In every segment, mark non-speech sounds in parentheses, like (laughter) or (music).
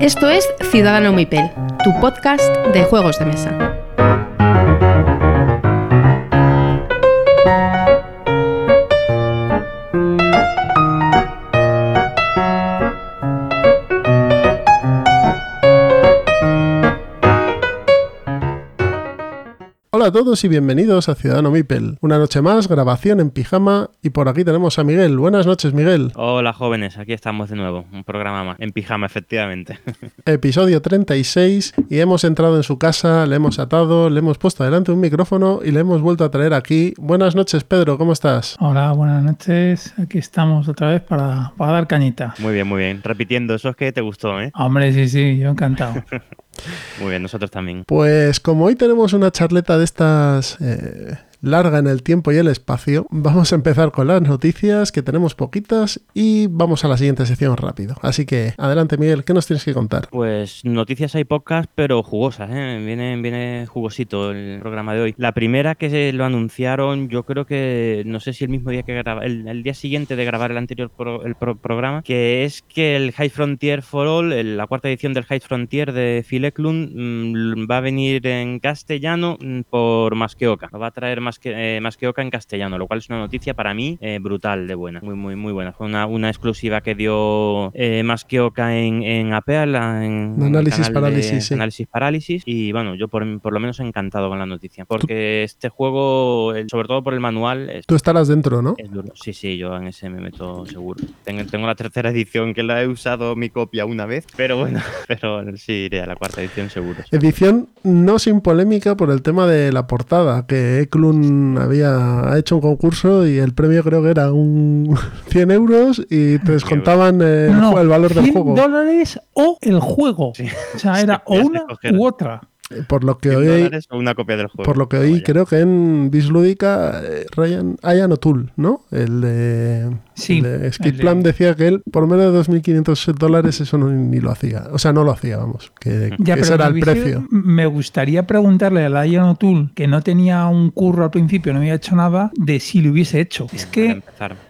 Esto es Ciudadano Mipel, tu podcast de juegos de mesa. A todos y bienvenidos a Ciudadano Mipel. Una noche más, grabación en pijama y por aquí tenemos a Miguel. Buenas noches, Miguel. Hola jóvenes, aquí estamos de nuevo, un programa más, en pijama efectivamente. (laughs) Episodio 36 y hemos entrado en su casa, le hemos atado, le hemos puesto delante un micrófono y le hemos vuelto a traer aquí. Buenas noches, Pedro, ¿cómo estás? Hola, buenas noches. Aquí estamos otra vez para, para dar cañita. Muy bien, muy bien. Repitiendo, eso es que te gustó, ¿eh? Hombre, sí, sí, yo encantado. (laughs) Muy bien, nosotros también. Pues como hoy tenemos una charleta de estas eh, larga en el tiempo y el espacio, vamos a empezar con las noticias, que tenemos poquitas, y vamos a la siguiente sección rápido. Así que adelante, Miguel, ¿qué nos tienes que contar? Pues noticias hay pocas, pero jugosas, ¿eh? Viene, viene jugosito el programa de hoy. La primera que se lo anunciaron, yo creo que, no sé si el mismo día que graba, el, día siguiente de grabar el anterior programa, que es que el High Frontier for All, la cuarta edición del High Frontier de Phil Eklund, mm, va a venir en castellano mm, por Masqueoka. Lo va a traer más que, eh, Masqueoka en castellano, lo cual es una noticia para mí eh, brutal de buena. Muy, muy, muy buena. Fue una, una exclusiva que dio eh, Masqueoka en, en en, en Análisis de Parálisis, sí. Análisis Parálisis. Y bueno, yo por, por lo menos encantado con la noticia. Porque este juego, el- sobre todo por el manual, es Tú estarás dentro, ¿no? es duro. Sí, sí, yo en ese me meto seguro. Tengo, tengo la tercera edición que la he usado mi copia una vez, pero bueno, (laughs) pero sí iré a la cuarta edición seguro. Edición no sin polémica por el tema de la portada, que Eklund había hecho un concurso y el premio creo que era un (laughs) 100 euros y te descontaban eh, el, No, ju- el valor del 100 juego. dólares o el juego. Sí. O sea, era o una u otra. Por lo que 100 hoy, una copia del juego. por lo que hoy creo que en Bislúdica eh, Ryan, Ian O'Toole, ¿no? El de, Sí, el de Skid el de- Plan decía que él por menos de 2.500 dólares eso no, ni lo hacía. O sea, no lo hacía, vamos. Que, Ya, que ese era el precio. Me gustaría preguntarle a la Ian O'Toole, que no tenía un curro al principio, no había hecho nada, de si lo hubiese hecho. Es que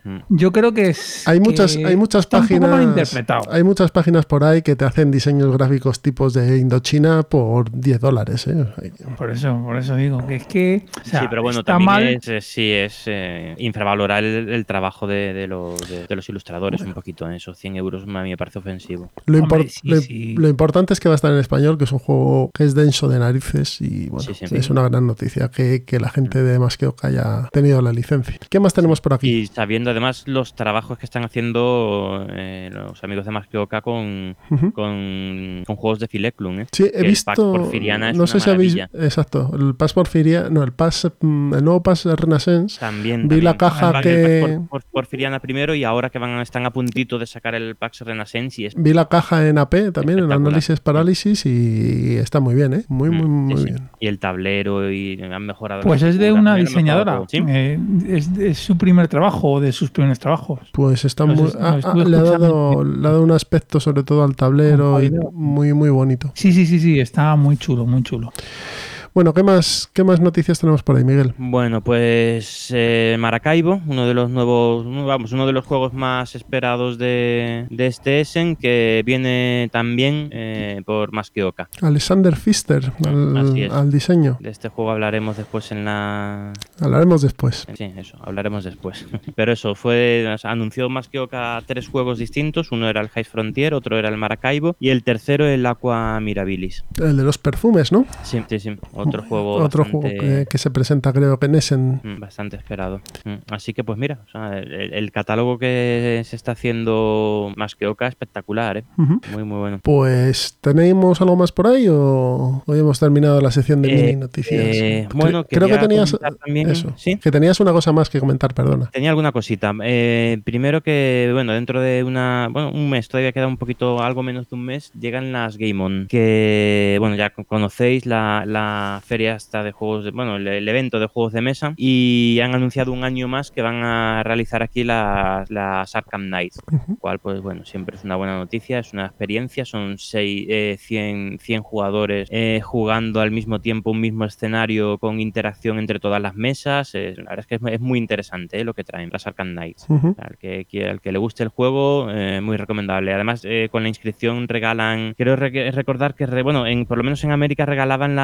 mm. yo creo que es. Hay que muchas, hay muchas páginas. malinterpretado. Hay muchas páginas por ahí que te hacen diseños gráficos tipos de Indochina por 10 dólares. ¿Eh? Por eso, por eso digo que es que. o sea, sí, pero bueno, está también mal. es, eh, sí, es eh, infravalorar el, el trabajo de, de los, de, de los ilustradores un poquito. ¿eh? Esos 100 euros a mí me parece ofensivo. Lo, Hombre, impor- sí, lo- sí. lo importante es que va a estar en español, que es un juego que es denso de narices y bueno, Sí, sí. es una gran noticia que, que la gente de Masqueoka haya tenido la licencia. ¿Qué más tenemos por aquí? Y sabiendo además los trabajos que están haciendo eh, los amigos de Masqueoka con, Ujú. con, con juegos de Fileclun. ¿eh? Sí, he que el visto. pack Es no una sé si habéis. Exacto, el Pass Porfiria. No, el Pass. mm, El nuevo Pass Renaissance. También. Vi la caja El que- por, por- Porfiriana primero y ahora que van a- están a puntito de sacar el Pax Renaissance y es Vi la caja en AP también, en análisis parálisis y está muy bien, ¿eh? Muy, muy, Mm, muy sí, sí. bien. Y el tablero y han mejorado. Pues es de una diseñadora. Eh, es, es su primer trabajo o de sus primeros trabajos. Pues está muy. es- ah, ah, le, ha dado, le ha dado un aspecto, sobre todo al tablero, y muy, muy bonito. Sí, sí, sí, sí, está muy chulo, muy chulo. Bueno, ¿qué más, ¿qué más noticias tenemos por ahí, Miguel? Bueno, pues eh, Maracaibo, uno de los nuevos, vamos, uno de los juegos más esperados de, de este Essen, que viene también eh, por Masqueoka. Alexander Pfister, al, diseño. De este juego hablaremos después en la... Hablaremos después. Sí, eso, hablaremos después. (laughs) Pero eso, fue, o sea, anunció Masqueoka tres juegos distintos, uno era el High Frontier, otro era el Maracaibo y el tercero el Aqua Mirabilis. El de los perfumes, ¿no? Sí, sí, sí, otro juego Otro bastante- juego que, que se presenta, creo que en Essen. Mm, Bastante esperado. Mm, Así que, pues mira, o sea, el, el catálogo que se está haciendo más que Oca espectacular, ¿eh? Muy, muy bueno. Pues, ¿tenéis algo más por ahí o hoy hemos terminado la sección de Eh, mini noticias? eh, bueno, creo que tenías también- eso, ¿sí? que tenías una cosa más que comentar, perdona. Tenía alguna cosita. Eh, primero que, bueno, dentro de una, bueno, un mes, todavía queda un poquito, algo menos de un mes, llegan las Game On, que, bueno, ya co- conocéis la, la la feria esta de juegos, de, bueno, el, el evento de juegos de mesa y han anunciado un año más que van a realizar aquí las, las Arkham Knights, Ujú. cual pues bueno, siempre es una buena noticia, es una experiencia, son seis, eh, 100, 100 jugadores eh, jugando al mismo tiempo un mismo escenario con interacción entre todas las mesas, eh, la verdad es que es, es muy interesante eh, lo que traen las Arkham Knights. Al que, que- al que le guste el juego, muy recomendable. Además, con la inscripción regalan, quiero re- recordar que, re- bueno, en, por lo menos en América regalaban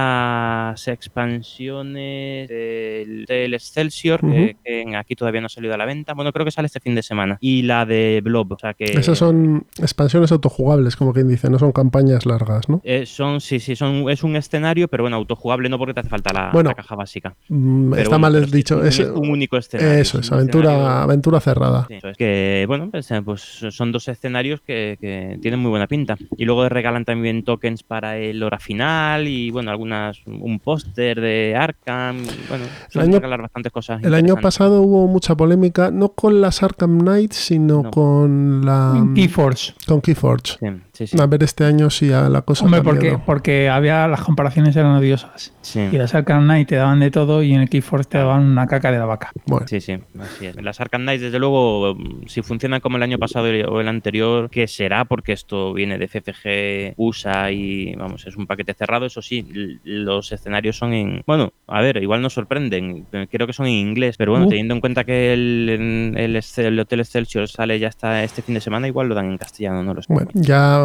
las expansiones del, del Excelsior, que- Ujú. que, aquí todavía no ha salido a la venta. Bueno, creo que sale este fin de semana. Y la de Blob, o sea que... Esas son expansiones autojugables, como quien dice, no son campañas largas, ¿no? eh, son, sí, sí, son, es un escenario, pero bueno, autojugable no porque te hace falta la, Bueno, la caja básica. Mm, Pero Está bueno, mal dicho. Es, un único escenario. eso es aventura, escenario- aventura cerrada. Sí, eso es que, bueno, pues, eh, pues son dos escenarios que, que tienen muy buena pinta. Y luego regalan también tokens para el hora final y, bueno, algunas, un póster de Arkham. Bueno, suelen año- regalar bastantes cosas. El año pasado hubo mucha polémica, no con las Arkham Knights, sino No. con la Keyforce. con Keyforge. Sí, sí, sí. A ver, este año sí a la cosa Hombre, porque, porque había las comparaciones eran odiosas. Sí. Y las Arkham Knight te daban de todo y en el Keyforce te daban una caca de la vaca. Bueno, Sí, sí, así es. Las Arkham Knights, desde luego, si funcionan como el año pasado o el anterior, que será porque esto viene de FFG USA y, vamos, es un paquete cerrado, eso sí, los escenarios son en... Bueno, a ver, igual nos sorprenden, creo que son en inglés, pero bueno, Uh. teniendo en cuenta que el, el, Excel- el Hotel Excelsior sale ya hasta este fin de semana, igual lo dan en castellano, no lo sé. bueno, ya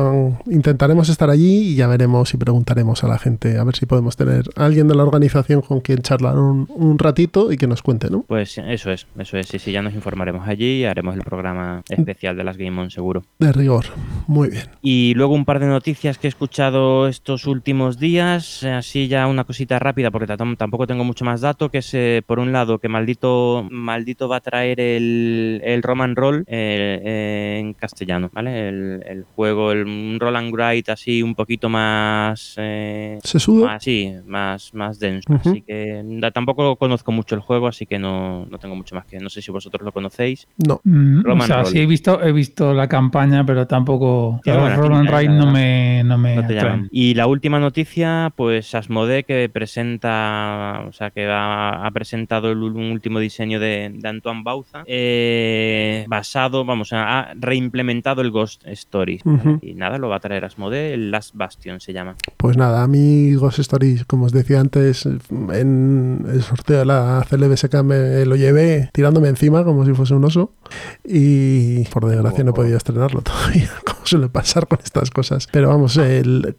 intentaremos estar allí y ya veremos y preguntaremos a la gente a ver si podemos tener a alguien de la organización con quien charlar un, un ratito y que nos cuente, ¿no? Pues eso es, eso es, sí, sí, ya nos informaremos allí y haremos el programa especial de las Game On seguro. De rigor. Muy bien. Y luego un par de noticias que he escuchado estos últimos días, así ya una cosita rápida porque tam- tampoco tengo mucho más dato, que es eh, por un lado que maldito maldito va a traer el, el Roman Roll eh, eh, en castellano, ¿vale? El, el juego, el, un roll and write así un poquito más... eh, ¿Se suda? más, sí, más, más denso. Así que da- tampoco conozco mucho el juego, así que no, no tengo mucho más que... No sé si vosotros lo conocéis. No. Mm, Roman o sea, Roll. sí he visto, he visto la campaña, pero tampoco. Tiene los buena Roll and pinta, Ride la no me, no me No te atraen. llaman. Y la última noticia, pues Asmodee que presenta, o sea, que ha, ha presentado el, un último diseño de, de Antoine Bauza, eh, basado, vamos, ha reimplementado el Ghost Stories. ¿vale? Ujú. Y nada, lo va a traer Asmodee, el Last Bastion se llama. Pues nada, a mí Ghost Stories, como os decía antes, en el sorteo de la CLBSK me lo llevé tirándome encima como si fuese un oso y por desgracia no podido estrenarlo (laughs) todavía, como suele pasar con estas cosas. Pero vamos, el,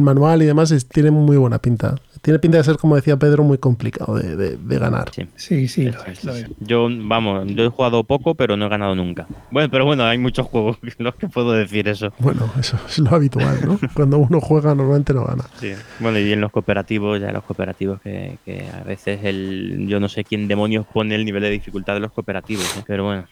manual y demás tiene muy buena pinta. Tiene pinta de ser, como decía Pedro, muy complicado de, de- de ganar. Sí. Sí, sí, lo es, lo. Yo, vamos, yo he jugado poco, pero no he ganado nunca. Bueno, pero bueno, hay muchos juegos (laughs) en los que puedo decir eso. Bueno, eso es lo habitual, ¿no? (laughs) Cuando uno juega normalmente no gana. Sí. Bueno, y en los cooperativos, ya los cooperativos que, que a veces el yo no sé quién demonios pone el nivel de dificultad de los cooperativos, ¿eh? pero bueno.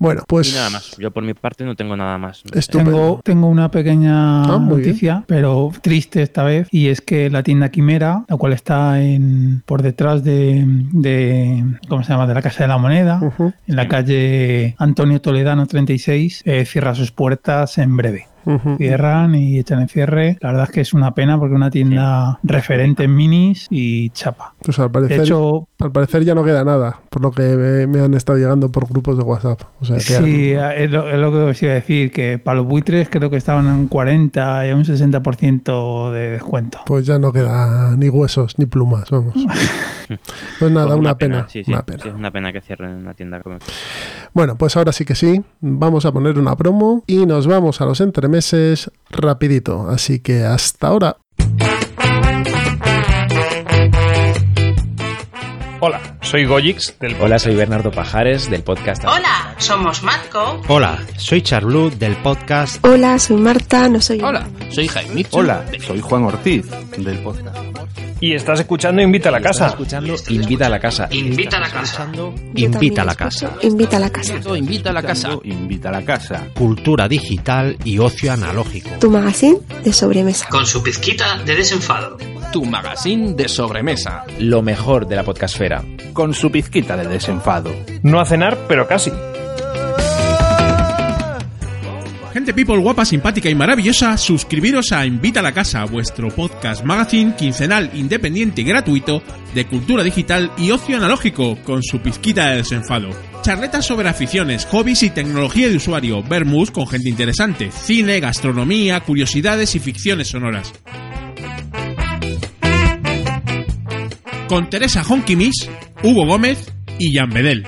Bueno, pues y nada más. Yo por mi parte no tengo nada más. Tengo, tengo una pequeña Ah, noticia, pero triste esta vez, y es que la tienda Quimera, la cual está en, por detrás de, de- ¿cómo se llama?, de la Casa de la Moneda, en la calle Antonio Toledano 36, eh, cierra sus puertas en breve. Ujú. Cierran y echan en cierre. La verdad es que es una pena porque es una tienda referente en minis y chapa. Pues al De parecer, hecho, al parecer ya no queda nada, por lo que me, me han estado llegando por grupos de WhatsApp. O sea, Sí, es lo, es lo que os iba a decir, que para los buitres creo que estaban en un 40 y un 60% de descuento. pues ya no queda ni huesos ni plumas, vamos. (laughs) Pues nada, Pues una, pena. Sí, sí, una pena. sí, es una pena que cierren una tienda como Bueno, pues ahora sí que sí, vamos a poner una promo y nos vamos a los entremeses rapidito. Así que hasta ahora. Hola, soy Goyix del Hola, soy Bernardo Pajares del podcast. Hola, somos Matco. Hola, soy Charlu del podcast. Hola, soy Marta, no soy Hola, soy Jaime. Hola, soy Juan Ortiz del podcast. Y estás escuchando Invita a la Estás Casa. escuchando Invita a la casa. Invita a la casa. Invita a la casa. Invita a la casa. Invita a la casa. Invita a la casa. Cultura digital y ocio analógico. Tu magazine de sobremesa. Con su pizquita de desenfado. Tu magazine de sobremesa. Lo mejor de la podcastfera. Con su pizquita de desenfado. No a cenar, pero casi. Gente people guapa, simpática y maravillosa, suscribiros a Invita a la Casa, vuestro podcast magazine quincenal independiente y gratuito de cultura digital y ocio analógico, con su pizquita de desenfado. Charletas sobre aficiones, hobbies y tecnología de usuario, vermus con gente interesante, cine, gastronomía, curiosidades y ficciones sonoras. Con Teresa Honkimis, Hugo Gómez y Jan Bedel.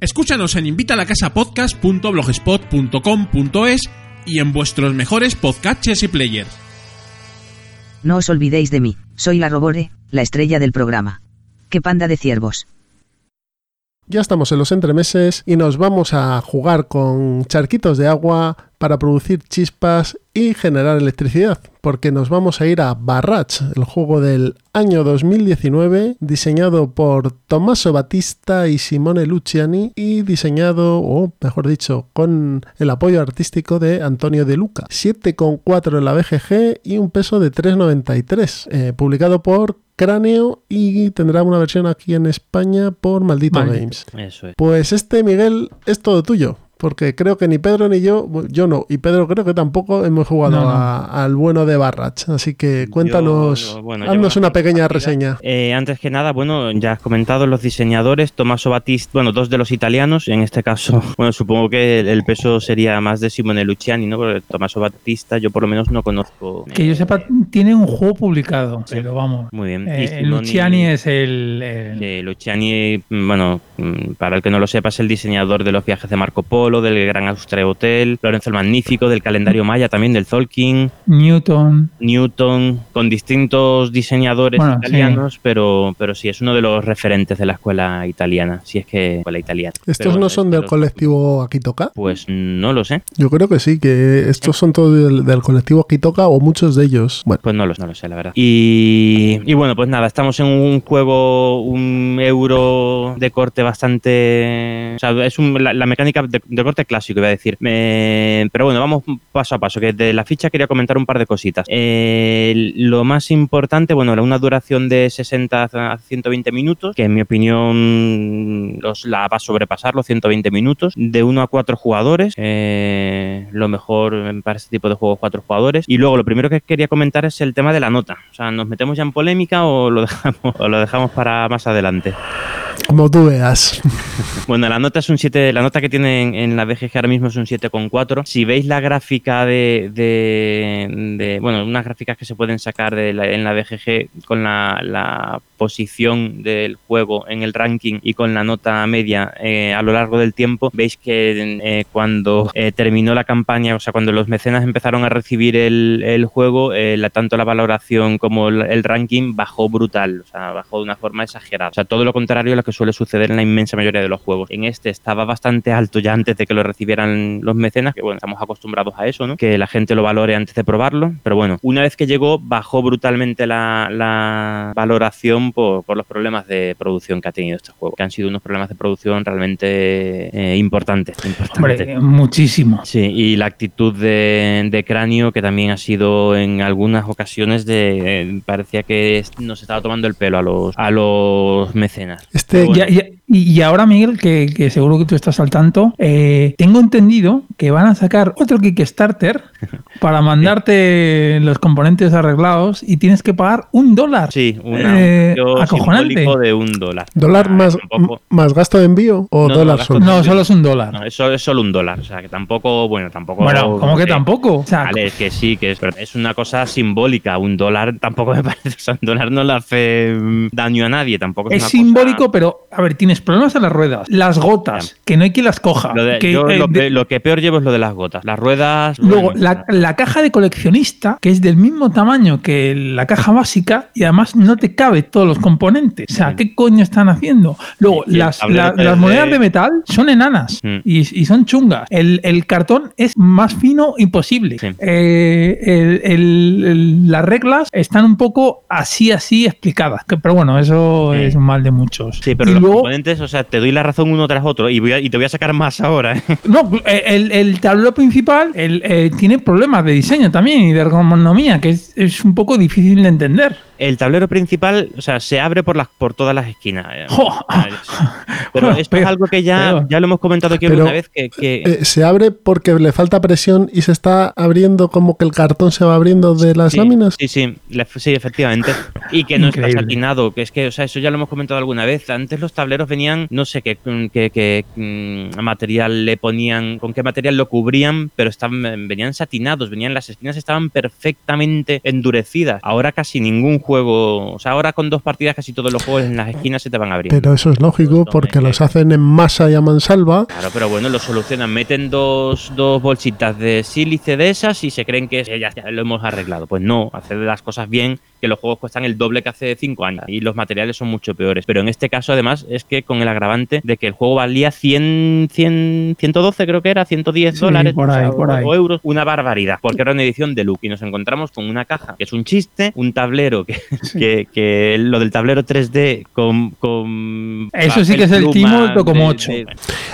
Escúchanos en invitalacasapodcast.blogspot.com.es y en vuestros mejores podcasts y players. No os olvidéis de mí, soy la Robore, la estrella del programa. ¡Qué panda de ciervos! Ya estamos en los entremeses y nos vamos a jugar con charquitos de agua para producir chispas y generar electricidad, porque nos vamos a ir a Barrage, el juego del año 2019, diseñado por Tommaso Battista y Simone Luciani y diseñado, o mejor dicho, con el apoyo artístico de Antonio De Luca. 7,4 en la BGG y un peso de 3,93, eh, publicado por Cráneo y tendrá una versión aquí en España por Maldito. Games. Eso es. Pues este, Miguel, es todo tuyo. Porque creo que ni Pedro ni yo, yo no, y Pedro creo que tampoco hemos jugado No, no. a- al bueno de Barrach. Así que cuéntanos, yo, bueno, haznos una pequeña reseña. Eh, antes que nada, bueno, ya has comentado los diseñadores, Tommaso Battista, bueno, dos de los italianos, en este caso, (laughs) bueno, supongo que el, el peso sería más de Simone Luciani, ¿no? Porque Tommaso Battista yo por lo menos no conozco. Que yo sepa, tiene un juego publicado, pero vamos. Muy bien. Eh, Luciani es el, el- Eh, Luciani, mm, bueno, para el que no lo sepa, es el diseñador de los viajes de Marco Polo, del Gran Austria Hotel, Lorenzo el Magnífico, del calendario maya, también del Tolkien, Newton. Newton, con distintos diseñadores Bueno, italianos, pero, pero sí, es uno de los referentes de la escuela italiana, si es que escuela italiana. ¿Estos Pero no son del los- colectivo Akitoka? Pues no lo sé. Yo creo que sí, que estos son todos del, del colectivo Akitoka o muchos de ellos. Bueno, Pues no lo, no lo sé, la verdad. Y, y bueno, pues nada, estamos en un juego, un euro de corte bastante... O sea, es un- la, la mecánica de, de corte clásico, iba a decir. Eh, pero bueno, vamos paso a paso, que de la ficha quería comentar un par de cositas. Eh, lo más importante, bueno, una duración de 60 a 120 minutos, que en mi opinión los, la va a sobrepasar los 120 minutos, de 1 a 4 jugadores, eh, lo mejor para este tipo de juegos 4 jugadores. Y luego lo primero que quería comentar es el tema de la nota. O sea, ¿nos metemos ya en polémica o lo dejamos, (laughs) o lo dejamos para más adelante? Como tú veas. (laughs) Bueno, la nota es un 7, la nota que tiene en, la BGG ahora mismo es un 7,4. Si veis la gráfica de, bueno, unas gráficas que se pueden sacar en la BGG con la posición del juego en el ranking y con la nota media eh, a lo largo del tiempo, veis que eh, cuando eh, terminó la campaña, o sea, cuando los mecenas empezaron a recibir el, juego, tanto la valoración como el, ranking bajó brutal, o sea, bajó de una forma exagerada. O sea, todo lo contrario a lo que suele suceder en la inmensa mayoría de los juegos. En este estaba bastante alto ya antes de que lo recibieran los mecenas, que bueno, estamos acostumbrados a eso, ¿no? Que la gente lo valore antes de probarlo, pero bueno, una vez que llegó bajó brutalmente la valoración por, por los problemas de producción que ha tenido este juego, que han sido unos problemas de producción realmente eh, importantes. importantes. Hombre, muchísimo. Sí, y la actitud de, de Cráneo, que también ha sido en algunas ocasiones de. eh, parecía que nos estaba tomando el pelo a los, a los mecenas. Este, Pero bueno, Ya- ya- y, ahora, Miguel, que, que seguro que tú estás al tanto, eh, tengo entendido que van a sacar otro Kickstarter (laughs) para mandarte los componentes arreglados y tienes que pagar un dólar. Sí, un Eh, acojonante. simbólico de un dólar. ¿Dólar Ah, más, más gasto de envío o No, no, dólar gasto solo? No, solo es un dólar. No, eso es solo un dólar. O sea, que tampoco, bueno, tampoco. Bueno, ¿cómo que eh, tampoco? O sea, Vale, es que sí, que es, pero es una cosa simbólica. Un dólar tampoco (laughs) me parece. O sea, un dólar no le hace mm, daño a nadie. Tampoco es, es una simbólico, cosa- pero a ver, tienes problemas en las ruedas, las gotas, que no hay quien las coja. Lo, de- que, yo eh, lo, de- pe- lo que peor llevo es lo de las gotas. Las ruedas. Luego, bueno, la, la caja de coleccionista, que es del mismo tamaño que la caja básica, y además no te cabe todos los componentes. O sea, ¿qué coño están haciendo? Luego, las, la- las monedas de metal son enanas Mm. y, y son chungas. El, el cartón es más fino imposible. Sí. Eh, el- el- las reglas están un poco así, así explicadas. Que- pero bueno, eso Sí. es mal de muchos. Sí, pero y los luego, componentes, o sea, te doy la razón uno tras otro y, voy a- y te voy a sacar más ahora. ¿eh? (laughs) No, el, el tablero principal el, eh, tiene problemas de diseño también y de ergonomía, que es, es un poco difícil de entender. El tablero principal, o sea, se abre por las por todas las esquinas. eh. Pero (laughs) esto es algo que ya, ya lo hemos comentado aquí alguna vez que, que- Eh, se abre porque le falta presión y se está abriendo como que el cartón se va abriendo de las sí, láminas. Sí, sí, sí, efectivamente. Y que no Increíble. está satinado, que es que, o sea, eso ya lo hemos comentado alguna vez. Antes los tableros venían, no sé qué, qué, qué, mm, material le ponían, con qué material lo cubrían, pero estaban, venían satinados, venían, las esquinas estaban perfectamente endurecidas. Ahora casi ningún juego, o sea, ahora con dos partidas casi todos los juegos en las esquinas se te van abriendo. Pero eso es lógico porque los hacen en masa y a mansalva. Claro, pero bueno, lo solucionan. Meten dos, dos bolsitas de sílice de esas y se creen que ya, ya lo hemos arreglado. Pues no, hacer las cosas bien, que los juegos cuestan el doble que hace cinco años y los materiales son mucho peores. Pero en este caso, además, es que con el agravante de que el juego valía 100, 100 112, creo que era, 110 Sí, dólares por ahí, o- por ahí. o euros, una barbaridad, porque era una edición de Luke y nos encontramos con una caja que es un chiste, un tablero que, que, que lo del tablero 3D con. con Eso sí que es el timo de- como 8. de-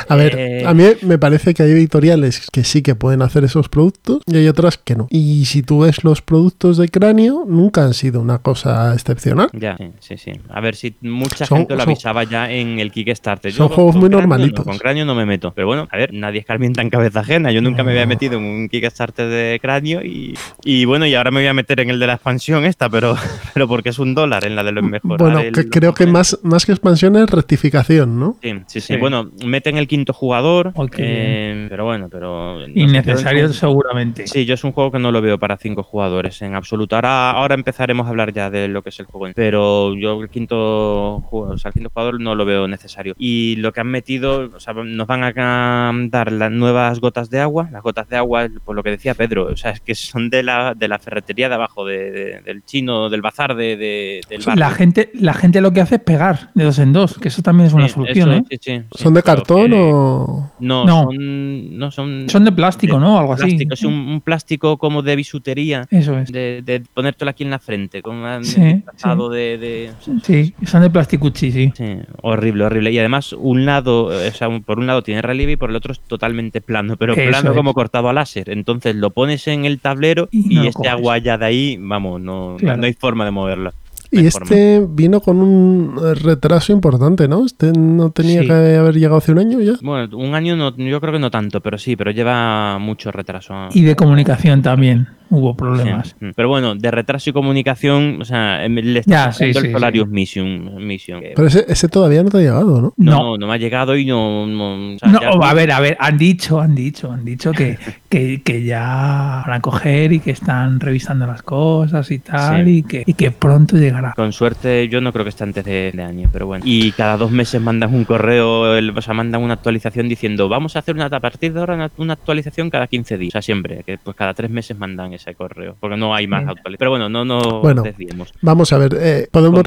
A ver, Eh, a mí me parece que hay editoriales que sí que pueden hacer esos productos y hay otras que no. Y si tú ves los productos de cráneo, nunca han sido una cosa excepcional. Ya, sí, sí. A ver si mucha Son- gente lo son- avisaba ya en el Kickstarter. son con- juegos muy cráneo no, normalitos. con cráneo no me meto. Pero bueno, a ver, nadie escarmienta en cabeza ajena. Yo nunca me había metido en un Kickstarter de cráneo y, y bueno, y ahora me voy a meter en el de la expansión esta, pero, pero porque es un dólar en la de los mejores. Bueno, que creo que más, más que expansión es rectificación, ¿no? Sí, sí, sí, Sí. Bueno, meten el quinto jugador, Oh, qué eh, pero bueno, pero... no sé, Innecesario yo es un- seguramente. Sí, yo es un juego que no lo veo para cinco jugadores en absoluto. Ahora, ahora empezaremos a hablar ya de lo que es el juego, pero yo el quinto, o sea, el quinto jugador no lo veo necesario. Y lo que han metido, o sea, nos van a dar las nuevas gotas de agua. Las gotas de agua, por lo que decía Pedro, o sea, es que son de la, de la ferretería de abajo, de- de- del chino, del bazar, de, de- del bar. La gente, la gente lo que hace es pegar de dos en dos, que eso también es una Sí, solución, eso ¿eh? es, sí, sí, sí, ¿Son de cartón que- o...? No, No. son, no son. Son de plástico, ¿no? Algo así. plástico, Es un, un plástico como de bisutería. Eso es. De, de ponértelo aquí en la frente, con un Sí, disfrazado de, de- Sí, son de plasticuchi, sí. Sí, horrible, horrible. Y además, un lado, eh, o sea, un- por un lado tiene relieve y por el otro es totalmente plano, pero Eso plano es. como cortado a láser. Entonces lo pones en el tablero Y y, no lo este coges. agua ya de ahí, vamos, no, Claro. no hay forma de moverlo. Y forma. este vino con un retraso importante, ¿no? Este no tenía Sí. que haber llegado hace un año ya. Bueno, un año no, yo creo que no tanto, pero sí, pero lleva mucho retraso. Y de comunicación también hubo problemas. Sí, Pero bueno, de retraso y comunicación, o sea, em, le Ya, está sí, haciendo sí, el Solarius Mission. mission Pero ese, ese todavía no te ha llegado, ¿no? no, No. no, me ha llegado y no. no, o sea, No, ya- a ver, a ver, han dicho, han dicho, han dicho que, (laughs) que, que ya van a coger y que están revisando las cosas y tal, Sí. y, que, y que pronto llegará. Con suerte, yo no creo que esté antes de, de año, pero bueno. Y cada dos meses mandan un correo, el- o sea, mandan una actualización diciendo, vamos a hacer una, a partir de ahora una, una actualización cada 15 días. O sea, siempre, que pues cada tres meses mandan ese correo, porque no hay más actualizaciones. Pero bueno, no nos Bueno. desviemos. Vamos a ver, eh, podemos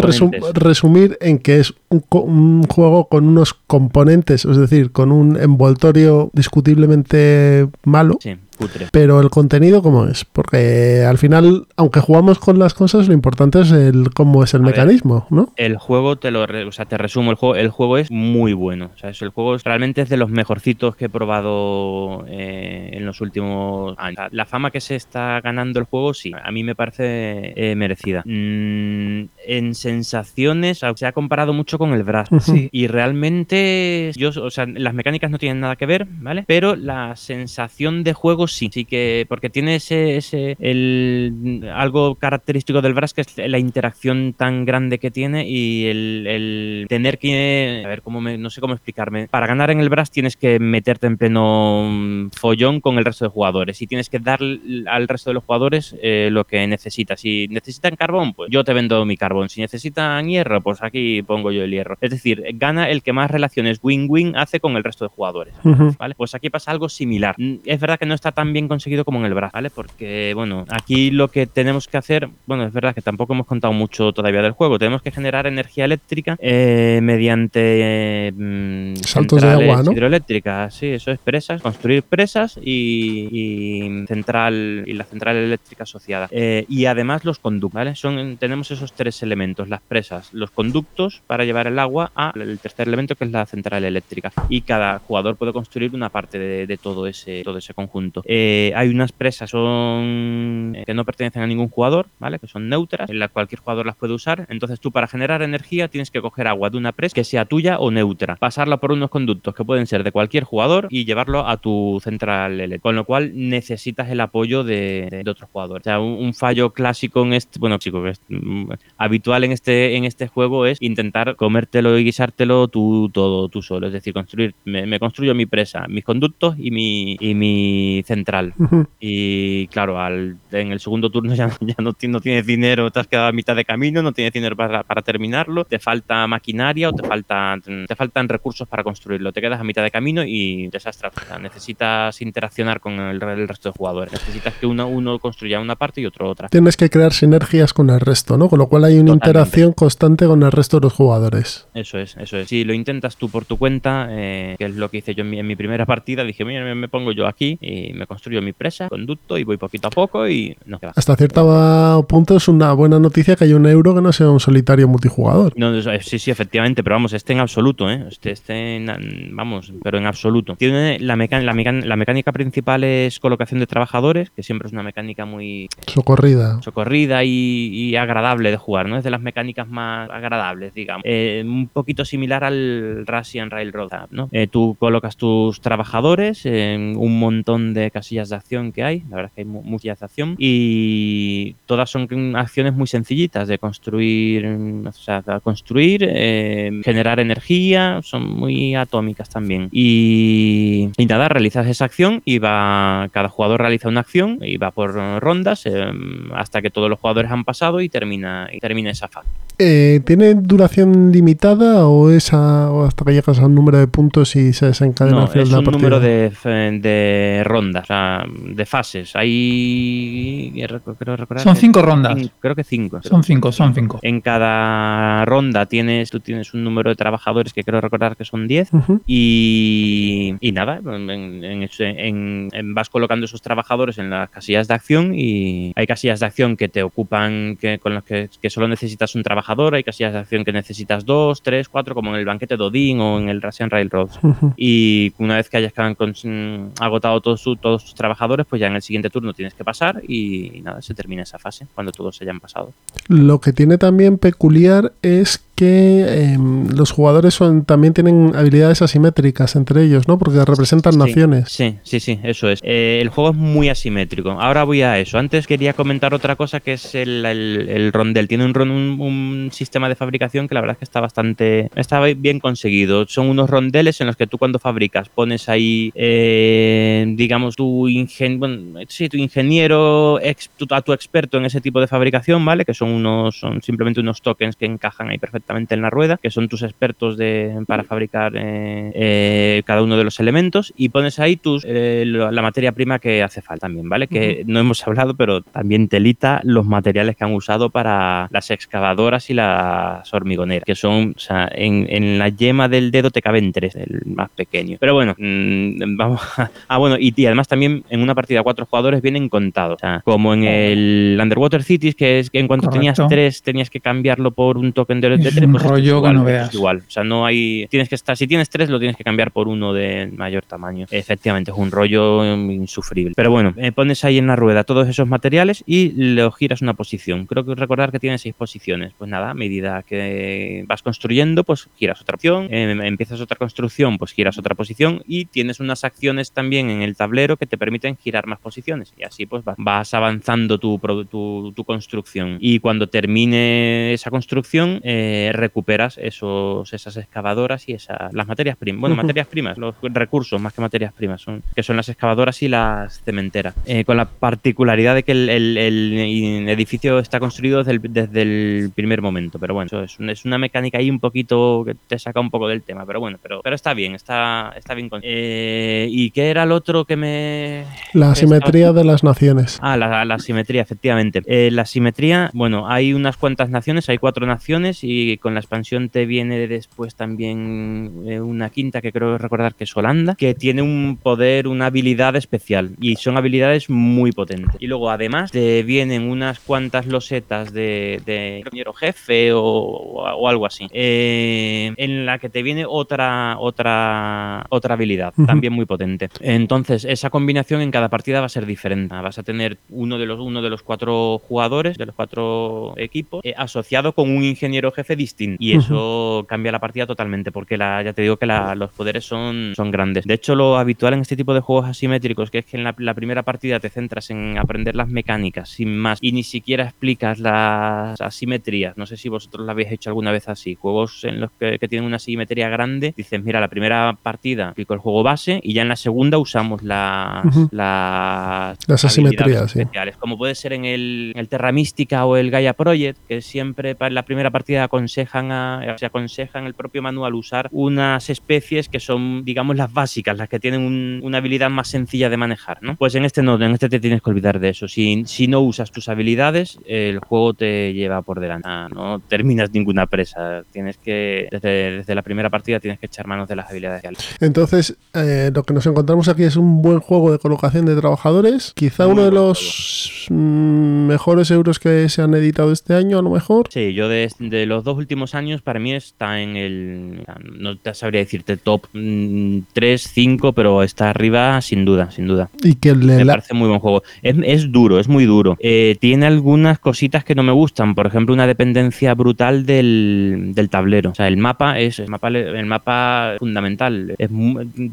resumir en que es un, co- un juego con unos componentes, es decir, con un envoltorio discutiblemente malo. Sí, Pero el contenido, ¿cómo es? Porque al final, aunque jugamos con las cosas, lo importante es el cómo es el A ver. mecanismo, ¿no? El juego, te lo re- o sea, te resumo, el juego, el juego es muy bueno. O sea, es- el juego es- realmente es de los mejorcitos que he probado eh, en los últimos años. O sea, La fama que se está ganando el juego, sí, a mí me parece eh, merecida. Mm, en sensaciones, o sea, se ha comparado mucho con el Brass. Sí. Y realmente, yo, o sea, las mecánicas no tienen nada que ver, ¿vale? Pero la sensación de juego sí, sí que, porque tiene ese, ese el, algo característico del Brass que es la interacción tan grande que tiene y el, el tener que, a ver, cómo me, no sé cómo explicarme. Para ganar en el Brass tienes que meterte en pleno mm, follón con el resto de jugadores y tienes que dar al resto de los jugadores eh, lo que necesitas. Si necesitan carbón, pues yo te vendo mi carbón. Si necesitan hierro, pues aquí pongo yo el hierro. Es decir, gana el que más relaciones win-win hace con el resto de jugadores. ¿Vale? Pues aquí pasa algo similar. Mm, Es verdad que no está tan bien conseguido como en el Brass, ¿vale? Porque, bueno, aquí lo que tenemos que hacer, bueno, es verdad que tampoco hemos contado mucho todavía del juego. Tenemos que generar energía eléctrica eh, mediante eh, Saltos de agua, ¿no? hidroeléctricas, sí, eso es presas, construir presas y, y central y la central eléctrica asociada. Eh, y además los conductos, ¿vale? Son, tenemos esos tres elementos, las presas, los conductos para llevar el agua al tercer elemento que es la central eléctrica. Y cada jugador puede construir una parte de, de todo ese todo ese conjunto. Eh, hay unas presas eh, que no pertenecen a ningún jugador, ¿vale? Que son neutras, en la cualquier jugador las puede usar. Entonces tú para generar energía tienes que coger agua de una presa que sea tuya o neutra, pasarla por unos conductos que pueden ser de cualquier jugador y llevarlo a tu central eléctrica. Con lo cual necesitas el apoyo de, de- de otros jugadores. O sea, un, fallo clásico en este, bueno, chico, mm, habitual en este, en este juego es intentar comértelo y guisártelo tú todo, tú solo. Es decir, construir, me, me construyo mi presa, mis conductos y mi, y mi central. Ujú. Y claro, al, en el segundo turno (laughs) ya, ya no, ti- no tienes dinero, te has quedado a mitad de camino, no tienes dinero para, para terminarlo, te falta maquinaria o te, falta, te faltan recursos para construirlo. Te quedas a mitad de camino y desastre. O sea, necesitas interaccionar con el, re- el resto de jugadores. Necesitas que uno, uno construya una parte y otro otra. Tienes que crear sinergias con el resto, ¿no? Con lo cual hay una Totalmente. interacción constante con el resto de los jugadores. Eso es, eso es. Si lo intentas tú por tu cuenta, eh, que es lo que hice yo en mi, en mi primera partida, dije, mira, me, me pongo yo aquí y me construyo mi presa, conducto y voy poquito a poco y no, va. Hasta cierto punto es una buena noticia que haya un euro que no sea un solitario multijugador. No, sí, sí, efectivamente, pero vamos, este en absoluto, ¿eh? Este, este en- vamos, pero en absoluto. Tiene la, la, mecan- la mecánica principal es colocación de trabajadores, que siempre es una mecánica muy Socorrida. socorrida y, y agradable de jugar, ¿no? Es de las mecánicas más agradables, digamos. Eh, un poquito similar al Russian Railroad, ¿no? Eh, tú colocas tus trabajadores en un montón de casillas de acción que hay, la verdad es que hay mu- muchas de acción, y todas son acciones muy sencillitas de construir, o sea, construir, eh, generar energía, son muy atómicas también. Y, y nada, realizas esa acción y va, cada jugador realiza una acción y va por eh, rondas eh, hasta que todos los jugadores han pasado y termina, y termina esa fase. Eh, ¿Tiene duración limitada o, es a- o hasta que llegas a un número de puntos y se desencadena No, al final es de la un partida? número de, fe- de rondas, o sea, de fases. Hay. Creo recordar Son cinco rondas. Creo que cinco. Son cinco, son cinco. En cada ronda tienes, tú tienes un número de trabajadores que creo recordar que son 10 Ujú. y, y nada, en- en- en- en- en- vas colocando esos trabajadores en las casillas de acción y hay casillas de acción que te ocupan, que, con las que, que solo necesitas un trabajador, hay casillas de acción que necesitas dos, tres, cuatro, como en el banquete de Odín o en el Russian Railroad. Ujú. Y una vez que hayas con- agotado todos, su- todos tus trabajadores, pues ya en el siguiente turno tienes que pasar y, nada, se termina esa fase cuando todos se hayan pasado. Lo que tiene también peculiar es que em, los jugadores son, también tienen habilidades asimétricas entre ellos, ¿no? Porque representan Sí, naciones. Sí, sí, sí, eso es. Eh, el juego es muy asimétrico. Ahora voy a eso. Antes quería comentar otra cosa que es el, el- el rondel. Tiene un, un, un sistema de fabricación que la verdad es que está bastante está bien conseguido. Son unos rondeles en los que tú cuando fabricas pones ahí, eh, digamos, tu, ingen bueno, sí, tu ingeniero, ex- tu- a tu experto en ese tipo de fabricación, ¿vale? Que son unos son simplemente unos tokens que encajan ahí perfectamente en la rueda, que son tus expertos de, para fabricar eh, eh, cada uno de los elementos y pones ahí tus eh, la materia prima que hace falta también, ¿vale? Que no hemos (laughs) hablado, pero también telita los materiales que han usado para las excavadoras y las hormigoneras, que son, o sea, en, en la yema del dedo te caben tres, el más pequeño. Pero bueno, mm, vamos (laughs) a... Ah, bueno, y, y además también en una partida cuatro jugadores vienen contados, o sea, como en el Underwater Cities, que es que en cuanto tenías tres tenías que cambiarlo por un token de, de un pues esto es rollo que igual, no veas. es igual. O sea, no hay. Tienes que estar. Si tienes tres, lo tienes que cambiar por uno de mayor tamaño. Efectivamente, es un rollo insufrible. Pero bueno, eh, pones ahí en la rueda todos esos materiales y lo giras una posición. Creo que recordar que tiene seis posiciones. Pues nada, a medida que vas construyendo, pues giras otra opción. eh, empiezas otra construcción, pues giras otra posición. Y tienes unas acciones también en el tablero que te permiten girar más posiciones. Y así pues vas, avanzando tu, tu, tu construcción. Y cuando termine esa construcción, eh, recuperas esos, esas excavadoras y esas, las materias primas. Bueno, materias primas, los recursos más que materias primas, son, que son las excavadoras y las cementeras. Eh, con la particularidad de que el, el- el edificio está construido desde el, desde el primer momento. Pero bueno, eso es, un- es una mecánica ahí un poquito que te saca un poco del tema. Pero bueno, pero, pero está bien, está, está bien. con- Eh, ¿Y qué era el otro que me... La estaba- de las naciones. Ah, la, la simetría, efectivamente. Eh, la simetría, bueno, hay unas cuantas naciones, hay cuatro naciones y y con la expansión te viene después también eh, una quinta que creo recordar que es Holanda, que tiene un poder, una habilidad especial y son habilidades muy potentes. Y luego además te vienen unas cuantas losetas de, de ingeniero jefe o, o algo así, eh, en la que te viene otra, otra, otra habilidad, también muy potente. Entonces, esa combinación en cada partida va a ser diferente. Vas a tener uno de los, uno de los cuatro jugadores, de los cuatro equipos, eh, asociado con un ingeniero jefe Y eso cambia la partida totalmente, porque la, ya te digo que la- los poderes son, son grandes. De hecho, lo habitual en este tipo de juegos asimétricos, que es que en la, la primera partida te centras en aprender las mecánicas, sin más, y ni siquiera explicas las asimetrías. No sé si vosotros lo habéis hecho alguna vez así. Juegos en los que, que tienen una asimetría grande, dices, mira, la primera partida explico el juego base y ya en la segunda usamos las, las, Las asimetrías, sí. especiales, como puede ser en el, el Terra Mística o el Gaia Project, que siempre para la primera partida aconsejan a- se aconseja en el propio manual usar unas especies que son, digamos, las básicas, las que tienen un- una habilidad más sencilla de manejar, ¿no? Pues en este no, en este te tienes que olvidar de eso. Si, si no usas tus habilidades, el juego te lleva por delante. Ah, No terminas ninguna presa. Tienes que, desde, desde la primera partida, tienes que echar manos de las habilidades. Entonces, eh, lo que nos encontramos aquí es un buen juego de colocación de trabajadores. Quizá Muy uno de los mm, mejores euros que se han editado este año, a lo mejor. Sí, yo de, de los dos últimos años, para mí está en el. No te sabría decirte top 3, 5, pero está arriba sin duda, sin duda. Y que le Me la- parece muy buen juego. Es, es duro, es muy duro. Eh, tiene algunas cositas que no me gustan. Por ejemplo, una dependencia brutal del, del tablero. O sea, el mapa es el mapa, el mapa fundamental. Es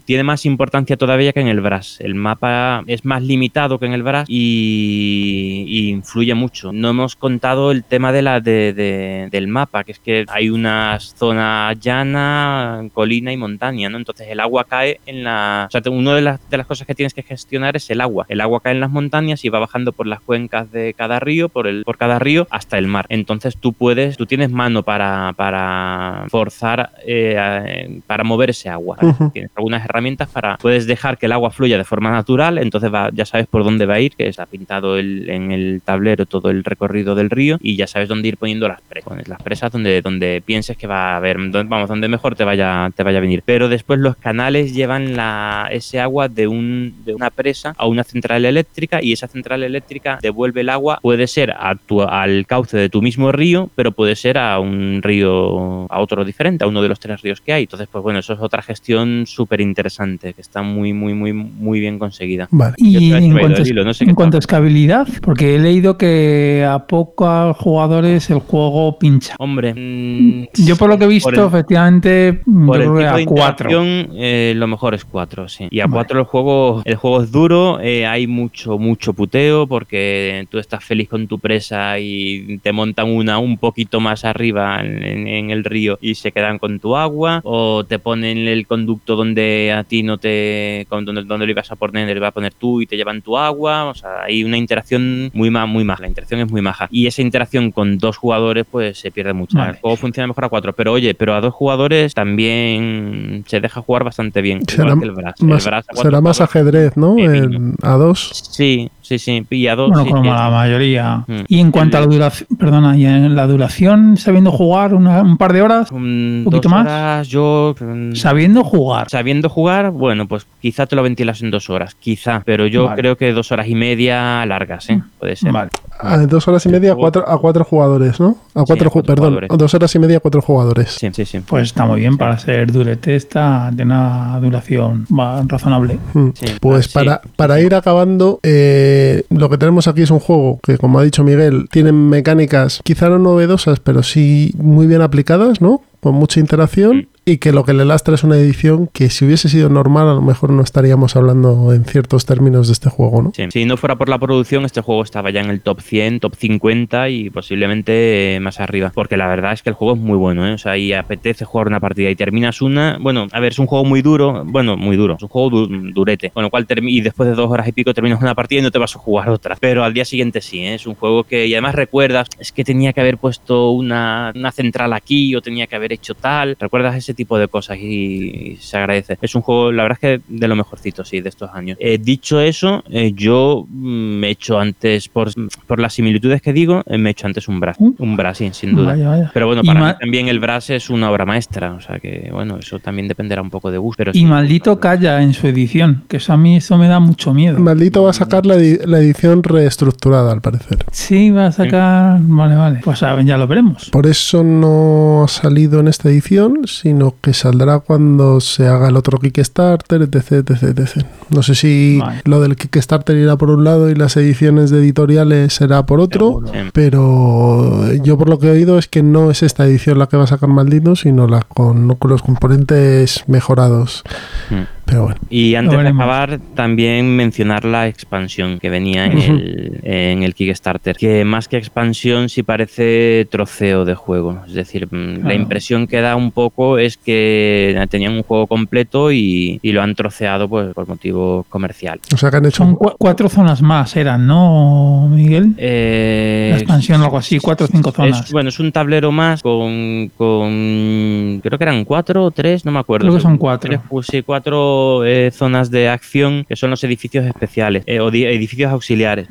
tiene más importancia todavía que en el Brass. El mapa es más limitado que en el Brass y, y influye mucho. No hemos contado el tema de la de, de- del mapa, que es que hay una zona llana, colina y montaña, ¿no? Entonces el agua cae en la... O sea, una de las, de las cosas que tienes que gestionar es el agua. El agua cae en las montañas y va bajando por las cuencas de cada río, por, el, por cada río, hasta el mar. Entonces tú puedes, tú tienes mano para, para forzar, eh, para mover ese agua. Tienes algunas herramientas para... Puedes dejar que el agua fluya de forma natural, entonces va- ya sabes por dónde va a ir, que está pintado el- en el tablero todo el recorrido del río y ya sabes dónde ir poniendo las presas. Pones las presas donde, donde pienses que va a haber, donde- vamos, donde mejor te vaya, te vaya a venir. Pero después los canales llevan la, ese agua de, un, de una presa a una central eléctrica y esa central eléctrica devuelve el agua, puede ser a tu- al cauce de tu mismo río, pero puede ser a un río, a otro diferente, a uno de los tres ríos que hay. Entonces, pues bueno, eso es otra gestión súper interesante, que está muy, muy, muy, muy bien conseguida. Vale. Y en cuanto, del a- hilo, no sé en cuanto a tal. escalabilidad, porque he leído que a pocos jugadores el juego pincha. Hombre, mm, Yo por lo que he visto, el- efectivamente, yo Por el creo que a 4. interacción, eh, lo mejor es 4, sí. Y a Vale. 4 el juego, el juego es duro, eh, hay mucho, mucho puteo porque tú estás feliz con tu presa y te montan una un poquito más arriba en, en- en el río y se quedan con tu agua, o te ponen el conducto donde a ti no te, con donde, donde lo ibas a poner, lo vas a poner tú y te llevan tu agua, o sea, hay una interacción muy, ma- muy maja, la interacción es muy maja. Y esa interacción con dos jugadores pues se pierde mucho. Vale. El juego funciona mejor a cuatro, pero oye, pero a dos jugadores también se deja jugar bastante bien. Será, igual que el Brass. El más, Brass a cuatro será más ajedrez, ¿no? En- a dos. Sí, sí, sí. Dos. Bueno, sí, como la mayoría. Mm. Y en cuanto a la duración, perdona, y en la duración, sabiendo jugar una- un par de horas, Un poquito dos más. horas, yo. mm, sabiendo jugar. Sabiendo jugar, bueno, pues quizá te lo ventilas en dos horas, quizá, pero yo Vale. creo que dos horas y media largas, ¿eh? Puede ser. Vale. A dos horas y media a cuatro, a cuatro jugadores, ¿no? A cuatro, a ju- cuatro perdón, jugadores. a dos horas y media a cuatro jugadores. Sí, sí, sí. Pues está muy bien para ser durete, está de una duración razonable. Mm. Sí, Pues ah, sí. para, para ir acabando, eh, lo que tenemos aquí es un juego que, como ha dicho Miguel, tiene mecánicas quizá no novedosas, pero sí muy bien aplicadas, ¿no? Con mucha interacción Mm. Y que lo que le lastra es una edición que si hubiese sido normal a lo mejor no estaríamos hablando en ciertos términos de este juego, ¿no? Sí, Si no fuera por la producción, este juego estaba ya en el top 100, top 50 y posiblemente eh, más arriba. Porque la verdad es que el juego es muy bueno, ¿eh? O sea, y apetece jugar una partida y terminas una. Bueno, a ver, es un juego muy duro. Bueno, muy duro. Es un juego du- durete. Con lo cual, y después de dos horas y pico terminas una partida y no te vas a jugar otra. Pero al día siguiente sí, ¿eh? Es un juego que. Y además recuerdas, es que tenía que haber puesto una, una central aquí o tenía que haber hecho tal. ¿Recuerdas ese ese tipo de cosas y, y se agradece. Es un juego, la verdad es que de lo mejorcito, sí, de estos años. Eh, dicho eso, eh, yo mm, me he hecho antes, por, por las similitudes que digo, eh, me he hecho antes un Brass. Un Brass, sí, sin duda. Vaya, vaya. Pero bueno, para mí también el Brass es una obra maestra, o sea que, bueno, eso también dependerá un poco de gusto. Pero Y sí, maldito calla en su edición, que eso a mí eso me da mucho miedo. Maldito va a sacar la, la edición reestructurada, al parecer. Sí, va a sacar. Vale, vale. Pues ya lo veremos. Por eso no ha salido en esta edición, sino que saldrá cuando se haga el otro Kickstarter, etc, etc, etc. No sé si Vale. lo del Kickstarter irá por un lado y las ediciones de editoriales será por otro, pero yo por lo que he oído es que no es esta edición la que va a sacar Maldito, sino la con, los componentes mejorados. Mm. Pero bueno. Y antes de acabar, también mencionar la expansión que venía en, el, en el Kickstarter. Que más que expansión, sí parece troceo de juego. Es decir, mm, la impresión que da un poco es que tenían un juego completo y, y lo han troceado pues, por motivo comercial. O sea que han hecho Son cua- cuatro zonas más, eran, ¿no, Miguel? Eh, La expansión o algo así, cuatro o cinco zonas. Es, bueno, es un tablero más con, con. Creo que eran cuatro o tres, no me acuerdo. Creo que son cuatro. Tres, pues sí, cuatro eh, zonas de acción que son los edificios especiales eh, o di- edificios auxiliares.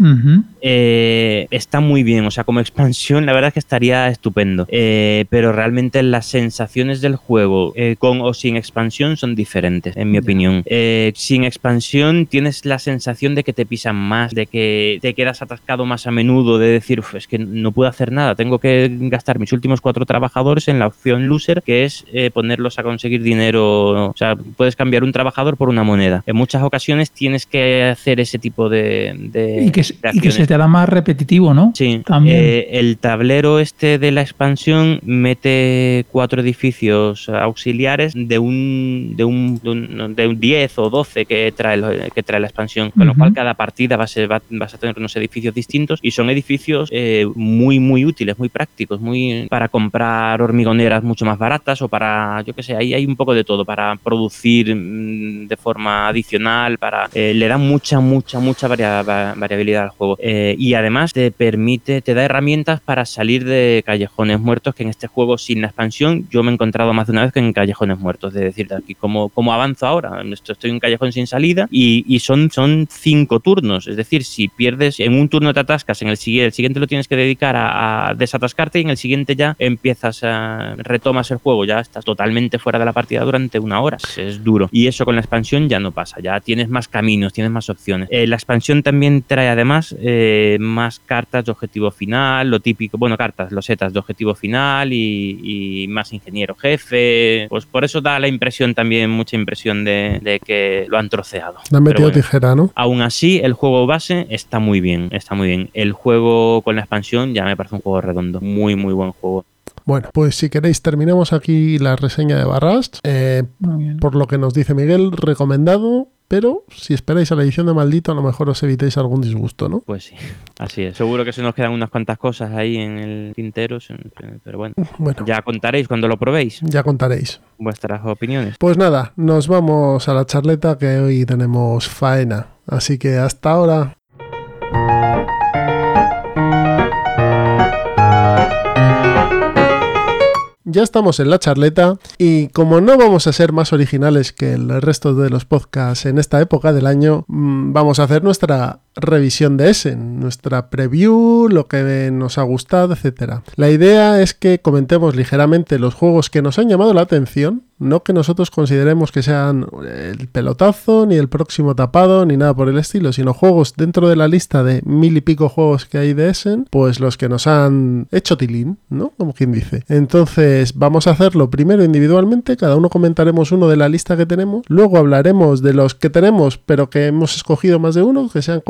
Eh, está muy bien, o sea, como expansión, la verdad es que estaría estupendo. Pero realmente las sensaciones del juego, con o sin expansión, son diferentes, en mi opinión. Sin expansión, tienes la sensación de que te pisan más, de que te quedas atascado más a menudo, de decir, "Uf, es que no puedo hacer nada, tengo que gastar mis últimos cuatro trabajadores en la opción loser, que es ponerlos a conseguir dinero. O sea, puedes cambiar un trabajador por una moneda. En muchas ocasiones tienes que hacer ese tipo de, de- Y que, de y que acciones. se te hará más repetitivo, ¿no? Sí, También. eh, el tablero este de la expansión mete cuatro edificios auxiliares de un de un, de un, de un 10 o 12 que trae, que trae la expansión, con lo cual cada partida va a ser, va- vas a tener unos edificios distintos y son edificios eh, muy muy útiles, muy prácticos, muy para comprar hormigoneras mucho más baratas o para, yo qué sé, ahí hay un poco de todo, para producir mm, de forma adicional, para eh, le da mucha, mucha, mucha varia- va- variabilidad al juego. Eh, y además te permite, te da herramientas para salir de callejones muertos, que en este juego sin la expansión yo me he encontrado más de una vez que en callejones muertos, de decir, de aquí, ¿cómo, cómo avanzo ahora? Esto- Estoy en un callejón sin salida y, y son, son cinco turnos, es decir, si pierdes en un turno te atascas, en el siguiente, el siguiente lo tienes que dedicar a, a desatascarte y en el siguiente ya empiezas a retomas el juego, ya estás totalmente fuera de la partida durante una hora, es duro. Y eso con la expansión ya no pasa, ya tienes más caminos, tienes más opciones. Eh, la expansión también trae además eh, más cartas de objetivo final, lo típico, bueno, cartas, losetas de objetivo final y, y más ingeniero jefe, pues por eso da la impresión también, mucha impresión de, de que lo han troceado. Le han metido bueno. tijera, ¿no? Aún así, el juego base está muy bien, está muy bien. El juego con la expansión ya me parece un juego redondo, muy, muy buen juego. Bueno, pues si queréis terminamos aquí la reseña de Barrast. Eh, por lo que nos dice Miguel, recomendado, pero si esperáis a la edición de Maldito a lo mejor os evitéis algún disgusto, ¿no? Pues sí, así es. Seguro que se nos quedan unas cuantas cosas ahí en el tintero, pero bueno, Bueno, ya contaréis cuando lo probéis ya contaréis. vuestras opiniones. Pues nada, nos vamos a la charleta que hoy tenemos faena. Así que hasta ahora. Ya estamos en la charleta y como no vamos a ser más originales que el resto de los podcasts en esta época del año, mm, vamos a hacer nuestra revisión de Essen, nuestra preview, lo que nos ha gustado, etcétera. La idea es que comentemos ligeramente los juegos que nos han llamado la atención, no que nosotros consideremos que sean el pelotazo, ni el próximo tapado, ni nada por el estilo, sino juegos dentro de la lista de mil y pico juegos que hay de Essen, pues los que nos han hecho tilín, ¿no? Como quien dice. Entonces, vamos a hacerlo primero individualmente, cada uno comentaremos uno de la lista que tenemos, luego hablaremos de los que tenemos, pero que hemos escogido más de uno, que sean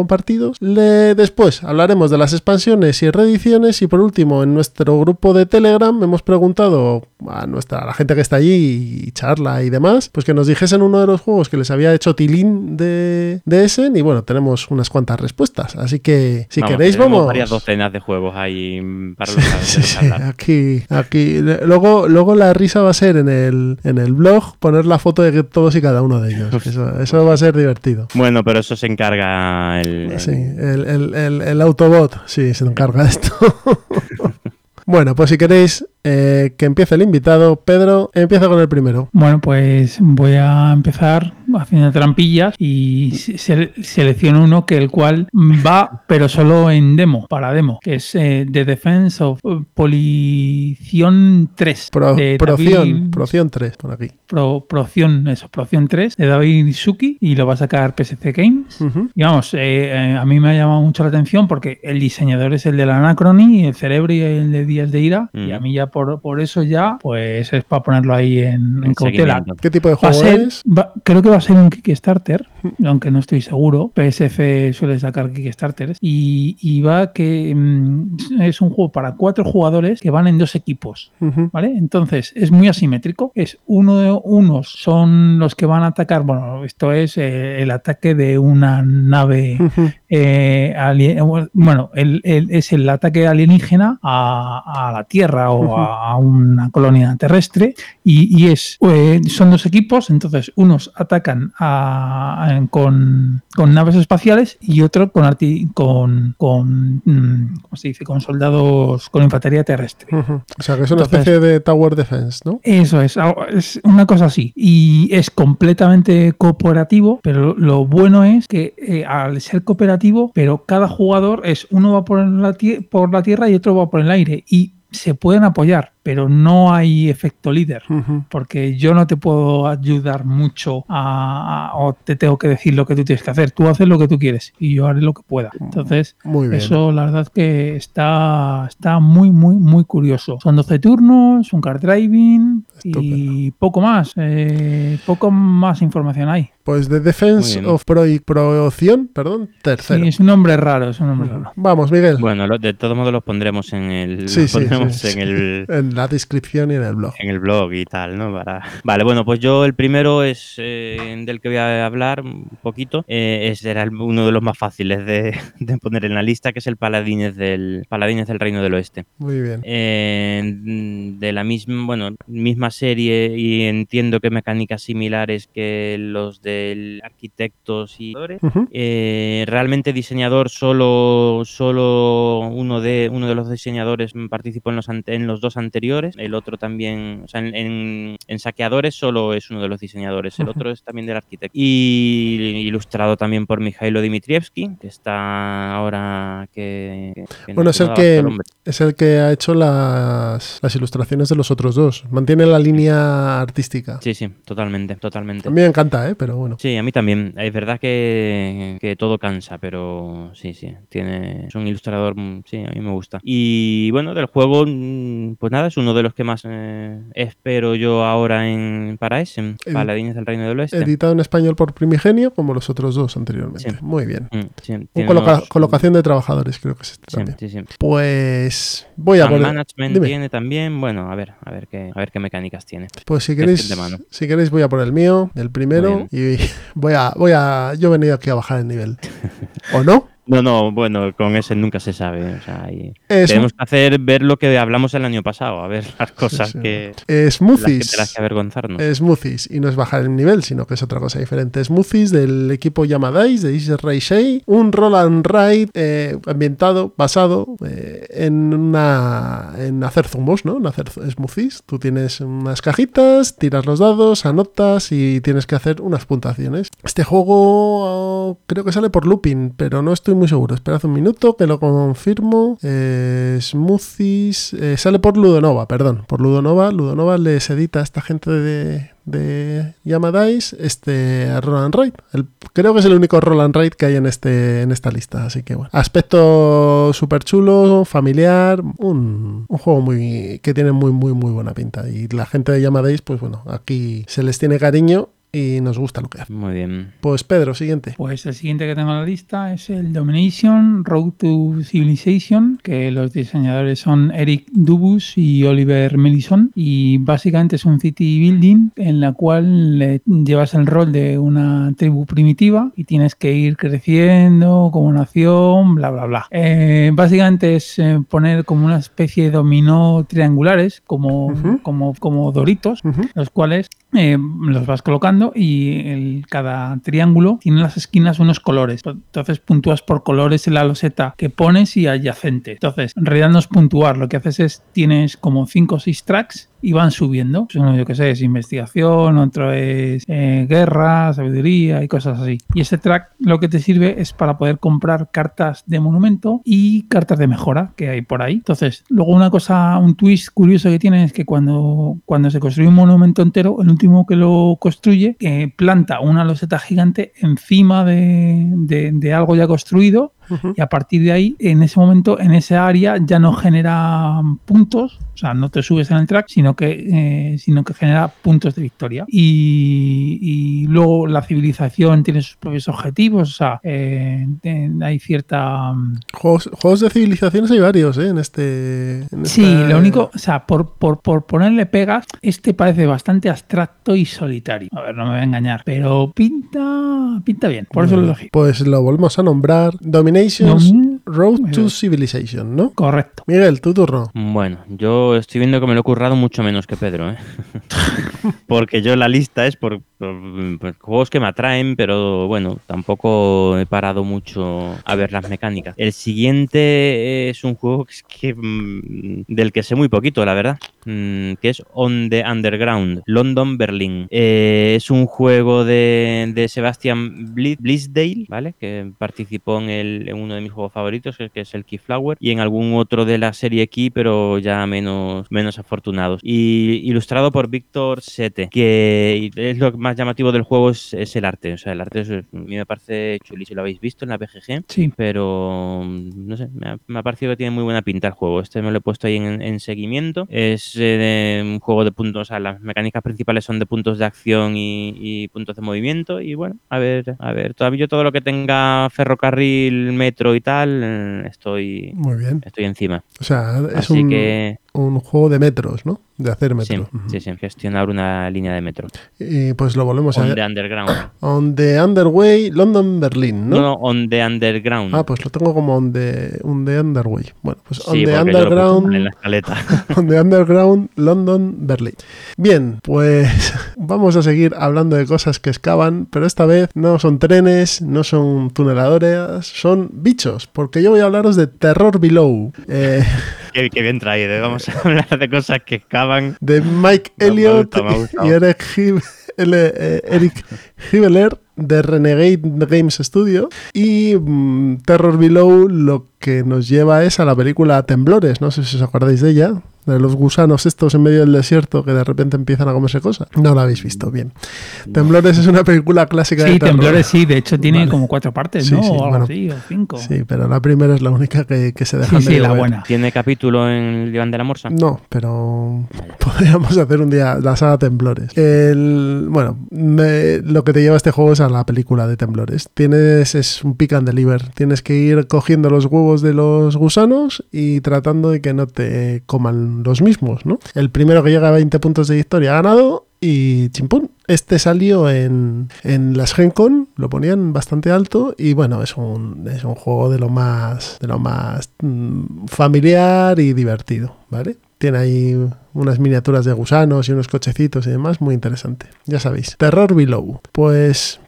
Le- Después hablaremos de las expansiones y reediciones y por último, en nuestro grupo de Telegram hemos preguntado a nuestra a la gente que está allí y charla y demás, pues que nos dijesen uno de los juegos que les había hecho tilín de, de Essen y bueno, tenemos unas cuantas respuestas. Así que si Vamos, queréis vamos... varias docenas de juegos ahí para los, (laughs) Sí, sí, aquí, aquí. Luego, luego la risa va a ser en el, en el blog poner la foto de todos y cada uno de ellos. Eso, eso va a ser divertido. Bueno, pero eso se encarga el, el- Sí, el, el, el, el Autobot, sí, se encarga de esto. (laughs) bueno, pues si queréis, Eh, que empiece el invitado. Pedro, empieza con el primero. Bueno, pues voy a empezar haciendo trampillas y se- selecciono uno que el cual va, pero solo en demo, para demo, que es eh, The Defense of Polición 3. Pro, de proción, David- proción 3, por aquí. Pro, Proción, eso, Proción 3 de David Suki y lo va a sacar PSC Games. Y vamos, eh, eh, a mí me ha llamado mucho la atención porque el diseñador es el de la Anacrony, el cerebro y el de Días de Ira. Y a mí ya por, por eso ya, pues es para ponerlo ahí en, en cautela. ¿Qué tipo de Va a juego ser- es? va- creo que va a ser un Kickstarter, aunque no estoy seguro. PSF suele sacar Kickstarters. Y, y va que mm, es un juego para cuatro jugadores que van en dos equipos. ¿Vale? Entonces es muy asimétrico. Es uno de unos son los que van a atacar. Bueno, esto es eh, el ataque de una nave. eh, alien- bueno, el- el- es el ataque alienígena a, a la Tierra o a, a una colonia terrestre. Y, y es eh, son dos equipos. Entonces unos atacan a- a- con, con naves espaciales y otro con arti- con, con mm, ¿cómo se dice? con soldados con infantería terrestre. O sea, que es una Entonces- especie de Tower Defense, ¿no? Eso es, algo- es una cosa así. Y es completamente cooperativo, pero lo bueno es que eh, al ser cooperativo, pero cada jugador es uno va por la, por la tierra y otro va por el aire. Y se pueden apoyar, pero no hay efecto líder. Porque yo no te puedo ayudar mucho a, a- o te tengo que decir lo que tú tienes que hacer. Tú haces lo que tú quieres y yo haré lo que pueda. Entonces, Muy bien. eso la verdad que está, está muy, muy, muy curioso. Son 12 turnos, un card driving y poco más. eh, poco más información hay. Pues The Muy Defense of Pro Proción, perdón, tercero. Sí, es un nombre raro, es un nombre raro. Vamos, Miguel. Bueno, lo- de todos modos los pondremos en el, Sí, los sí, pondremos sí, sí. en el (laughs) En la descripción y en el blog. en el blog y tal, ¿no? Para... Vale, bueno, pues yo el primero es eh, del que voy a hablar un poquito. eh, es, era uno de los más fáciles de, (laughs) de poner en la lista, que es el Paladines del Paladines del Reino del Oeste. Muy bien. Eh, de la misma, bueno, misma serie y entiendo que mecánicas similares que los del arquitectos y realmente diseñador solo solo uno de uno de los diseñadores participó en los ante- en los dos anteriores el otro también o sea en, en- en saqueadores solo es uno de los diseñadores el (laughs) otro es también del arquitecto y ilustrado también por Mikhailo Dmitrievsky que está ahora que, que- que Bueno, no es el que el es el que ha hecho las, las ilustraciones de los otros dos. Mantiene la línea artística. sí sí totalmente totalmente A mí me encanta, ¿eh? Pero bueno. Sí, a mí también. Es verdad que, que todo cansa, pero sí, sí. Tiene, es un ilustrador, mm, sí, a mí me gusta. Y bueno, del juego, mm, pues nada, es uno de los que más eh, espero yo ahora en para Edi- Paladines del Reino del Oeste. Editado en español por Primigenio, como los otros dos anteriormente. Muy bien. Mm, sí, Un tiene coloca- unos- colocación de trabajadores, creo que es este Sí, también. sí, sí. Pues voy a poner. Management Dime. tiene también, bueno, a ver, a ver qué, a ver qué mecánicas tiene. Pues si queréis, si queréis voy a por el mío, el primero, y (laughs) voy a, voy a, yo he venido aquí a bajar el nivel. (laughs) ¿O no? No, no, bueno, con ese nunca se sabe. O sea, tenemos que hacer ver lo que hablamos el año pasado, a ver las cosas que. Smoothies. las que- que avergonzarnos. Smoothies. Y no es bajar el nivel, sino que es otra cosa diferente. Smoothies del equipo Yamadais, de Ray Shea. Un roll and ride eh, ambientado, basado eh, en una en hacer zumos, ¿no? En hacer smoothies. Tú tienes unas cajitas, tiras los dados, anotas y tienes que hacer unas puntuaciones. Este juego oh, creo que sale por looping, pero no estoy muy seguro. Esperad un minuto que lo confirmo. Eh, smoothies. eh, sale por Ludonova, perdón. Por Ludonova. Ludonova les edita a esta gente de, de Yamadais este Roland Raid. Creo que es el único Roland Raid que hay en, este, en esta lista. Así que bueno. Aspecto súper chulo, familiar. Un, un juego muy que tiene muy, muy, muy buena pinta. Y la gente de Yamadais, pues bueno, aquí se les tiene cariño y nos gusta lo que hacen. Muy bien. Pues Pedro, siguiente. Pues el siguiente que tengo en la lista es el Domination Road to Civilization, que los diseñadores son Eric Dubus y Oliver Mellison. Y básicamente es un city building en la cual llevas el rol de una tribu primitiva y tienes que ir creciendo como nación, bla, bla, bla. Eh, básicamente es eh, poner como una especie de dominó triangulares, como, como, como doritos, los cuales eh, los vas colocando y cada triángulo tiene en las esquinas unos colores. Entonces puntúas por colores en la loseta que pones y adyacente. Entonces, en realidad no es puntuar, lo que haces es tienes como 5 o 6 tracks y van subiendo. Uno, yo que sé, es investigación, otro es eh, guerra, sabiduría y cosas así. Y ese track lo que te sirve es para poder comprar cartas de monumento y cartas de mejora que hay por ahí. Entonces, luego una cosa, un twist curioso que tiene es que cuando, cuando se construye un monumento entero, el último que lo construye eh, planta una loseta gigante encima de- de algo ya construido y a partir de ahí, en ese momento, en esa área ya no genera puntos, o sea, no te subes en el track, sino que, eh, sino que genera puntos de victoria. Y, y luego la civilización tiene sus propios objetivos, o sea, eh, hay cierta... mm, Juegos, juegos de civilizaciones hay varios, ¿eh? En este. en Sí, esta- lo único, o sea, por, por, por ponerle pegas, este parece bastante abstracto y solitario. A ver, no me voy a engañar, pero pinta, pinta bien, por eso lo elegí. Pues lo volvemos a nombrar Nations. Não, Road to. Civilization, ¿no? Correcto. Miguel, tu turno. Bueno, yo estoy viendo que me lo he currado mucho menos que Pedro, ¿eh? (laughs) Porque yo la lista es por, por- por juegos que me atraen, pero bueno, tampoco he parado mucho a ver las mecánicas. El siguiente es un juego que es que, mm, del que sé muy poquito, la verdad, mm, que es On the Underground, London, Berlín. Eh, es un juego de, de Sebastian Bli- Blisdale, ¿vale? Que participó en, el, en uno de mis juegos favoritos, que que es el Keyflower, y en algún otro de la serie Key, pero ya menos, menos afortunados. Y ilustrado por Víctor Sete, que es lo más llamativo del juego es, es el arte. O sea, el arte es- a mí me parece chulísimo. Lo habéis visto en la BGG, Sí. pero mm, no sé, me ha, me ha parecido que tiene muy buena pinta el juego. Este me lo he puesto ahí en, en seguimiento. Es eh, un juego de puntos, o sea, las mecánicas principales son de puntos de acción y, y puntos de movimiento. Y bueno, a ver, a ver, todavía yo todo lo que tenga ferrocarril, metro y tal, estoy, Muy bien. estoy encima. O sea, es Así un, que un juego de metros, ¿no? De hacer sí, metro. Ujú. sí, sí, gestionar una línea de metro. Y pues lo volvemos On a the Underground. On the Underway, London, Berlín, ¿no? No, no, on the Underground. Ah, pues lo tengo como on the, on the Underway. Bueno, pues on sí, the Underground. en la escaleta. (laughs) On the Underground, London, Berlín. Bien, pues (laughs) vamos a seguir hablando de cosas que excavan, pero esta vez no son trenes, no son tuneladores, son bichos, porque yo voy a hablaros de Terror Below, eh, (laughs) Qué, qué bien traído. ¿eh? Vamos a hablar de cosas que excavan. de Mike Elliott y Eric, Hib- eh, Eric Hibeler de Renegade Games Studio y mm, Terror Below lo que nos lleva es a la película Temblores, no sé si os acordáis de ella, de los gusanos estos en medio del desierto que de repente empiezan a comerse cosas. No la habéis visto, bien. Temblores es una película clásica de Sí, terror. Temblores sí, de hecho tiene Vale. como cuatro partes, Sí, ¿no? sí, o algo bueno. así, o cinco. Sí, pero la primera es la única que, que se deja Sí, sí, la ver. buena. ¿Tiene capítulo en el Diván de la Morsa? No, pero podríamos hacer un día la saga Temblores. El, bueno, me- lo que te lleva este juego es a la película de Temblores. Tienes, es un pick and deliver. Tienes que ir cogiendo los huevos de los gusanos y tratando de que no te coman los mismos, ¿no? El primero que llega a 20 puntos de victoria ha ganado y chimpún. Este salió en, en las Gen Con, lo ponían bastante alto y bueno, es un, es un juego de lo más, de lo más mm, familiar y divertido, ¿vale? Tiene ahí unas miniaturas de gusanos y unos cochecitos y demás, muy interesante. Ya sabéis, Terror Below. Pues,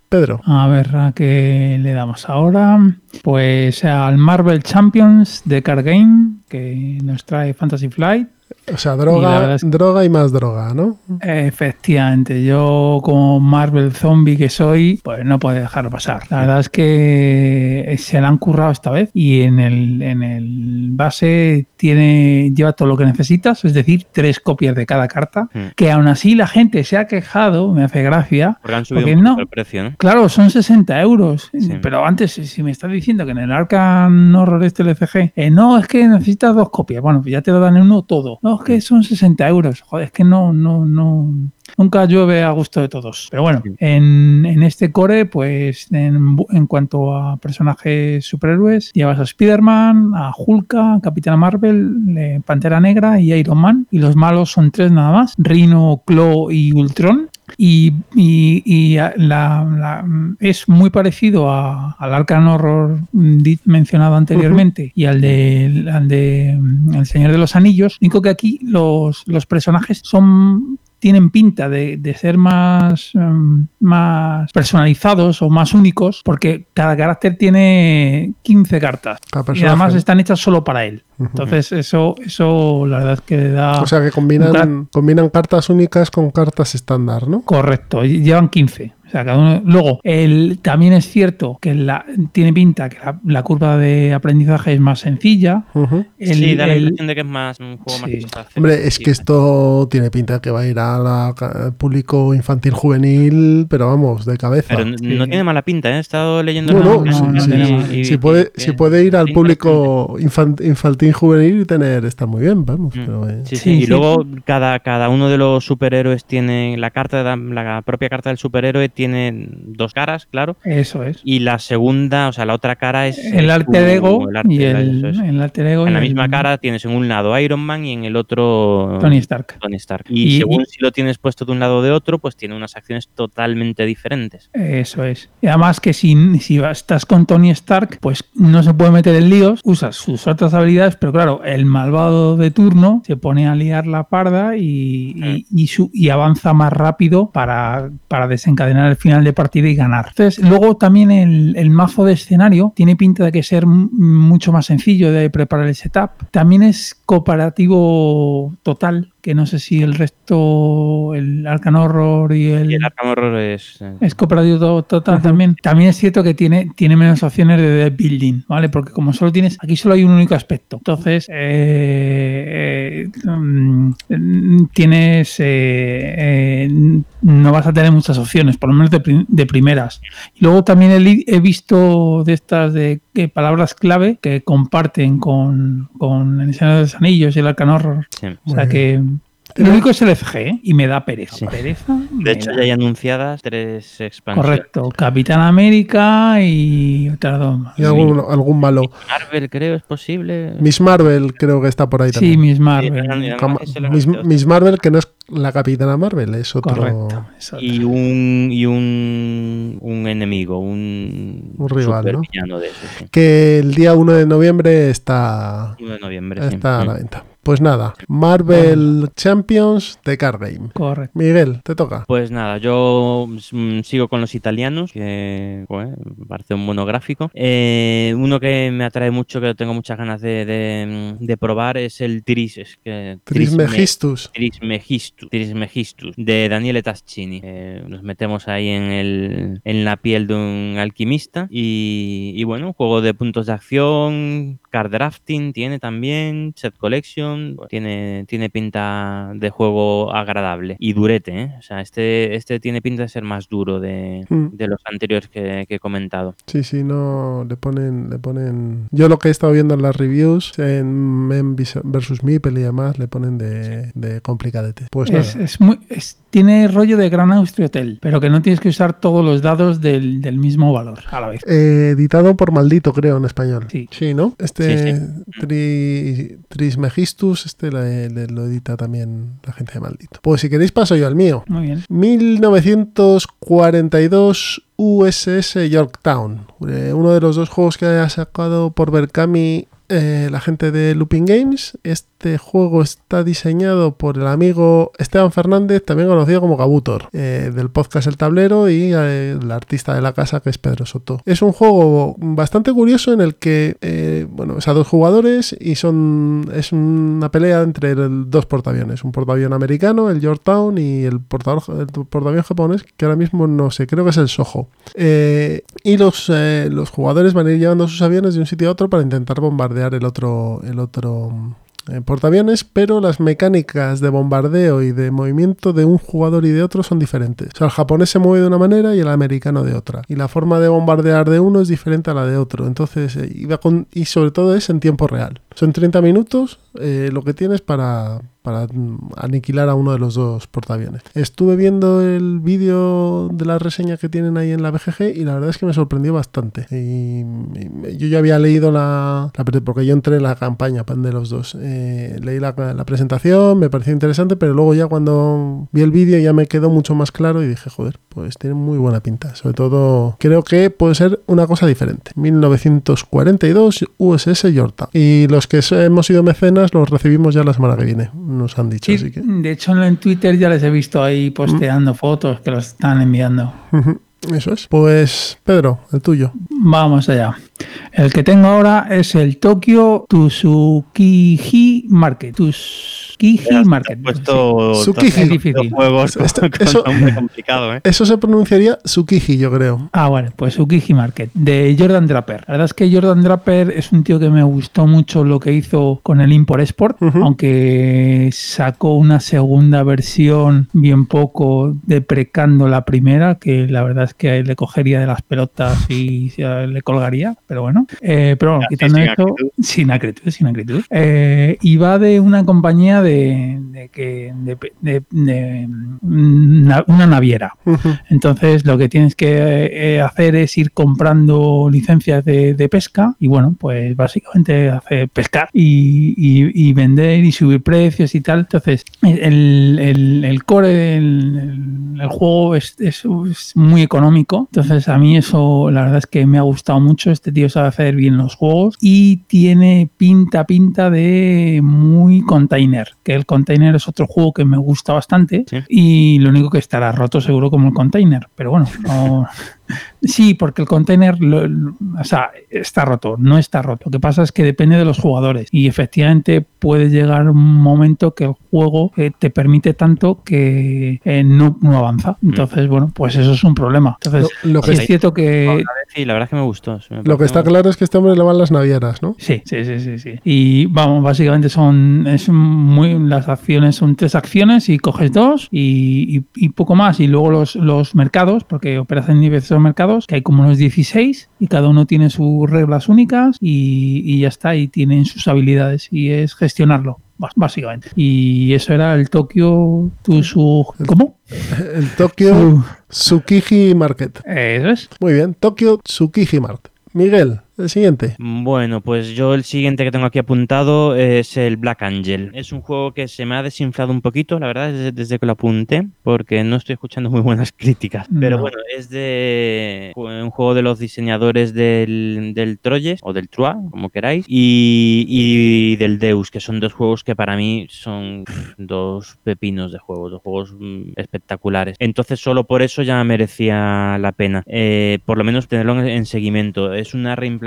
A ver, ¿a qué le damos ahora? Pues al Marvel Champions de Card Game, que nos trae Fantasy Flight. O sea, Y droga, es- droga y más droga, ¿no? Efectivamente, yo como Marvel Zombie que soy, pues no puedo dejarlo pasar. La verdad es que se la han currado esta vez y en el, en el base tiene, lleva todo lo que necesitas, es decir, tres copias de cada carta, Mm. que aún así la gente se ha quejado, me hace gracia, Porque han subido porque un no, poco el precio, ¿no? Claro, son 60 euros. Sí. Pero antes, si me estás diciendo que en el Arkham Horror este LCG, eh, no, es que necesitas dos copias. Bueno, pues ya te lo dan en uno todo. No, es que son 60 euros. Joder, es que no, no, no. Nunca llueve a gusto de todos. Pero bueno, en, en este core, pues en, en cuanto a personajes superhéroes, llevas a Spider-Man, a Hulk, a Capitana Marvel, eh, Pantera Negra y Iron Man. Y los malos son tres nada más: Rhino, Claw y Ultron. Y, y- y la- la- es muy parecido a- al Arkham Horror mm, mencionado anteriormente y al de, al de mm, El Señor de los Anillos. Lo único que aquí los, los personajes son tienen pinta de, de ser más, em, más personalizados o más únicos, porque cada carácter tiene 15 cartas. Y además están hechas solo para él. Entonces, eso, eso la verdad es que da. O sea que combinan, combinan cartas únicas con cartas estándar, ¿no? Correcto, llevan 15. O sea, cada uno- Luego, el, también es cierto que la, tiene pinta que la, la curva de aprendizaje es más sencilla. El- sí, da la impresión de que es más un juego más fácil. Hombre, es que esto tiene pinta que va a ir a la- al público infantil juvenil, pero vamos, de cabeza. Pero no no tiene mala pinta, ¿eh? he estado leyendo No, no, sí, y- y- si, puede, y- si puede ir al público infan- infantil juvenil y tener, está muy bien, vamos. pero, eh, Mm. Sí, sí, y luego cada, cada uno de los superhéroes tiene la carta la propia carta del superhéroe tiene dos caras, claro. Eso es. Y la segunda, o sea, la otra cara es El alter ego el arte- y el, eso es. el alter ego En la el- misma cara tienes en un lado Iron Man y en el otro Tony Stark. Tony Stark. Y, Y- según y- si lo tienes puesto de un lado o de otro, pues tiene unas acciones totalmente diferentes. Eso es. Y además que si, si estás con Tony Stark, pues no se puede meter en líos, usas sus otras habilidades, pero claro, el malvado de turno se pone a liar la parda y, y- y su- y avanza más rápido para, para desencadenar el final de partida y ganar. Luego también el, el mazo de escenario tiene pinta de que ser mucho más sencillo de preparar el setup. También es cooperativo total, que no sé si el resto, el Arcan Horror y el... Y el Arkham Horror es... eh, Es cooperativo to- total también. También es cierto que tiene, tiene menos opciones de building, ¿vale? Porque como solo tienes, aquí solo hay un único aspecto. Entonces, eh, eh, mm, tienes, eh, no vas a tener muchas opciones, por lo menos de, prim- de primeras. Y luego también he, visto de estas de palabras clave que comparten con, con el Señor de los Anillos y el Arcan Horror. Sí. O sea que... Lo único es el FG ¿eh? y me da pereza. Pereza. me De hecho, da. ya hay anunciadas tres expansiones. Correcto, Capitán América y otras dos más. y algún, algún malo. Marvel, creo, es posible. Miss Marvel creo que está por ahí Sí, también. Miss Marvel. Miss, Miss Marvel, que no es la Capitana Marvel, es otro. Correcto. Y un, y un, un enemigo, un, Un rival, ¿no? de esos. sí. Que el día 1 de noviembre está, 1 de noviembre. sí. está a la Mm. venta. Pues nada, Marvel Champions de Card Game. Correcto. Miguel, te toca. Pues nada, yo mm, sigo con los italianos, que me parece un monográfico. Eh, uno que me atrae mucho, que tengo muchas ganas de, de- de probar, es el Tris, es que, Trismegistus. Trismegistus, Trismegistus, de Daniele Taschini. Eh, nos metemos ahí en, el, en la piel de un alquimista y, y bueno, un juego de puntos de acción, card drafting tiene también, set collection, tiene, tiene pinta de juego agradable y durete, ¿eh? O sea, este, este tiene pinta de ser más duro de, Mm. de los anteriores que, que he comentado. Sí, sí, no le ponen, le ponen. Yo lo que he estado viendo en las reviews, en Men versus Meeple y demás, le ponen de, de complicadete. Pues es, nada. es muy, es- tiene rollo de Gran Austria Hotel, pero que no tienes que usar todos los dados del, del mismo valor a la vez. Eh, editado por Maldito, creo, en español. Sí. ¿no? Este Sí, Tri- Trismegistus, este le- lo edita también la gente de Maldito. Pues si queréis paso yo al mío. Muy bien. 1942 USS Yorktown, eh, uno de los dos juegos que ha sacado por Berkami eh, la gente de Looping Games. Este juego está diseñado por el amigo Esteban Fernández, también conocido como Gabutor, eh, del podcast El Tablero y eh, el artista de la casa que es Pedro Soto. Es un juego bastante curioso en el que, eh, bueno, es a dos jugadores y son es una pelea entre dos portaaviones, un portaavión americano, el Yorktown, y el, portador- el portaavión japonés, que ahora mismo no sé, creo que es el Soho. Y los, los jugadores van a ir llevando sus aviones de un sitio a otro para intentar bombardear el otro, el otro eh, portaaviones, pero las mecánicas de bombardeo y de movimiento de un jugador y de otro son diferentes. O sea, el japonés se mueve de una manera y el americano de otra. Y la forma de bombardear de uno es diferente a la de otro. Entonces, eh, iba con, y sobre todo es en tiempo real. Son 30 minutos eh, lo que tienes para, para aniquilar a uno de los dos portaaviones. Estuve viendo el vídeo de la reseña que tienen ahí en la BGG y la verdad es que me sorprendió bastante. Y, yo ya había leído la, porque yo entré en la campaña pan, de los dos. Eh, leí la, presentación, me pareció interesante, pero luego ya cuando vi el vídeo ya me quedó mucho más claro y dije, joder, pues tiene muy buena pinta. Sobre todo, creo que puede ser una cosa diferente. 1942 USS Yorktown. Y los que hemos sido mecenas los recibimos ya la semana que viene, nos han dicho. Sí, así que. de hecho en Twitter ya les he visto ahí posteando fotos que los están enviando. Eso es. Pues, Pedro, el tuyo. Vamos allá. El que tengo ahora es el Tokyo Tsukiji Market. Tsukiji Market. puesto Tsukiji. todos los juegos con, Esto- con eso- nombre complicado, ¿eh? Eso se pronunciaría Tsukiji, yo creo. Ah, vale, pues Tsukiji Market, de Jordan Draper. La verdad es que Jordan Draper es un tío que me gustó mucho lo que hizo con el Import Export, aunque sacó una segunda versión bien poco deprecando la primera, que la verdad es que le cogería de las pelotas y le colgaría, pero bueno. Eh, pero bueno, quitando sin eso, acritud. sin acritud, sin acritud. Eh, y va de una compañía de, de que de, mm, na- una naviera. Entonces lo que tienes que eh, hacer es ir comprando licencias de, pesca y bueno, pues básicamente hacer pescar y, y- y vender y subir precios y tal. Entonces el, el- el core del el juego es, es- es muy económico. Entonces a mí eso la verdad es que me ha gustado mucho. Este tío sabe hacer bien los juegos y tiene pinta, pinta de muy container. Que el container es otro juego que me gusta bastante y lo único que estará roto seguro como el container. Pero bueno, no- Sí, porque el container lo- lo- o sea, está roto, no está roto. Lo que pasa es que depende de los jugadores y efectivamente puede llegar un momento que el juego eh, te permite tanto que eh, no, no avanza. Entonces, bueno, pues eso es un problema. Entonces, Lo- lo sí que es es- cierto que Sí, la verdad es que me gustó. sí, me Lo que está claro es que este hombre le van las navieras, ¿no? Sí, sí, sí, sí, sí. Y vamos, básicamente son es muy las acciones son tres acciones y coges dos y, y- y poco más. Y luego los, los mercados, porque operas en diversos mercados, que hay como unos 16 y cada uno tiene sus reglas únicas y, y ya está, y tienen sus habilidades y es gestionarlo. Básicamente. Y eso era el Tokio Tusu. ¿Cómo? (laughs) El Tokyo Tsukiji Market. Eso es. Muy bien, Tokyo Tsukiji Market. Miguel, el siguiente. Bueno, pues yo el siguiente que tengo aquí apuntado es el Black Angel. Es un juego que se me ha desinflado un poquito, la verdad, desde, desde que lo apunté, porque no estoy escuchando muy buenas (laughs) críticas. Pero No. bueno, es de un juego de los diseñadores del, del Troyes, o del Troyes, como queráis, y, y del Deus, que son dos juegos que para mí son pff, (laughs) dos pepinos de juegos, dos juegos mm, espectaculares. Entonces solo por eso ya merecía la pena. Eh, por lo menos tenerlo en, en seguimiento. Es una reimplementación,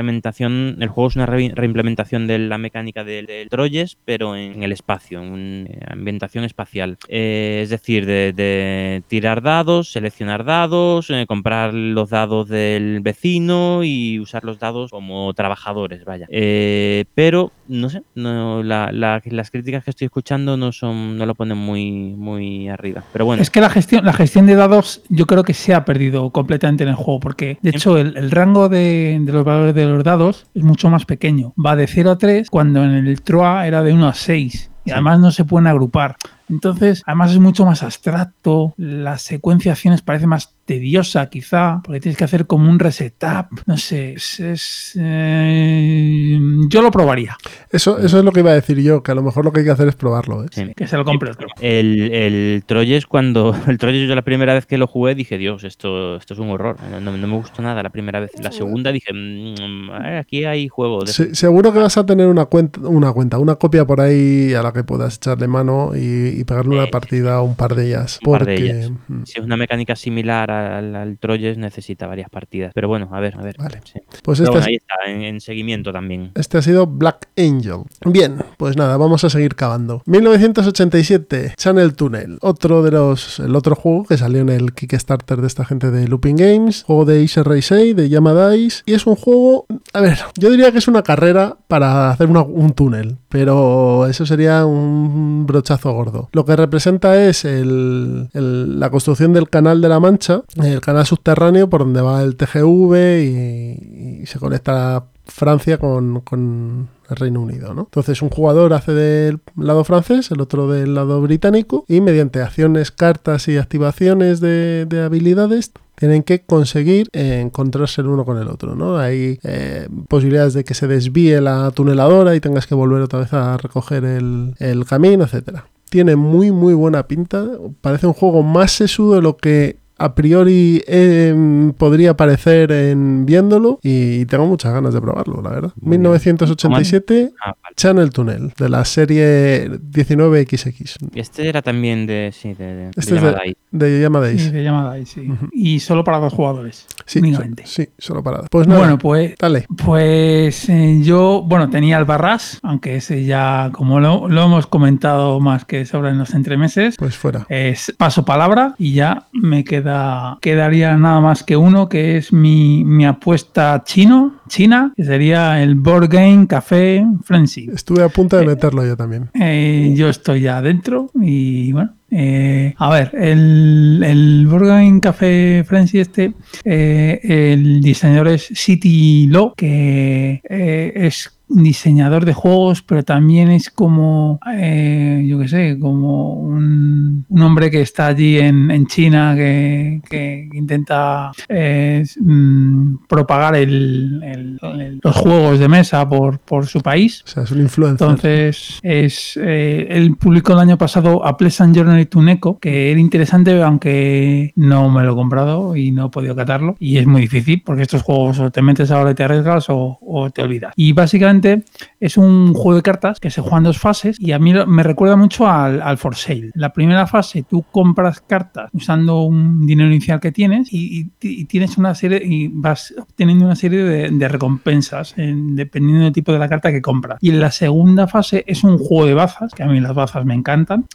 el juego es una re- reimplementación de la mecánica del, Troyes, pero en, el espacio, en una ambientación espacial. Eh, es decir, de, de tirar dados, seleccionar dados, eh, comprar los dados del vecino y usar los dados como trabajadores, vaya. Eh, pero, no sé, no, la- la- las críticas que estoy escuchando no son no lo ponen muy, muy arriba. Pero bueno. Es que la gestión, la gestión de dados yo creo que se ha perdido completamente en el juego, porque de hecho el, el rango de, de los valores de los dados es mucho más pequeño. Va de 0 a 3 cuando en el TROA era de 1 a 6. Y además no se pueden agrupar. Entonces, además es mucho más abstracto. La secuencia de acciones parece más tediosa, quizá, porque tienes que hacer como un resetup. No sé, es. es, eh, yo lo probaría. Eso, eso es lo que iba a decir yo, que a lo mejor lo que hay que hacer es probarlo. ¿eh? Sí. Que se lo compre otro. El, el Troyes, cuando (laughs) el Troyes yo la primera vez que lo jugué dije, Dios, esto, esto es un horror. No, no- no me gustó nada la primera vez. La segunda dije, "Mm, eh, aquí hay juego. de Se- seguro que vas a tener una cuenta, una cuenta, una copia por ahí a la que puedas echarle mano y, y pegarle una partida o un par de ellas. un par de porque, ellas. mm, Si es una mecánica similar al, al Troyes, necesita varias partidas. Pero bueno, a ver, a ver. sí. Pues este bueno, ahí está, en, en seguimiento también. Este ha sido Black Angel. Bien, pues nada, vamos a seguir cavando. 1987, Channel Tunnel. Otro de los. El otro juego que salió en el Kickstarter de esta gente de Looping Games. Juego de Ace Race de Yamadais. Y es un juego. A ver, yo diría que es una carrera para hacer una- un túnel. Pero eso sería un brochazo gordo. Lo que representa es el- el- la construcción del canal de la Mancha, el canal subterráneo por donde va el TGV y, se conecta Francia con, con el Reino Unido, ¿no? Entonces un jugador hace del lado francés, el otro del lado británico y mediante acciones, cartas y activaciones de, de habilidades tienen que conseguir eh, encontrarse el uno con el otro, ¿no? Hay eh, posibilidades de que se desvíe la tuneladora y tengas que volver otra vez a recoger el, el camino, etcétera. Tiene muy muy buena pinta, parece un juego más sesudo de lo que a priori eh, podría parecer en viéndolo y tengo muchas ganas de probarlo, la verdad. 1987, Ah, vale. Channel Tunnel, de la serie 19XX. Este era también de. Sí, de. de Este es llamada de, ahí. de Sí. Y solo para dos jugadores. Sí, únicamente. so- sí, solo para. Pues nada, Bueno, pues, dale. pues eh, yo, bueno, tenía el Barras, aunque ese ya, como lo, lo hemos comentado más que sobre en los entremeses, Pues fuera. es paso palabra y ya me queda quedaría nada más que uno que es mi, mi apuesta chino, china, que sería el Board Game Café Frenzy. Estuve a punto de meterlo yo también. Eh, yo estoy ya adentro y bueno. Eh, a ver, el, el Game Café Frenzy este, eh, el diseñador es City Law, que eh, es diseñador de juegos, pero también es como, eh, yo qué sé, como un, un hombre que está allí en, en China que, que intenta eh, mm, propagar el- el- el- los juegos de mesa por, por su país. O sea, es un influencer. Entonces, es, eh, él publicó el año pasado A Pleasant Journey to Neko, que era interesante, aunque no me lo he comprado y no he podido catarlo. Y es muy difícil, porque estos juegos o te metes ahora y te arriesgas o, o te olvidas. Y básicamente interesante es un juego de cartas que se juega en dos fases y a mí me recuerda mucho al, al For Sale. La primera fase tú compras cartas usando un dinero inicial que tienes y, y- y tienes una serie y vas obteniendo una serie de, de recompensas en- dependiendo del tipo de la carta que compras. Y en la segunda fase es un juego de bazas, que a mí las bazas me encantan,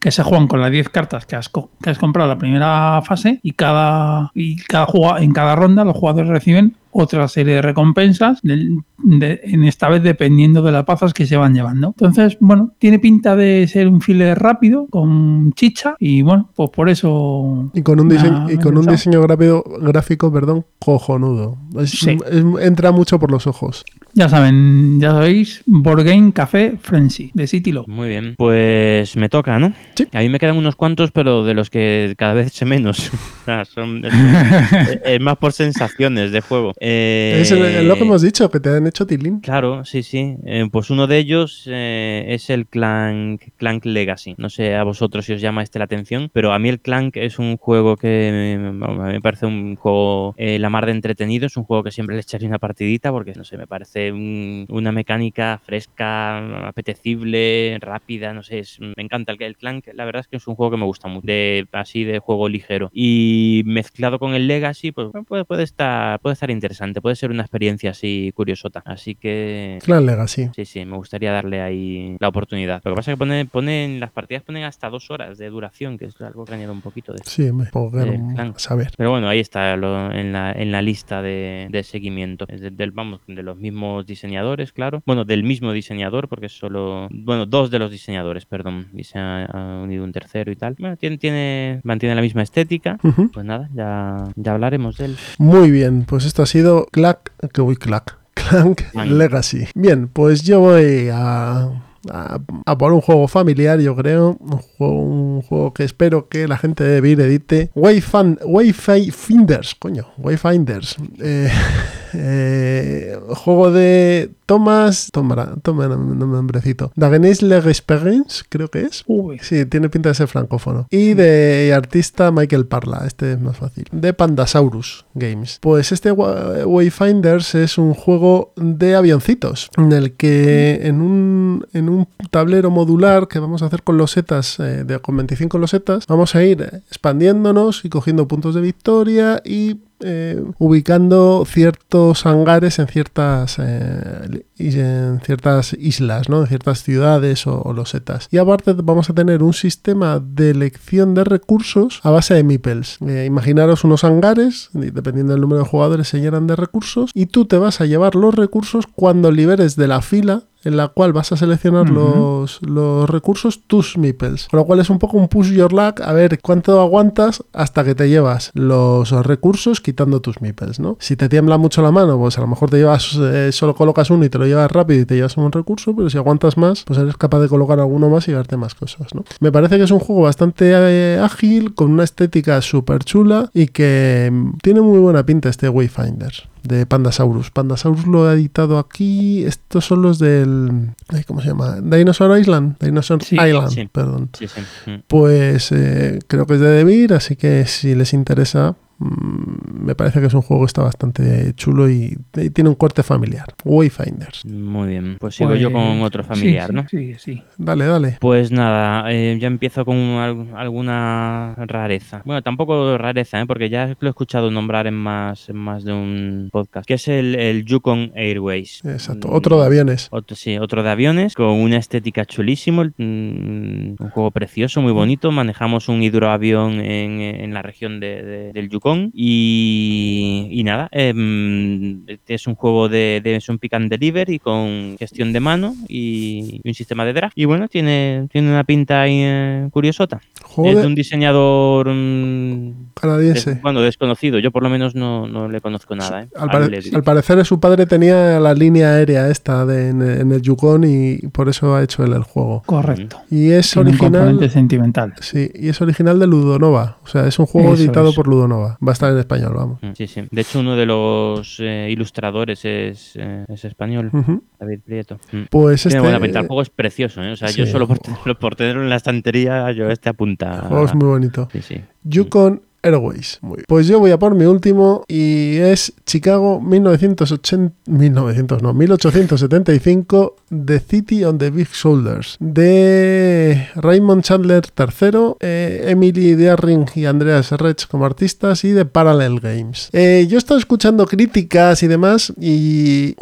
que se juegan con las 10 cartas que has, que has comprado la primera fase y cada, y cada en cada ronda los jugadores reciben otra serie de recompensas, del- de- en esta vez dependiendo de las bazas que se van llevando. Entonces, bueno, tiene pinta de ser un filler rápido, con chicha, y bueno, pues por eso... Y con un diseño, y con un diseño gráfico, gráfico perdón, cojonudo. Es- Sí. es- entra mucho por los ojos. Ya saben, ya sabéis, Board Game Café Frenzy, de City. Muy bien. Pues me toca, ¿no? Sí. A mí me quedan unos cuantos, pero de los que cada vez sé menos. (laughs) O sea, son, (laughs) es, más por sensaciones de juego. Eh, Es lo que hemos dicho, que te han hecho tilín. Claro, sí, sí. Eh, pues uno de ellos eh, es el Clank, Clank Legacy. No sé a vosotros si os llama este la atención, pero a mí el Clank es un juego que me, vamos, a mí me parece un juego eh, la mar de entretenido. Es un juego que siempre le echaría una partidita porque, no sé, me parece un- una mecánica fresca, apetecible, rápida, no sé. es- me encanta el, el Clank. La verdad es que es un juego que me gusta mucho, de, así de juego ligero. Y mezclado con el Legacy, pues puede, puede estar, puede estar interesante. Puede ser una experiencia así curiosota. Así que Clan Legacy. Sí, sí, me gustaría darle ahí la oportunidad. Lo que pasa es que pone, ponen, las partidas ponen hasta dos horas de duración, que es algo que añade un poquito de... Sí, me a Clank. saber. Pero bueno, ahí está lo- en, la, en la lista de, de seguimiento. De, del, vamos, de los mismos diseñadores, claro. Bueno, del mismo diseñador, porque es solo... Bueno, dos de los diseñadores, perdón. Y se ha, ha unido un tercero y tal. Bueno, tiene, tiene, mantiene la misma estética. Pues nada, ya, ya hablaremos de él. Muy bien, pues esto ha sido Clack, que voy Clack, Clank. Legacy. Bien, pues yo voy a, a, a por un juego familiar, yo creo, un juego, un juego que espero que la gente de Vir edite. Wayfinders, coño, Wayfinders. Eh, (laughs) eh, juego de Thomas, toma, toma nombrecito. Dagenis Legesperience, creo que es. Uy. Sí, tiene pinta de ser francófono. Y de artista Michael Parla, este es más fácil. De Pandasaurus Games. Pues este Wa- Wayfinders es un juego de avioncitos, en el que en un, en un tablero modular que vamos a hacer con losetas, eh, de, con 25 losetas, vamos a ir expandiéndonos y cogiendo puntos de victoria y eh, ubicando ciertos hangares en ciertas eh, en ciertas islas, ¿no? En ciertas ciudades o, o losetas. Y aparte vamos a tener un sistema de elección de recursos a base de meeples. Eh, imaginaros unos hangares, dependiendo del número de jugadores se llenan de recursos, y tú te vas a llevar los recursos cuando liberes de la fila en la cual vas a seleccionar los, los recursos tus meeples. Con lo cual es un poco un push your luck a ver cuánto aguantas hasta que te llevas los recursos quitando tus meeples, ¿no? Si te tiembla mucho la mano, pues a lo mejor te llevas, eh, solo colocas uno y te lo llevas rápido y te llevas un recurso, pero si aguantas más, pues eres capaz de colocar alguno más y llevarte más cosas, ¿no? Me parece que es un juego bastante eh, ágil, con una estética súper chula y que mm, tiene muy buena pinta este Wayfinder de Pandasaurus. Pandasaurus lo ha editado aquí. Estos son los del ¿Cómo se llama? Dinosaur Island. Dinosaur Sí, Island, sí. perdón. Sí. Pues eh, creo que es de Devir, así que si les interesa, mm, me parece que es un juego que está bastante chulo y, y tiene un corte familiar. Wayfinders. Muy bien. Pues sigo yo Pues, con otro sí, familiar, sí, ¿no? Sí, sí. Dale, dale. Pues nada, eh, ya empiezo con al- alguna rareza. Bueno, tampoco rareza, ¿eh? porque ya lo he escuchado nombrar en más, en más de un podcast, que es el, el Yukon Airways. Exacto. Otro de aviones. Otro, sí, otro de aviones, con una estética chulísimo, mm, un juego precioso, muy bonito. Manejamos un hidroavión en, en la región de- de- del Yukon y, y nada, em, es un juego de, de es un pick and deliver y con gestión de mano y, y un sistema de drag. Y bueno, tiene, tiene una pinta ahí, eh, curiosota. Es de- un diseñador mm, Canadiense. des- bueno, desconocido. Yo por lo menos no, no le conozco nada. ¿eh? Al, pare- parecer su padre tenía la línea aérea esta de, en, en el Yukon y por eso ha hecho él el juego. Correcto. Y es Tiene un original. componente sentimental. Sí, y es original de Ludonova. O sea, es un juego Eso editado es. por Ludonova. Va a estar en español, vamos. Mm, Sí, sí. De hecho, uno de los eh, ilustradores es, eh, es español, Ujú. David Prieto. Mm. Pues Tiene este. buena pinta. El juego es precioso, ¿eh? O sea, yo Sí. solo por, tenerlo- (laughs) por tenerlo en la estantería, yo este apunta. El juego es muy bonito. Sí, sí. Yukon Airways. Muy bien. Pues yo voy a por mi último y es Chicago 1980, 1900, no, 1875, The City on the Big Shoulders, de Raymond Chandler III, eh, Emily Dearring y Andreas Rech como artistas y de Parallel Games. Eh, yo he estado escuchando críticas y demás y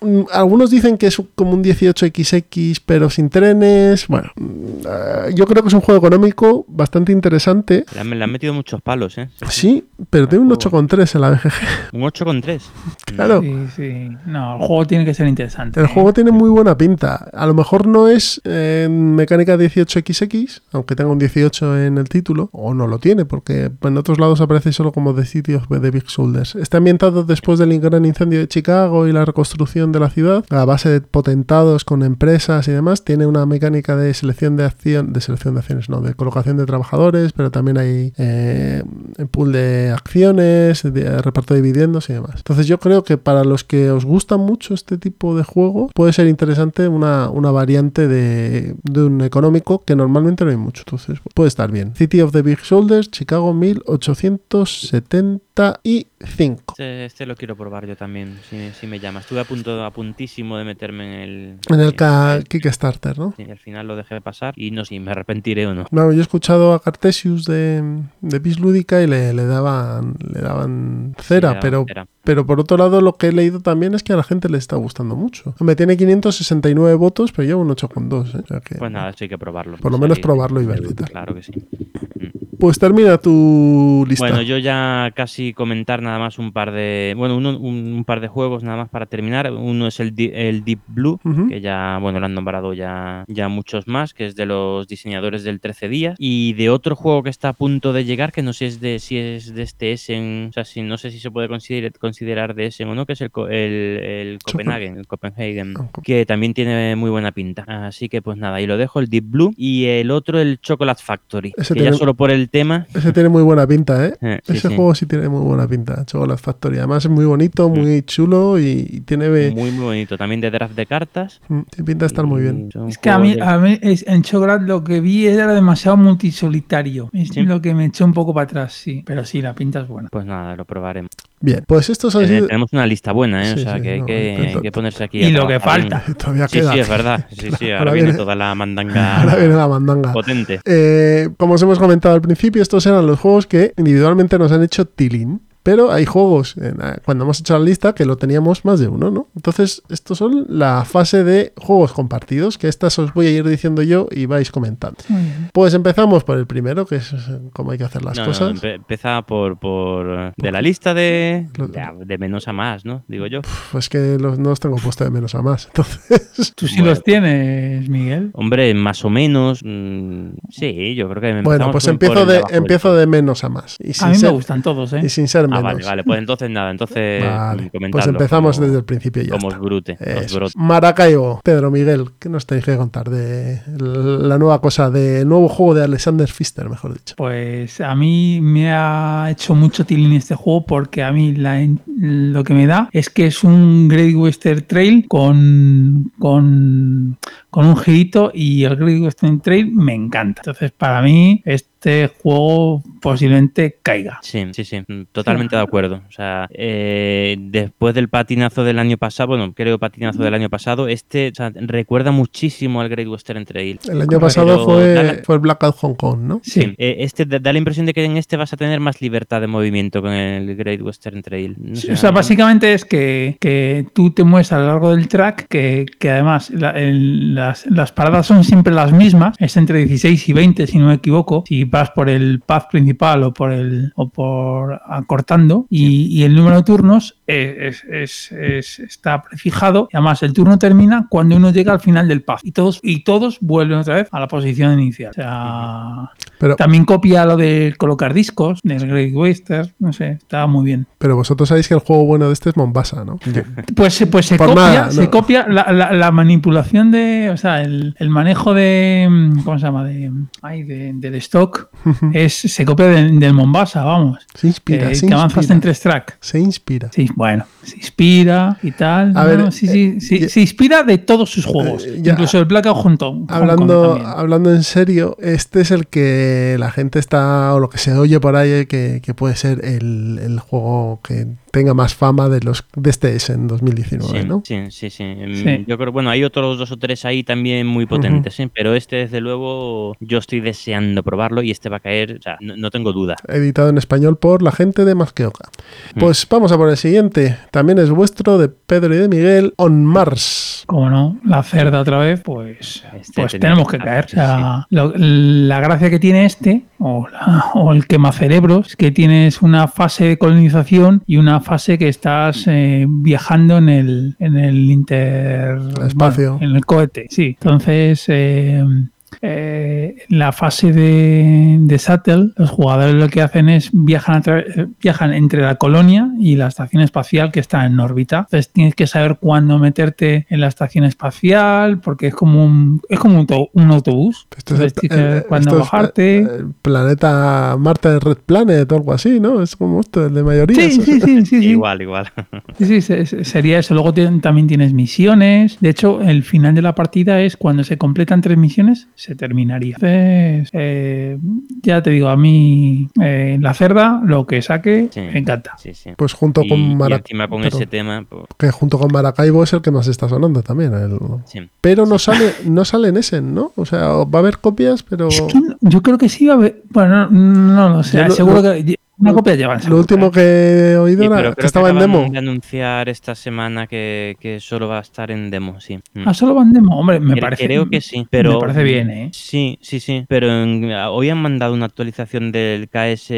mm, algunos dicen que es como un 18XX pero sin trenes. Bueno, mm, eh, yo creo que es un juego económico bastante interesante. Le han, le han metido muchos palos, ¿eh? Sí, pero tiene un 8,3 en la BGG. (laughs) Un 8,3. Claro. Sí, sí. No, el juego tiene que ser interesante. El ¿eh? juego tiene muy buena pinta. A lo mejor no es en mecánica 18XX, aunque tenga un 18 en el título, o no lo tiene, porque en otros lados aparece solo como The City of the Big Shoulders. Está ambientado después del gran incendio de Chicago y la reconstrucción de la ciudad, a base de potentados con empresas y demás. Tiene una mecánica de selección de acción, de selección de acciones, no, de colocación de trabajadores, pero también hay eh, pool de acciones, de reparto de dividendos y demás. Entonces yo creo que para los que os gusta mucho este tipo de juego, puede ser interesante una, una variante de, de un económico que normalmente no hay mucho. Entonces puede estar bien. City of the Big Shoulders, Chicago 1875. Este, este lo quiero probar yo también, si, si me llama. Estuve a punto, a puntísimo de meterme en el... En el Kickstarter, ¿no? Sí, al final lo dejé pasar y no sé si me arrepentiré o no. No, yo he escuchado a Cartesius de, de Bis Lúdica y le, le daban le daban cera, le daban pero, cera. Pero por otro lado lo que he leído también es que a la gente le está gustando mucho. Me tiene 569 votos, pero lleva un 8,2. ¿eh? O sea que- Pues nada, eso hay que probarlo. Por lo Sí, menos probarlo y verlo. Claro que sí. Pues termina tu lista. Bueno, yo ya casi comentar nada más un par de. Bueno, uno- un, un par de juegos nada más para terminar. Uno es el, el Deep Blue, que ya, bueno, lo han nombrado ya, ya muchos más, que es de los diseñadores del 13 días. Y de otro juego que está a punto de llegar, que no sé es de, si es de este Essen, o sea, si, no sé si se puede considerar, considerar de Essen o no, que es el, el, el Copenhagen, el Copenhagen, que también tiene muy buena pinta. Así que pues nada, ahí lo dejo, el Deep Blue. Y el otro, el Chocolate Factory, Ese que ya tiene- solo por el tema. Ese tiene muy buena pinta, ¿eh? Eh, sí, Ese sí. juego sí tiene muy buena pinta, Chocolate Factory. Además es muy bonito, muy chulo y, y tiene, Muy, muy bonito. También de draft de cartas. mm, tiene pinta de estar muy bien. Es que a mí, de- a mí es- en Chocolate lo que vi era demasiado multisolitario. Es lo que me echó un poco para atrás, sí. Pero sí, la pinta es buena. Pues nada, lo probaremos. Bien, pues estos han Eh, sido... Tenemos una lista buena, ¿eh? Sí, o sea, sí, que hay no, que, pero- hay que ponerse aquí. Y a lo que falta. (laughs) Todavía sí, queda. sí, es verdad. Sí, sí, (laughs) ahora, Ahora viene, viene- toda la mandanga (laughs) Ahora viene la mandanga. potente. Eh, como os hemos comentado al principio, estos eran los juegos que individualmente nos han hecho tilín. Pero hay juegos, cuando hemos hecho la lista, que lo teníamos más de uno, ¿no? Entonces, estos son la fase de juegos compartidos, que estas os voy a ir diciendo yo y vais comentando. Muy bien. Pues empezamos por el primero, que es eh, cómo hay que hacer las No, no, cosas. empe- empieza por, por de la lista de, de, de menos a más, ¿no? Digo yo. Pues que los, no los tengo puesto de menos a más. (laughs) Entonces, Tú sí los tienes, Miguel. Hombre, más o menos. mm, sí, yo creo que bueno, pues empiezo de, empiezo de menos a más. Y A mí me ser- gustan todos, ¿eh? Y sin ser A Ah, vale, vale. Pues entonces nada, entonces (laughs) Vale, mm, pues comentadlo empezamos como- desde el principio ya Como es brute. Maracaibo, Pedro Miguel, ¿qué nos tenéis que contar de la nueva cosa, del nuevo juego de Alexander Pfister, mejor dicho? Pues a mí me ha hecho mucho tilín este juego porque a mí la- lo que me da es que es un Great Western Trail con, con, con un girito y el Great Western Trail me encanta. Entonces para mí este juego posiblemente caiga. Sí, sí, sí, mm, totalmente de acuerdo. O sea, eh, después del patinazo del año pasado, bueno, creo patinazo del año pasado, este o sea, recuerda muchísimo al Great Western Trail. El año pasado da la- fue, fue el Blackout Hong Kong, ¿no? Sí, eh, este da la impresión de que en este vas a tener más libertad de movimiento con el Great Western Trail. No sé, O sea, básicamente es que, que tú te mueves a lo largo del track, que, que además la- el- las, las paradas son siempre las mismas, es entre 16 y 20 si no me equivoco, si vas por el path principal o por el o por acortando, y, y el número de turnos es, es- es- está prefijado, y además el turno termina cuando uno llega al final del path, y todos, y todos vuelven otra vez a la posición inicial. O sea, Pero- también copia lo de colocar discos del Great Western, no sé, está muy bien. Pero vosotros sabéis que el juego bueno de este es Mombasa, ¿no? Pues, se- pues se Por copia, nada, se copia la, la- la manipulación de, o sea, el, el manejo de, ¿cómo se llama? De, ay, de- del stock, es, se copia del, del Mombasa, vamos. Se inspira, Eh, se que avanzas inspira. en tres tracks. Se inspira. Sí, bueno, se inspira y tal. A No, ver, no, sí, sí, sí, se inspira de todos sus juegos, eh, ya- incluso el Blackout Hong Kong. Hong Kong Hablando, hablando en serio, este es el que la gente está, o lo que se oye por ahí, que, que puede ser el, el juego que tenga más fama de los de este es en 2019, Sí, ¿no? sí, sí, sí. Mm, Sí. Yo creo, bueno, hay otros dos o tres ahí también muy potentes, ¿sí? pero este, desde luego, yo estoy deseando probarlo y este va a caer, o sea, no, no tengo duda. Editado en español por la gente de Masqueoka. Mm. Pues vamos a por el siguiente. También es vuestro, de Pedro y de Miguel, On Mars. Como no, la cerda otra vez, pues, Este pues tenemos que caer. O sea, lo- la gracia que tiene este, o, la- o el quemacerebros, es que tienes una fase de colonización y una fase que estás eh, viajando en el, en el inter... espacio. bueno, en el cohete, sí. Entonces... eh, eh, en la fase de, de Shuttle, los jugadores lo que hacen es viajan, eh, viajan entre la colonia y la estación espacial que está en órbita. Entonces tienes que saber cuándo meterte en la estación espacial, porque es como un, es como un, auto- un autobús. Esto es Entonces el- eh, cuándo esto bajarte. el planeta Marte de Red Planet o algo así, ¿no? Es como esto, el de mayoría. Sí, sí, sí, sí, sí. Igual, igual. Sí, sí, se- se- sería eso. Luego también tienes misiones. De hecho, el final de la partida es cuando se completan tres misiones, se terminaría. Entonces, eh, ya te digo, a mí eh, la cerda, lo que saque, Sí, me encanta. Sí, sí. Pues junto Y- con y Mara- encima con ese tema, pues, Que junto con Maracaibo es el que más está sonando también. el- sí. Pero no sale, no sale en ese, ¿no? O sea, va a haber copias, pero Es que no- yo creo que sí va a haber. Bueno, no, no lo sé. Yo lo- seguro lo- que una copia llevan. lo último que he oído Sí, era que creo estaba en demo. de anunciar esta semana que, que solo va a estar en demo, sí. Mm. Ah, solo van demo. Hombre, me Cre- parece. Creo que sí, pero... Me parece bien, ¿eh? Sí, sí, sí, pero en- hoy han mandado una actualización del KS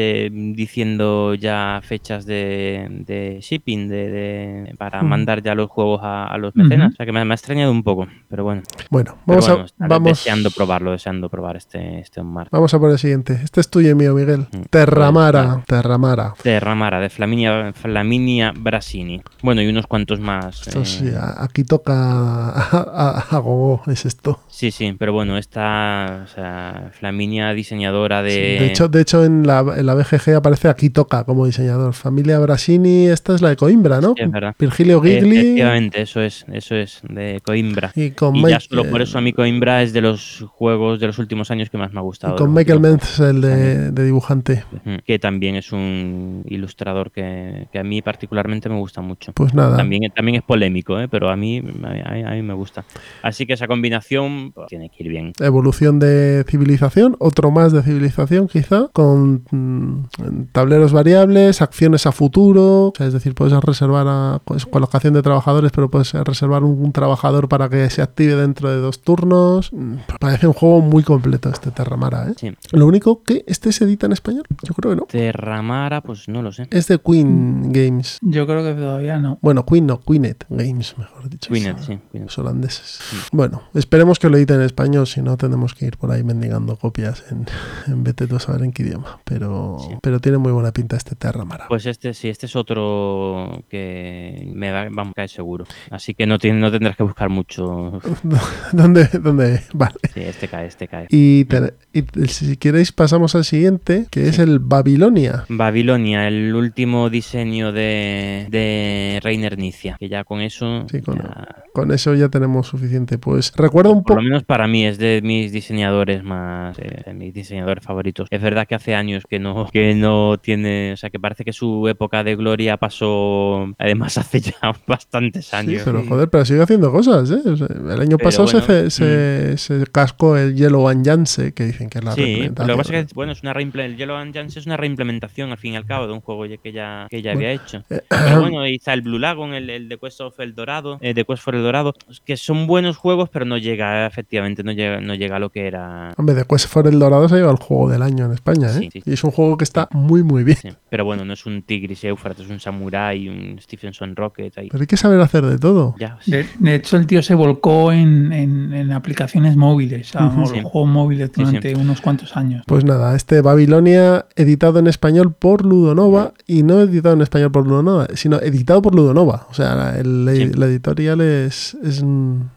diciendo ya fechas de, de shipping, de, de- para Ujú. mandar ya los juegos a, a los mecenas. O sea que me, me ha extrañado un poco, pero bueno. Bueno, vamos bueno, a vamos, deseando probarlo, deseando probar este, este Omar. vamos a por el siguiente. Este es tuyo y mío, Miguel. Mm. Terramara, Terramara. De Ramara, de Flaminia, Flaminia Brasini. Bueno, y unos cuantos más. Esto eh, sí, aquí toca a, a- a gogo, es esto. Sí, sí, pero bueno, esta o sea, Flaminia diseñadora de... Sí, de hecho, de hecho en, la, en la BGG aparece aquí toca como diseñador. Familia Brasini, esta es la de Coimbra, ¿no? Sí, es verdad. Virgilio Gigli. Efectivamente, eso es, eso es, de Coimbra. Y con Y Mike- ya solo por eso a mí Coimbra es de los juegos de los últimos años que más me ha gustado. Y con Michael Menz, el de, de dibujante. Que también es un ilustrador que, que a mí particularmente me gusta mucho. Pues nada. También, también es polémico, ¿eh? pero a mí, a, mí, a mí me gusta. Así que esa combinación pues, tiene que ir bien. Evolución de civilización, otro más de civilización quizá, con mm, tableros variables, acciones a futuro, o sea, es decir, puedes reservar a, pues, colocación de trabajadores, pero puedes reservar un, un trabajador para que se active dentro de dos turnos. Mm, Parece un juego muy completo este Terramara, ¿eh? Sí. Lo único que este se edita en español, yo creo que no. Terramara, pues no lo sé. Es de Queen Games. Yo creo que todavía no. Bueno, Queen no, Queenet Games, mejor dicho. Queenet, sí, Queenet. Los holandeses. Bueno, esperemos que lo editen en español, si no tenemos que ir por ahí mendigando copias en, en vete tú a saber en qué idioma. Pero, pero tiene muy buena pinta este Terramara. Pues este sí, este es otro que me va, vamos a caer seguro. Así que no, tiene, no tendrás que buscar mucho. (laughs) ¿Dónde, ¿Dónde? Vale. Sí, este cae, este cae. Y, te- y si queréis pasamos al siguiente, que es el Babilonia. Babilonia, el último diseño de, de Reiner Nicia, que ya con eso, Sí, con, ya- con eso ya tenemos suficiente. Pues recuerda un por poco... lo menos para mí es de mis diseñadores más, eh, de mis diseñadores favoritos. Es verdad que hace años que no, que no tiene, o sea, que parece que su época de gloria pasó, además (laughs) hace ya bastantes Sí, años. pero joder, pero sigue haciendo cosas, ¿eh? O sea, el año Pero pasado se, bueno, ce- se, se cascó el Yellow and Yance, que dicen que es la Sí, lo que pasa es que bueno, es una reimple- el Yellow and es una reimplementación al fin y al cabo de un juego ya- que ya, que ya Bueno, había hecho. eh, Pero (clears throat) bueno, ahí está el Blue Lagoon, el, el de Quest of El Dorado, eh, de Quest for El Dorado, que son buenos juegos, pero no llega, efectivamente, no llega, no llega a lo que era. Hombre, de Quest for el Dorado se lleva el juego del año en España, ¿eh? Sí, sí. Y es un juego que está muy, muy bien. Sí, Pero bueno, no es un Tigris y Éufrates, es un Samurai, un Stephenson Rocket. Ahí. Pero hay que saber hacer de todo. Ya, De, de hecho, el tío se volcó en, en- en aplicaciones móviles, a los Sí. juegos móviles Sí, sí. durante unos cuantos años. Pues nada, este Babilonia editado en español por Ludonova y no editado en español por Ludonova, sino editado por Ludonova. O sea, el- Sí. la editorial es, es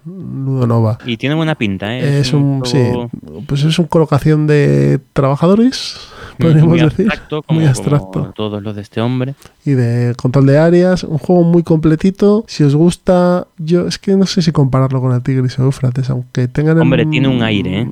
Ludonova. Y tiene buena pinta, ¿eh? Es un, juego sí, pues es una colocación de trabajadores, podríamos muy decir. abstracto, como, muy como abstracto. todos los de este hombre. y de control de áreas. Un juego muy completito. Si os gusta, yo es que no sé si compararlo con el Tigris o Eufrates, aunque tengan el- Hombre, tiene un aire, ¿eh?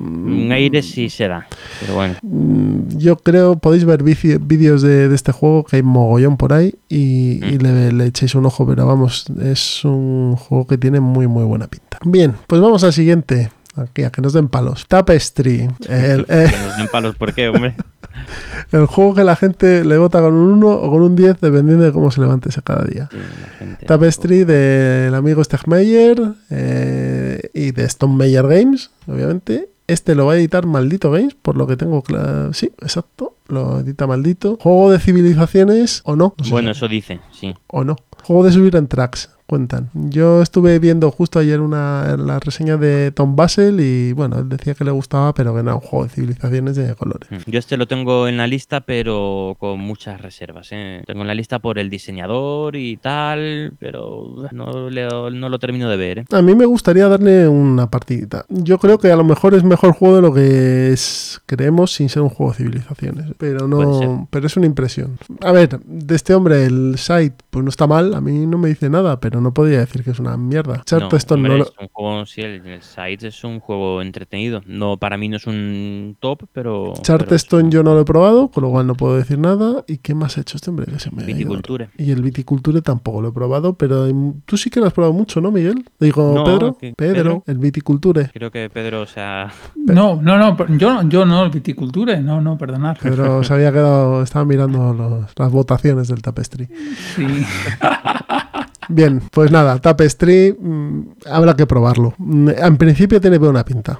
Aire sí será. Pero bueno. Mm, Yo creo, podéis ver vídeos de, de este juego, que hay mogollón por ahí, y, y le, le echéis un ojo, pero vamos, es un juego que tiene muy, muy buena pinta. Bien, pues vamos al siguiente. Aquí, a que nos den palos. Tapestry. El, (laughs) eh, Que nos den palos, ¿por qué, hombre? (laughs) el juego que la gente le vota con un 1 o con un 10, dependiendo de cómo se levante ese cada día. Sí, Tapestry del amigo Stegmeyer eh, y de Stone Meyer Games, obviamente. Este lo va a editar Maldito Games, por lo que tengo claro. Sí, exacto. Lo edita Maldito. Juego de civilizaciones o no. no sé Bueno, si- eso dice, sí. o no. Juego de subir en tracks, cuentan. Yo estuve viendo justo ayer una la reseña de Tom Basel y bueno, él decía que le gustaba, pero que no era un juego de civilizaciones de colores. Mm. Yo este lo tengo en la lista, pero con muchas reservas. ¿eh? Tengo en la lista por el diseñador y tal, pero no, le- no lo termino de ver. ¿eh? A mí me gustaría darle una partidita. Yo creo que a lo mejor es mejor juego de lo que es, creemos sin ser un juego de civilizaciones. Pero no. Pero es una impresión. A ver, de este hombre, el site, pues no está mal. A mí no me dice nada, pero no podría decir que es una mierda. Charterstone hombre, no, lo- es un juego, sí, el, el Sides es un juego entretenido. No, para mí no es un top, pero. Charterstone yo no lo he probado, con lo cual no puedo decir nada. ¿Y qué más ha hecho este hombre? Que se me. Viticulture. Y el Viticulture tampoco lo he probado, pero tú sí que lo has probado mucho, ¿no, Miguel? Digo, No, Pedro, que- Pedro, Pedro. el Viticulture. Creo que Pedro, o sea. (laughs) No, no, no, yo, yo no, viticultura, no, no, perdonad. Pedro se había quedado, estaba mirando los- las votaciones del Tapestry. Sí. (laughs) Bien, pues nada, Tapestry, mm, habrá que probarlo. Mm, En principio tiene buena pinta.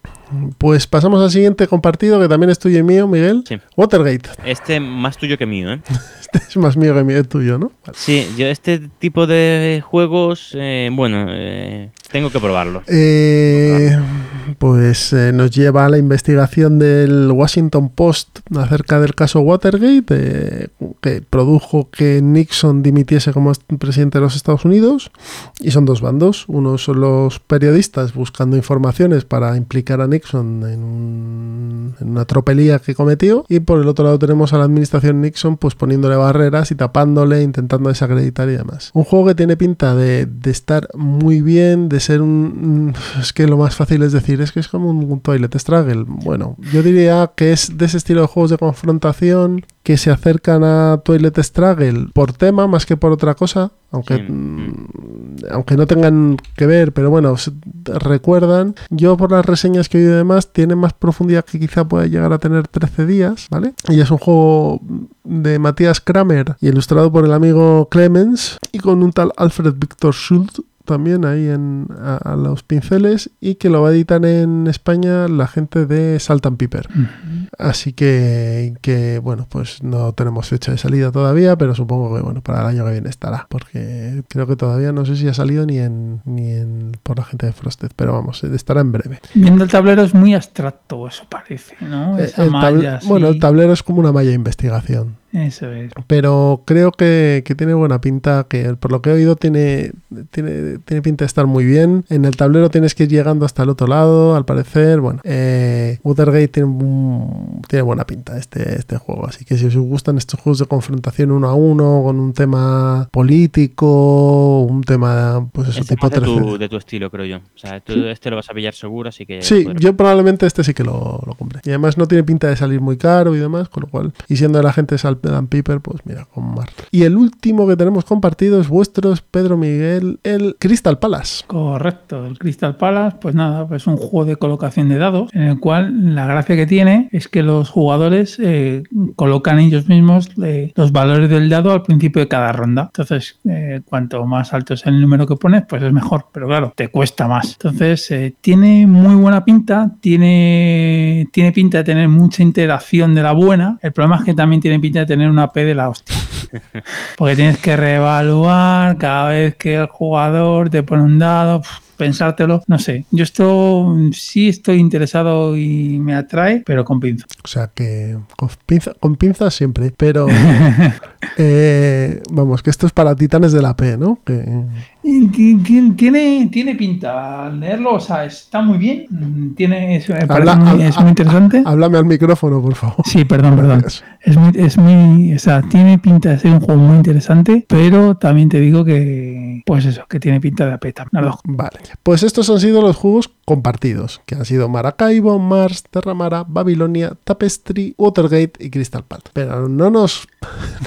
Pues pasamos al siguiente compartido, que también es tuyo y mío, Miguel. Sí. Watergate. Este más tuyo que mío, ¿eh? (laughs) Este es más mío que mío, es tuyo, ¿no? Vale. Sí, yo este tipo de juegos, eh, bueno, eh, tengo que probarlo. Eh, pues eh, nos lleva a la investigación del Washington Post acerca del caso Watergate, eh, que produjo que Nixon dimitiese como presidente de los Estados Unidos. Y son dos bandos. Uno son los periodistas buscando informaciones para implicar a Nixon en, un- una tropelía que cometió. Y por el otro lado tenemos a la administración Nixon pues poniéndole barreras y tapándole, intentando desacreditar y demás. Un juego que tiene pinta de, de estar muy bien, de ser un... Es que lo más fácil es decir, es que es como un, Toilet Struggle. Bueno, yo diría que es de ese estilo de juegos de confrontación que se acercan a Toilet Struggle por tema más que por otra cosa, aunque, Sí. mm, aunque no tengan que ver, pero bueno, se- recuerdan. Yo por las reseñas que he oído y demás, tiene más profundidad que quizá pueda llegar a tener 13 días, ¿vale? Y es un juego de Matías Kramer y ilustrado por el amigo Clemens y con un tal Alfred Victor Schultz también ahí en, a, a los pinceles y que lo va a editar en España la gente de Salt and Piper. Así que, que, bueno, pues no tenemos fecha de salida todavía, pero supongo que bueno, para el año que viene estará. Porque creo que todavía no sé si ha salido ni en ni en por la gente de Frosted, pero vamos, estará en breve. Viendo el tablero es muy abstracto, eso parece, ¿no? Esa El malla bueno, el tablero es como una malla de investigación. Eso es. Pero creo que, que tiene buena pinta, que por lo que he oído tiene, tiene, tiene pinta de estar muy bien. En el tablero tienes que ir llegando hasta el otro lado, al parecer. Bueno, eh, Watergate tiene, un- tiene buena pinta este, este juego. Así que si os gustan estos juegos de confrontación uno a uno, con un tema político, un tema, pues eso, Ese tipo de tu, de tu estilo, creo yo. O sea, tú Sí. este lo vas a pillar seguro, así que... Sí, yo probablemente este sí que lo, lo compré. Y además no tiene pinta de salir muy caro y demás, con lo cual, y siendo de la gente Salt and Piper, pues mira, con mar. Y el último que tenemos compartido es vuestros, Pedro Miguel, el Crystal Palace. Correcto, el Crystal Palace, pues nada, pues es un juego de colocación de dados, en el cual la gracia que tiene es que los jugadores eh, colocan ellos mismos eh, los valores del dado al principio de cada ronda. Entonces, eh, cuanto más alto es el número que pones, pues es mejor, pero claro, te cuesta más. Entonces, tiene muy buena pinta, tiene, tiene pinta de tener mucha interacción de la buena. El problema es que también tiene pinta de tener una P de la hostia. Porque tienes que reevaluar cada vez que el jugador te pone un dado, pensártelo. No sé, yo esto sí estoy interesado y me atrae, pero con pinza. O sea que con, pinza- con pinzas siempre, pero (laughs) eh, vamos, que esto es para titanes de la P, ¿no? Que, Tiene, tiene pinta al leerlo, o sea, está muy bien. Tiene, es, Habla- muy, habla- es muy interesante. háblame al micrófono, por favor. Sí, perdón, perdón. Es muy, es muy, o sea, tiene pinta de ser un juego muy interesante, pero también te digo que, pues eso, que tiene pinta de apeta. Nardo. Vale, pues estos han sido los juegos compartidos, que han sido Maracaibo, Mars, Terramara, Babilonia, Tapestry, Watergate y Crystal Palace. Pero no nos... (laughs)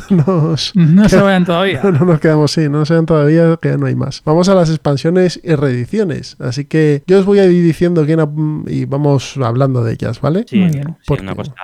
No, nos, No se vayan todavía. No, (laughs) no nos quedamos, sí, no se vayan todavía, que no hay más. Vamos a las expansiones y reediciones, así que yo os voy a ir diciendo quién ha- y vamos hablando de ellas, ¿vale? Sí, Muy bien. sí, Porque- una cosa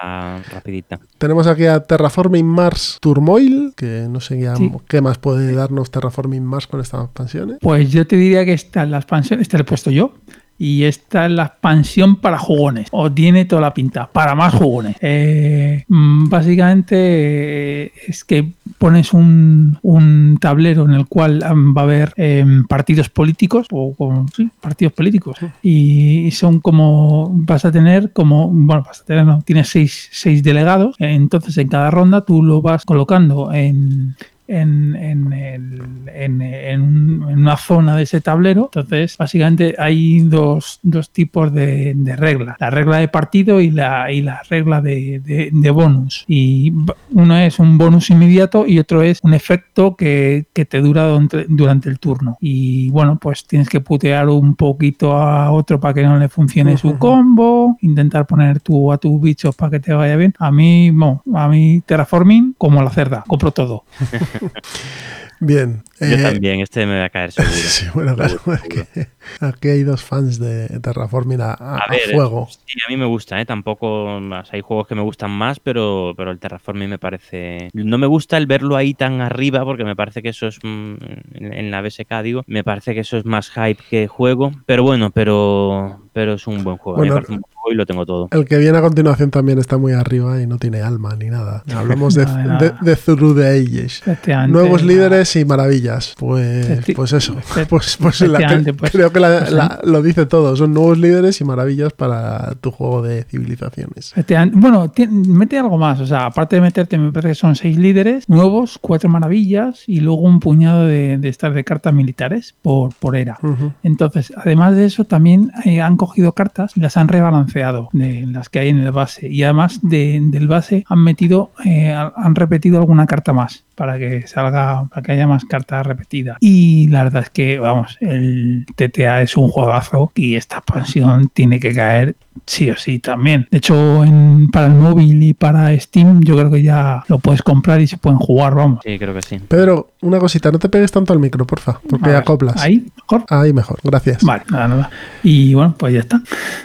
rapidita. Tenemos aquí a Terraforming Mars Turmoil, que no sé ya Sí. qué más puede darnos Terraforming Mars con estas expansiones. Pues yo te diría que esta es la expansión, esta la he puesto yo. Y esta es la expansión para jugones. O tiene toda la pinta. Para más jugones. Eh, mm, básicamente eh, es que pones un, un tablero en el cual mm, va a haber em, partidos políticos. O sí, partidos políticos. Y son como. Vas a tener como. Bueno, vas a tener. No, tienes seis, seis delegados. Entonces en cada ronda tú lo vas colocando en en, en, el- en- en un- en una zona de ese tablero. Entonces, básicamente hay dos, dos tipos de, de reglas. La regla de partido y la, y la regla de, de- de bonus. Y uno es un bonus inmediato y otro es un efecto que, que te dura durante, durante el turno. Y bueno, pues tienes que putear un poquito a otro para que no le funcione su combo, intentar poner tú a tus bichos para que te vaya bien. A mí, bueno, a mí terraforming como la cerda, compro todo. (laughs) (laughs) Bien. Yo eh, también, este me va a caer seguro. (laughs) Sí, bueno, claro, Seguro, es que aquí hay dos fans de Terraforming a, a- A a ver, fuego. sí, a mí me gusta, ¿eh? Tampoco, más hay juegos que me gustan más, pero, pero el Terraforming me parece... No me gusta el verlo ahí tan arriba, porque me parece que eso es, mm, en la BSK digo, me parece que eso es más hype que juego, pero bueno, pero, pero es un buen juego. Bueno, me parece un buen juego y lo tengo todo. El que viene a continuación también está muy arriba y no tiene alma ni nada. Hablamos de, Nada, de, nada. de Through the Ages. Efectivamente, Nuevos líderes y maravillas. Pues, Efecti- pues eso. efe- (laughs) Pues, pues, la- efectivamente, pues, creo que la- pues, la- lo dice todo. Son nuevos líderes y maravillas para tu juego de civilizaciones. Bueno, mete algo más. O sea, aparte de meterte, me parece que son seis líderes nuevos, cuatro maravillas y luego un puñado de, de estas de cartas militares por, por era. Entonces, además de eso, también eh, han cogido cartas y las han rebalanceado de las que hay en el base. Y además de- del base han metido, eh, han repetido alguna carta más para que salga, para que haya más cartas repetidas. Y la verdad es que, vamos, el TTA es un juegazo y esta expansión tiene que caer sí o sí también. De hecho, en- para el móvil y para Steam, yo creo que ya lo puedes comprar y se pueden jugar, vamos. Sí, creo que sí. Pedro, una cosita, no te pegues tanto al micro, porfa, porque ver, acoplas. Ahí, mejor. Ahí mejor, gracias. Vale, nada, nada. Y bueno, pues ya está.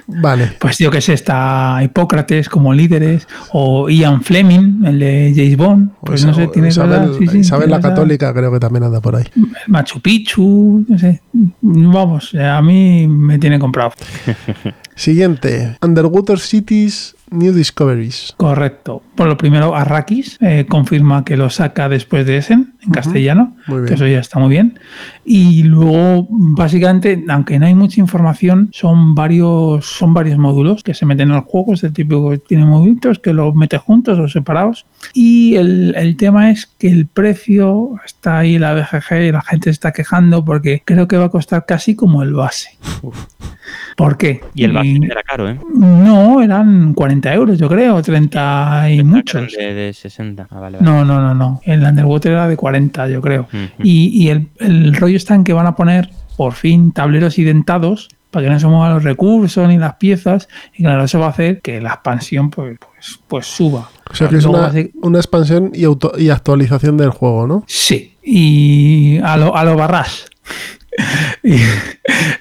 Vale. Pues yo que sé, está Hipócrates como líderes, o Ian Fleming, el de James Bond, pues no sé, tiene Isabel, cosas- sí, sí, Isabel la Católica creo que también anda por ahí. Machu Picchu, no sé. Vamos, a mí me tiene comprado. (laughs) Siguiente, Underwater Cities New Discoveries. Correcto. Por lo primero, Arrakis eh, confirma que lo saca después de Essen, en castellano, Muy bien. que eso ya está muy bien. Y luego, básicamente, aunque no hay mucha información, son varios, son varios módulos que se meten al juego, es el típico que tiene modulitos, que los mete juntos o separados. Y el, el tema es que el precio está ahí la BGG y la gente se está quejando porque creo que va a costar casi como el base. ¿Por qué? Y el base Y- era caro, ¿eh? no, eran 40 euros, yo creo, 30 y muchos. De, de 60. Ah, vale, vale. No, no, no, no. El Underwater era de 40, yo creo. Ujú. Y, y el, el rollo está en que van a poner, por fin, tableros identados para que no se muevan los recursos ni las piezas. Y claro, eso va a hacer que la expansión pues, pues, pues suba. O sea que es una, ser- una expansión y, auto- y actualización del juego, ¿no? Sí, y a lo, a lo barras. (laughs) y,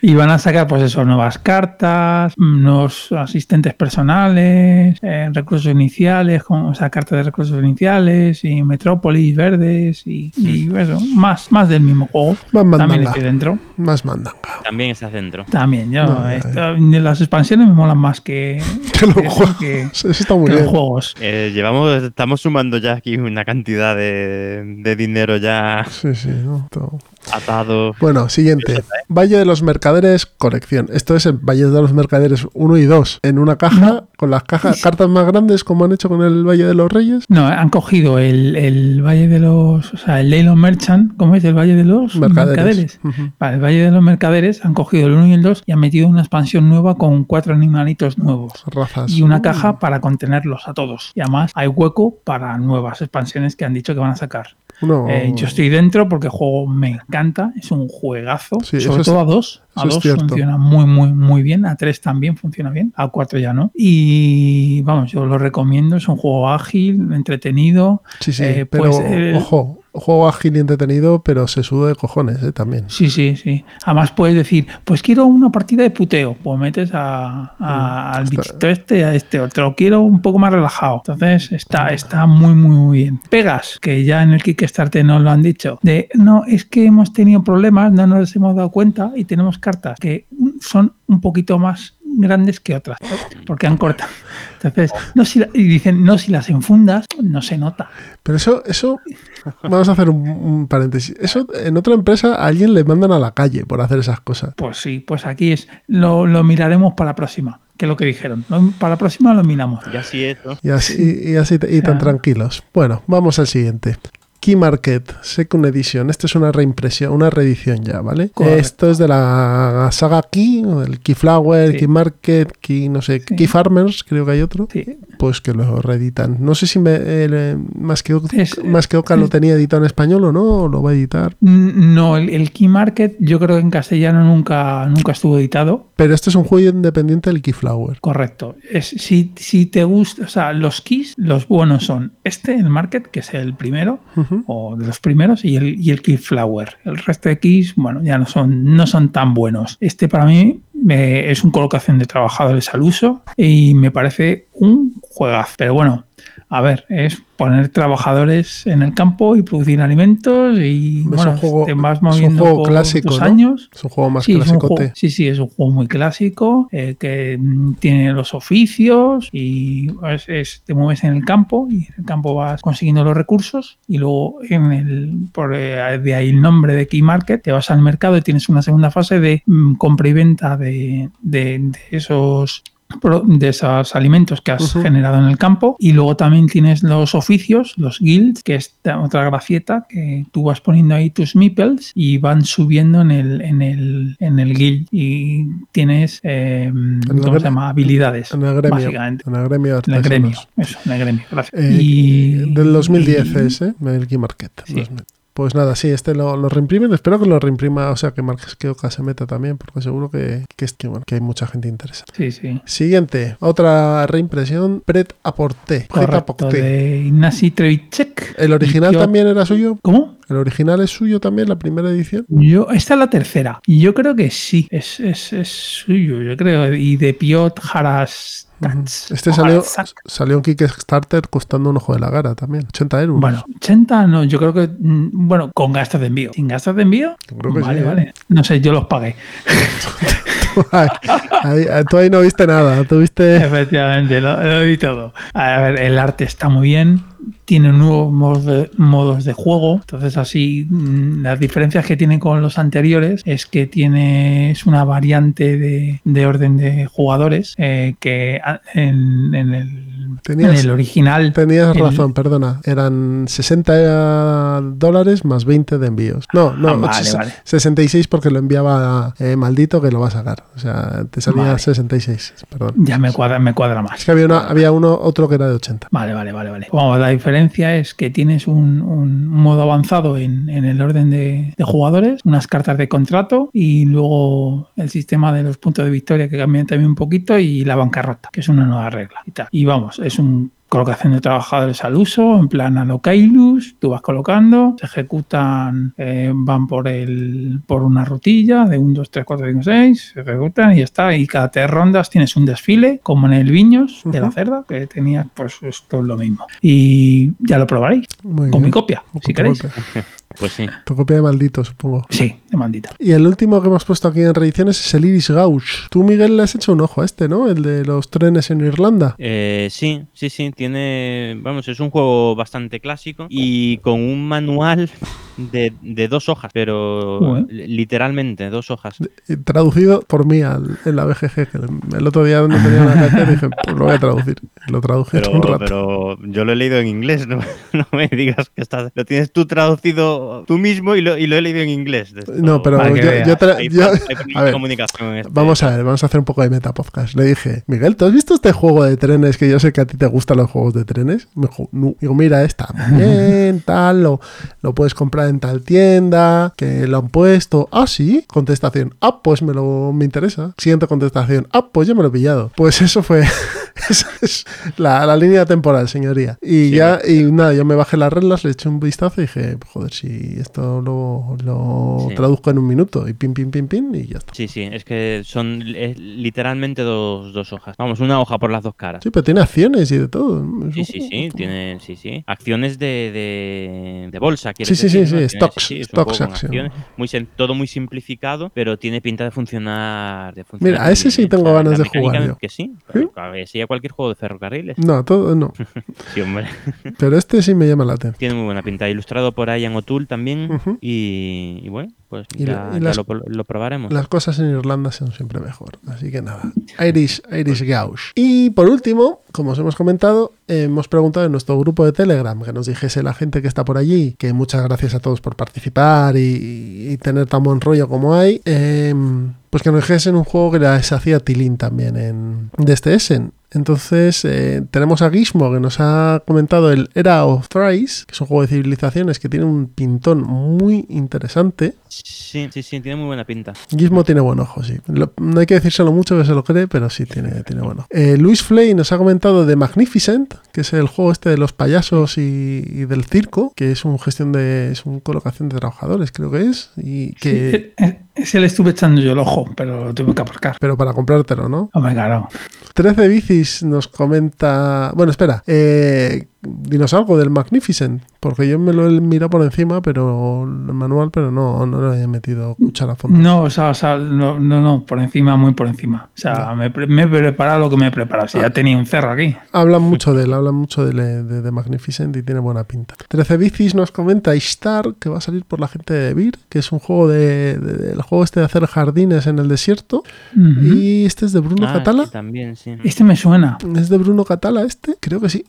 y van a sacar, pues eso, nuevas cartas, nuevos asistentes personales, eh, recursos iniciales, con, o sea, cartas de recursos iniciales, y Metrópolis, verdes, y, y eso, más, más del mismo juego. Más También mandanga. estoy dentro. Más mandanga. También está dentro. También, yo, No, esto- las expansiones me molan más que, (laughs) Que los que- juegos. que- (laughs) Eso está muy que los bien. juegos. Eh, llevamos, estamos sumando ya aquí una cantidad de, de dinero ya Sí, sí, ¿no? Todo. Atado. Bueno, siguiente. Valle de los Mercaderes, colección. Esto es el Valle de los Mercaderes 1 y 2. En una caja, con las cajas, cartas más grandes, como han hecho con el Valle de los Reyes. No, han cogido el, el Valle de los. O sea, el Leyland Merchant, ¿cómo es? El Valle de los Mercaderes. Mercaderes. Ujú. Vale, el Valle de los Mercaderes han cogido el 1 y el 2 y han metido una expansión nueva con cuatro animalitos nuevos. Razas. Y una caja para contenerlos a todos. Y además hay hueco para nuevas expansiones que han dicho que van a sacar. No, Eh, yo estoy dentro porque el juego me encanta, es un juegazo, Sí, sobre todo es- a dos. A dos funciona muy, muy, muy bien. A tres también funciona bien. A cuatro ya no. Y vamos, yo lo recomiendo. Es un juego ágil, entretenido. Sí, sí, Eh, pero pues, eh, ojo, juego ágil y entretenido, pero se suda de cojones, ¿eh? También. Sí, sí, sí. Además puedes decir, pues quiero una partida de puteo. Pues metes a, a- al bichito este, a este otro. Quiero un poco más relajado. Entonces está, está muy, muy, muy bien. Pegas, que ya en el Kickstarter nos lo han dicho, de no, es que hemos tenido problemas, no nos hemos dado cuenta y tenemos cartas que son un poquito más grandes que otras, porque han cortado. Entonces, no si la- y dicen, no, si las enfundas, no se nota. Pero eso, eso, vamos a hacer un, un paréntesis. Eso en otra empresa a alguien le mandan a la calle por hacer esas cosas. Pues sí, pues aquí es, lo, lo miraremos para la próxima, que es lo que dijeron. Para la próxima lo miramos. Y así es, ¿no? Y así, y así y tan tranquilos. Bueno, vamos al siguiente. Key Market Second Edition. Esto es una reimpresión, una reedición ya, ¿vale? Correcto. Esto es de la saga Key, o del Key Flower, Sí. Key Market, Key, no sé, Sí. Key Farmers, creo que hay otro. Sí. Pues que lo reeditan. No sé si me, eh, más, que, Es- más que Oca lo tenía editado en español o no, o lo va a editar. Mm, No, el, el Key Market yo creo que en castellano nunca, nunca estuvo editado. Pero este es un juego independiente del Key Flower. Correcto. Es, si, si te gusta, o sea, los keys, los buenos son este, el Market, que es el primero, O de los primeros, y el, y el Key Flower. El resto de keys, bueno, ya no son, no son tan buenos. Este para mí es un colocación de trabajadores al uso y me parece un juegazo. Pero bueno, a ver, es poner trabajadores en el campo y producir alimentos y Es bueno, un juego, te vas es un moviendo juego por clásico, ¿no? años. Es un juego más Sí, clásico. juego- sí, sí, es un juego muy clásico eh, que mm, tiene los oficios y es, es- te mueves en el campo y en el campo vas consiguiendo los recursos y luego en el por eh, de ahí el nombre de Key Market te vas al mercado y tienes una segunda fase de mm, compra y venta de, de- de esos de esos alimentos que has generado en el campo y luego también tienes los oficios, los guilds, que es otra gracieta que tú vas poniendo ahí tus meeples y van subiendo en el en el en el guild y tienes eh, ¿cómo se llama? habilidades En el gremio. básicamente. En el gremio En el gremio, eso, en el gremio, gracias. Eh, y del 2010 y- es, ¿eh? El Key Market. Sí. 2000. Pues nada, sí, este lo, lo reimprimen. Espero que lo reimprima, o sea, que Marques que Oca se meta también, porque seguro que, que, es, que, bueno, que hay mucha gente interesada. Sí, sí. Siguiente, otra reimpresión, Pret Aporté. Correcto, de Ignacy Trevicek. ¿El original Yo- también era suyo? ¿Cómo? ¿El original es suyo también, la primera edición? Yo, esta es la tercera. Yo creo que sí, es, es, es suyo, yo creo. Y de Piot Haras. Este salió, salió en Kickstarter costando un ojo de la cara también, 80 euros. Bueno, 80 no, yo creo que, mm, bueno, con gastos de envío. ¿Sin gastos de envío? Vale, ¿eh? vale. No sé, yo los pagué. (laughs) Ay, ahí- ahí- tú ahí no viste nada, tú viste... Efectivamente, lo, lo vi todo. A ver, el arte está muy bien. Tiene nuevos modos de, juego. Entonces, así, mm, las diferencias que tiene con los anteriores es que tiene es una variante de, de orden de jugadores eh, que en, en el, Tenías- en el original. Tenías el- razón, perdona. Eran 60 dólares más 20 de envíos. No, no, Ah, vale, vale. 66 porque lo enviaba eh, maldito que lo va a sacar. O sea, te salía Vale. 66, perdón. Ya me cuadra, me cuadra más. Es que había, una- había uno, otro que era de 80. Vale, vale, vale, vale. Vamos, la diferencia es que tienes un, un modo avanzado en, en el orden de, de jugadores, unas cartas de contrato y luego el sistema de los puntos de victoria que cambian también un poquito y la bancarrota, que es una nueva regla. Y, tal. y vamos, es un colocación de trabajadores al uso, en plan a lo tú vas colocando, se ejecutan, eh, van por el por una rutilla de 1, 2, 3, 4, 5, 6, se ejecutan y ya está. Y cada tres rondas tienes un desfile, como en el Viños de la cerda, que tenía pues esto es lo mismo. Y ya lo probaréis Muy con bien. mi copia, si queréis. copia. Pues sí. Tu copia de maldito, supongo. Sí, de mandita. Y el último que hemos puesto aquí en reediciones es el Iris Gauge. Tú, Miguel, le has hecho un ojo a este, ¿no? El de los trenes en Irlanda. Eh, sí, sí, sí, tiene, vamos, es un juego bastante clásico y con un manual de, de dos hojas, pero literalmente dos hojas. Y Traducido por mí al- en la BGG. Que el- otro día no tenía nada que hacer dije, pues lo voy a traducir. Lo traduje Pero, un rato. pero yo lo he leído en inglés, no, (laughs) no me digas que estás, lo tienes tú traducido tú mismo y lo, y lo he leído en inglés. No, pero yo, veas. yo tra- hay, yo- hay problemas (laughs) a de ver, comunicación en este- Vamos a ver, vamos a hacer un poco de metapodcast. Le dije, Miguel, ¿tú has visto este juego de trenes que yo sé que a ti te gustan los juegos de trenes? Me dijo, no. Digo, mira, está muy (laughs) bien, tal, lo, lo puedes comprar en tal tienda, que lo han puesto. Ah, sí. Contestación, ah, pues me lo me interesa. Siguiente contestación, ah, pues ya me lo he pillado. Pues eso fue. (laughs) (laughs) Esa es la, la línea temporal, señoría. Y Sí, ya, y nada, yo me bajé las reglas, le eché un vistazo y dije, joder, si esto lo, lo Sí. traduzco en un minuto y pin, pin, pin, pin y ya está. Sí, sí, es que son es literalmente dos, dos hojas. Vamos, una hoja por las dos caras. Sí, pero tiene acciones y de todo. Sí, sí, sí, tiene, sí, sí. Acciones de, de, de bolsa, Sí, sí, sí, decir, sí, ¿no? Tiene- stocks, un stocks acciones, muy todo muy simplificado, pero tiene pinta de funcionar. De funcionar Mira, a ese sí tengo ganas de jugar yo. Que sí, ¿Sí? a ver, sí, cualquier juego de ferrocarriles. No, todo no. (laughs) Sí, hombre. (laughs) Pero este sí me llama la atención. Tiene muy buena pinta. Ilustrado por Ian O'Toole también. Y, y bueno, pues Y ya, lo, lo probaremos. Las cosas en Irlanda son siempre mejor. Así que nada. (laughs) Irish, Irish Gauge. Y por último, como os hemos comentado, hemos preguntado en nuestro grupo de Telegram que nos dijese la gente que está por allí, que muchas gracias a todos por participar y, y tener tan buen rollo como hay. em, pues que nos dijesen un juego que les hacía Tilín también en, de este Essen. Entonces eh, tenemos a Gizmo que nos ha comentado el Era of Thrice, que es un juego de civilizaciones que tiene un pintón muy interesante. Sí, sí, sí, tiene muy buena pinta. Gizmo tiene buen ojo, sí. Lo- no hay que decírselo mucho que se lo cree, pero sí tiene, tiene buen ojo. Eh, Luis Flay nos ha comentado de Magnificent, que es el juego este de los payasos y, y del circo, que es un gestión de. es un colocación de trabajadores, creo que es. Y que. Sí, e- ese le estuve echando yo el ojo, pero lo tuve que aparcar. Pero para comprártelo, ¿no? Hombre, claro. 13 nos comenta. Bueno, espera. Eh, dinos algo del Magnificent. Porque yo me lo he mirado por encima, pero el manual, pero no, no lo he metido cuchara a fondo. No, o sea, o sea, no, no, no, por encima, muy por encima. O sea, me, pre- me he preparado lo que me he preparado. Si ya tenía un cerro aquí. Hablan mucho de él, hablan mucho de, le- de, de Magnificent y tiene buena pinta. 13 bicis nos comenta Ishtar, que va a salir por la gente de Vir, que es un juego de, de- del juego este de hacer jardines en el desierto. Y este es de Bruno Ah, Catala. sí, también, sí. Este me suena. ¿Es de Bruno Catala este? Creo que sí.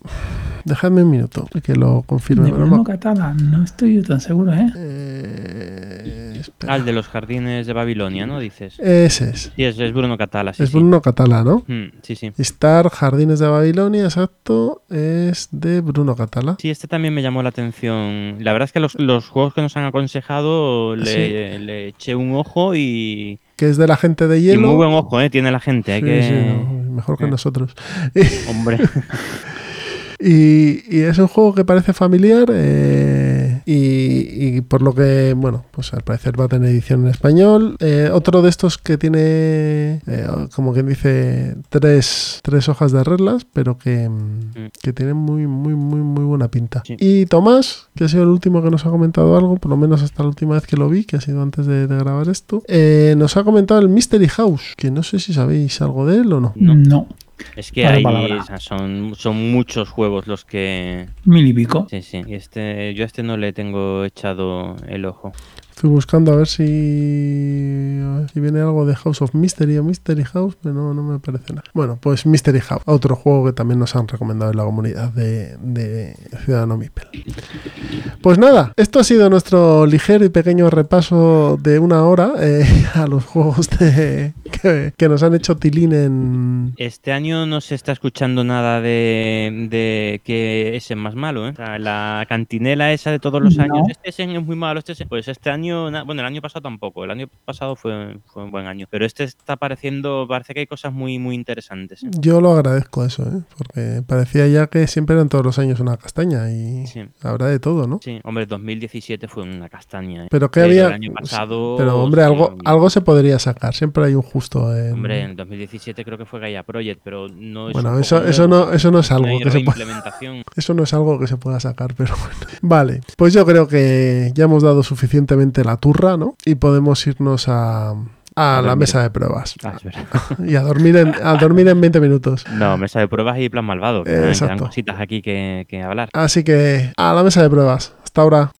Dejadme un minuto que lo confirme. De Bruno Catala, no estoy yo tan seguro, ¿eh? Eh. Ah, el de los jardines de Babilonia, ¿no? Dices. Ese es. Sí, es, es Bruno Catala, sí. es sí. Bruno Catala, ¿no? Mm, sí, sí. Star Jardines de Babilonia, exacto, es de Bruno Catala. Sí, este también me llamó la atención. La verdad es que los, los juegos que nos han aconsejado le, le eché un ojo y, Que es de la gente de y hielo. muy buen ojo, ¿eh? Tiene la gente. Hay Sí, que... sí, no, mejor que Eh. nosotros. Hombre. (laughs) Y, y es un juego que parece familiar, eh, Y, y por lo que, bueno, pues al parecer va a tener edición en español. Eh, otro de estos que tiene, eh, como quien dice, tres, tres hojas de reglas, pero que, mm, que tiene muy, muy, muy, muy buena pinta. Y Tomás, que ha sido el último que nos ha comentado algo, por lo menos hasta la última vez que lo vi, que ha sido antes de, de grabar esto, eh, nos ha comentado el Mystery House, que no sé si sabéis algo de él o no. No. Es que hay, palabra. o sea, son, son muchos juegos los que... Mil y pico. Sí, sí. Y este, yo a este no le tengo echado el ojo. Estoy buscando a ver si, a ver si viene algo de House of Mystery o Mystery House, pero no, no me parece nada. Bueno, pues Mystery House, otro juego que también nos han recomendado en la comunidad de, de Ciudadano Mipel. Pues nada, esto ha sido nuestro ligero y pequeño repaso de una hora eh, (laughs) a los juegos de, que, que nos han hecho tilín en... Este año no se está escuchando nada de, de que Essen es más malo, ¿eh? O sea, la cantinela esa de todos los No. años, este es muy malo, este Essen- Pues este año, bueno, el año pasado tampoco, el año pasado fue, fue un buen año, pero este está pareciendo, parece que hay cosas muy, muy interesantes. ¿eh? Yo lo agradezco eso, ¿eh? porque parecía ya que siempre eran todos los años una castaña y Sí. habrá de todo, ¿no? Sí, hombre, 2017 fue una castaña. ¿eh? Pero que había... El año pasado... Pero hombre, algo, algo se podría sacar, siempre hay un justo en... Hombre, en 2017 creo que fue Gaia Project, pero no es Bueno, eso, eso, no, eso no es algo que se pueda... (laughs) Eso no es algo que se pueda sacar, pero bueno. (laughs) Vale, pues yo creo que ya hemos dado suficientemente la turra, ¿no? Y podemos irnos a, a la dormir. mesa de pruebas. Ah. (laughs) Y a dormir en, a dormir en 20 minutos. No, mesa de pruebas y plan malvado. Que Eh, exacto. cositas aquí que, que hablar. Así que a la mesa de pruebas. Ahora.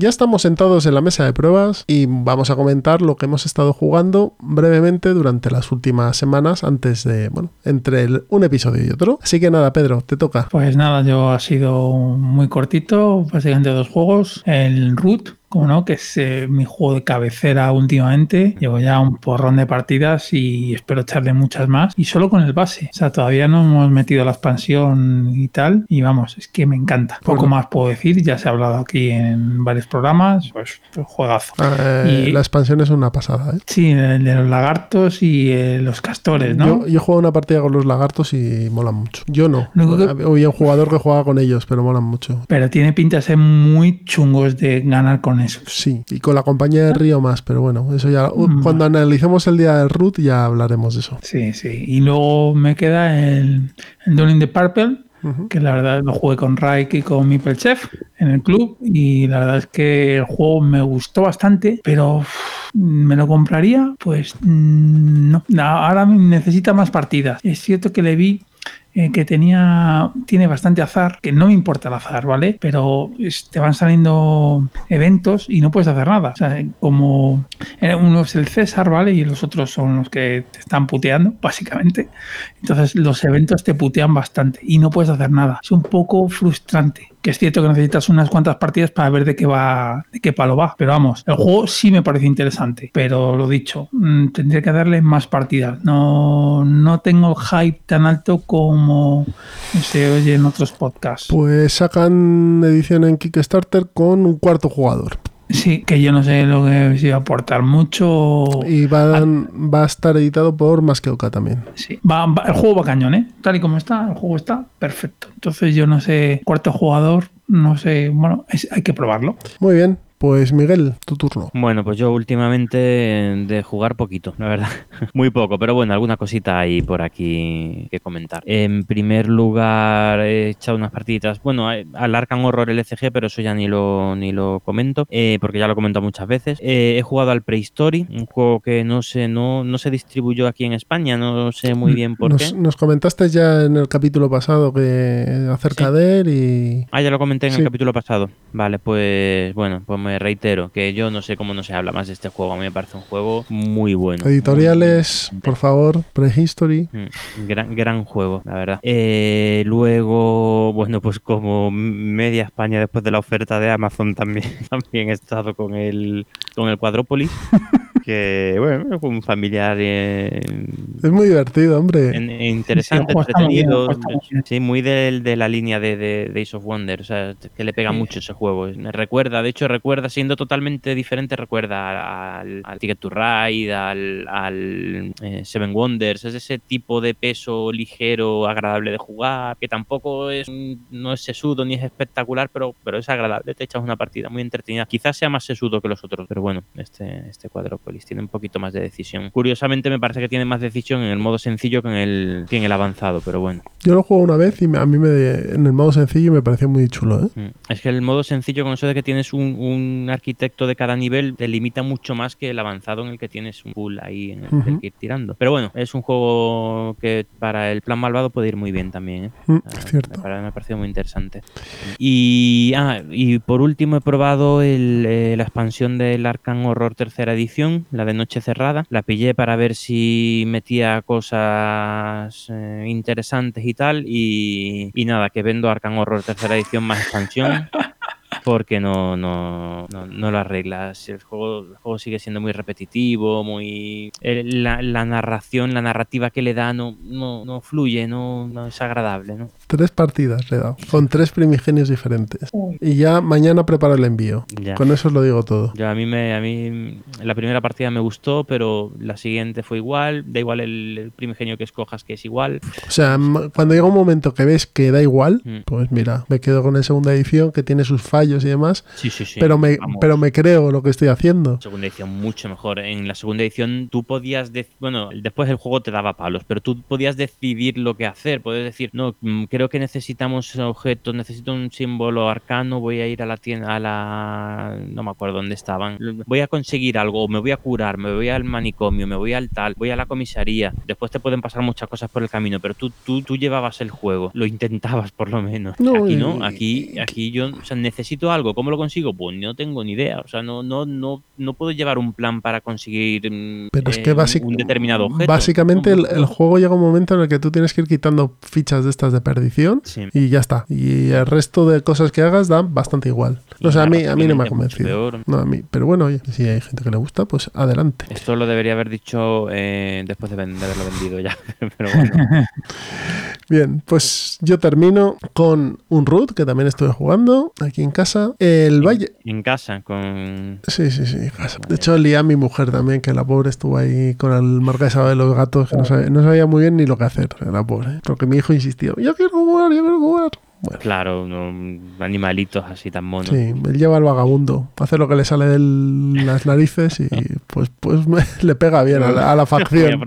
Ya estamos sentados en la mesa de pruebas y vamos a comentar lo que hemos estado jugando brevemente durante las últimas semanas antes de, bueno, entre un episodio y otro. Así que nada, Pedro, te toca. Pues nada, yo ha sido muy cortito, básicamente dos juegos. El Root, como no, que es eh, mi juego de cabecera últimamente. Llevo ya un porrón de partidas y espero echarle muchas más. Y solo con el base. O sea, todavía no hemos metido la expansión y tal. Y vamos, es que me encanta. Poco Bueno. más puedo decir, ya se ha hablado aquí en varios programas. Pues, pues juegazo. Eh, Y- La expansión es una pasada, ¿eh? Sí, el de los lagartos y eh, los castores, ¿no? Yo, yo juego una partida con los lagartos y molan mucho. Yo no. Había un jugador que jugaba con ellos, pero molan mucho. Pero tiene pinta de ser muy chungos de ganar con esos. Sí, y con la compañía de Río más, pero bueno, eso ya. uh, Mm. Cuando analicemos el día del root ya hablaremos de eso. Sí, sí. Y luego me queda el, el the Purple, que la verdad lo jugué con Raik y con Mipel Chef en el club. Y la verdad es que el juego me gustó bastante, pero ¿me lo compraría? Pues mm. No, Ahora necesita más partidas. Es cierto que le vi eh, que tenía tiene bastante azar, que no me importa el azar, ¿vale? Pero te van saliendo eventos y no puedes hacer nada. O sea, como eh, uno es el César, ¿vale? Y los otros son los que te están puteando, básicamente. Entonces los eventos te putean bastante y no puedes hacer nada. Es un poco frustrante. Que es cierto que necesitas unas cuantas partidas para ver de qué va, de qué palo va. Pero vamos, el juego sí me parece interesante. Pero lo dicho, mm, tendría que darle más partidas. No, no tengo hype tan alto como se oye en otros podcasts. Pues sacan edición en Kickstarter con un cuarto jugador. Sí, que yo no sé lo que si va a aportar mucho. Y van- va a estar editado por Más que Oca también. Sí, va- va- el juego va cañón, ¿eh? Tal y como está, el juego está perfecto. Entonces yo no sé, cuarto jugador, no sé, bueno, es- hay que probarlo. Muy bien, pues Miguel, tu turno. Bueno, pues yo últimamente de jugar poquito, la verdad. (laughs) Muy poco, pero bueno, alguna cosita hay por aquí que comentar. En primer lugar, he echado unas partiditas, bueno, eh, al Arkham Horror LCG, pero eso ya ni lo, ni lo comento, eh, porque ya lo he comentado muchas veces. Eh, he jugado al Prehistory, un juego que no sé, no, no se distribuyó aquí en España, no sé muy bien por Nos, qué. nos comentaste ya en el capítulo pasado que acerca de él y Ah, ya lo comenté en Sí. el capítulo pasado. Vale, pues bueno, pues me reitero que yo no sé cómo no se habla más de este juego. A mí me parece un juego muy bueno. editoriales, por favor, Prehistory. Mm, Gran, gran juego, la verdad. Eh, luego, bueno, pues como media España después de la oferta de Amazon también, (laughs) también he estado con el, con el Quadrópolis. (laughs) que, bueno, fue un familiar eh, Es muy divertido, hombre. en- interesante, Sí, muy bien, entretenido. muy bien. Sí, muy del- de, la línea de, de Days of Wonder. O sea, que le pega Sí. mucho ese juego. Me recuerda, de hecho, recuerda recuerda, siendo totalmente diferente, recuerda al, al Ticket to Ride, al, al eh, Seven Wonders, es ese tipo de peso ligero, agradable de jugar, que tampoco es no es sesudo ni es espectacular, pero, pero es agradable, te echas una partida muy entretenida. Quizás sea más sesudo que los otros, pero bueno, este, este Quadropolis tiene un poquito más de decisión. Curiosamente me parece que tiene más decisión en el modo sencillo que en el, que en el avanzado, pero bueno. Yo lo juego una vez y a mí me, en el modo sencillo me pareció muy chulo, ¿eh? Mm. Es que el modo sencillo con eso de que tienes un, un arquitecto de cada nivel te limita mucho más que el avanzado en el que tienes un pool ahí en el Ujú. del que ir tirando. Pero bueno, es un juego que para el plan malvado puede ir muy bien también. ¿eh? Mm, Ah, cierto. Me, me ha parecido muy interesante. Y, ah, y por último he probado el, eh, la expansión del Arkham Horror tercera edición, la de Noche Cerrada. La pillé para ver si metía cosas eh, interesantes y tal. Y, y nada, que vendo Arkham Horror tercera edición más expansión. (laughs) Porque no, no, no, no lo arreglas. El juego, el juego sigue siendo muy repetitivo, muy. el- la, la narración, la narrativa que le da no, no, no fluye, no, no es agradable, ¿no? Tres partidas le he dado, con tres primigenios diferentes. Y ya mañana preparo el envío. Ya. Con eso os lo digo todo. Yo a mí me, a mí la primera partida me gustó, pero la siguiente fue igual. Da igual el, el primigenio que escojas, que es igual. O sea, cuando llega un momento que ves que da igual, Mm. pues mira, me quedo con la segunda edición que tiene sus fallos y demás, Sí, sí, sí. pero, me, vamos. pero me creo lo que estoy haciendo. Segunda edición mucho mejor. En la segunda edición tú podías, bueno, después el juego te daba palos, pero tú podías decidir lo que hacer. Puedes decir, no, mm, creo que necesitamos objetos, necesito un símbolo arcano, voy a ir a la tienda, a la, no me acuerdo dónde estaban. Voy a conseguir algo, me voy a curar, me voy al manicomio, me voy al tal, voy a la comisaría. Después te pueden pasar muchas cosas por el camino, pero tú, tú, tú llevabas el juego, lo intentabas por lo menos. No, aquí no, aquí, aquí yo, o sea, necesito algo, ¿cómo lo consigo? Pues no tengo ni idea, o sea, no, no, no, no puedo llevar un plan para conseguir mm, Pero es eh, que un- basic- un determinado objeto. básicamente No, el, el juego llega un momento en el que tú tienes que ir quitando fichas de estas de perdición Sí. y ya está. Y el resto de cosas que hagas dan bastante igual. O sea, a mí, a mí no me ha convencido. No, a mí. Pero bueno, oye, si hay gente que le gusta, pues adelante. Esto lo debería haber dicho eh, después de, de haberlo vendido ya, (laughs) pero bueno. (laughs) Bien, pues yo termino con un root que también estuve jugando aquí en casa. El Valle. En casa, con... Sí, sí, sí, casa. De hecho, lié a mi mujer también, que la pobre estuvo ahí con el marquesado de los gatos, que no sabía, no sabía muy bien ni lo que hacer, la pobre. Porque mi hijo insistió, yo quiero jugar, yo quiero jugar. Bueno, Claro, no, animalitos así tan monos. sí, él lleva al vagabundo, hace lo que le sale de las narices y (laughs) pues, pues me- (laughs) le pega bien a la, a la facción.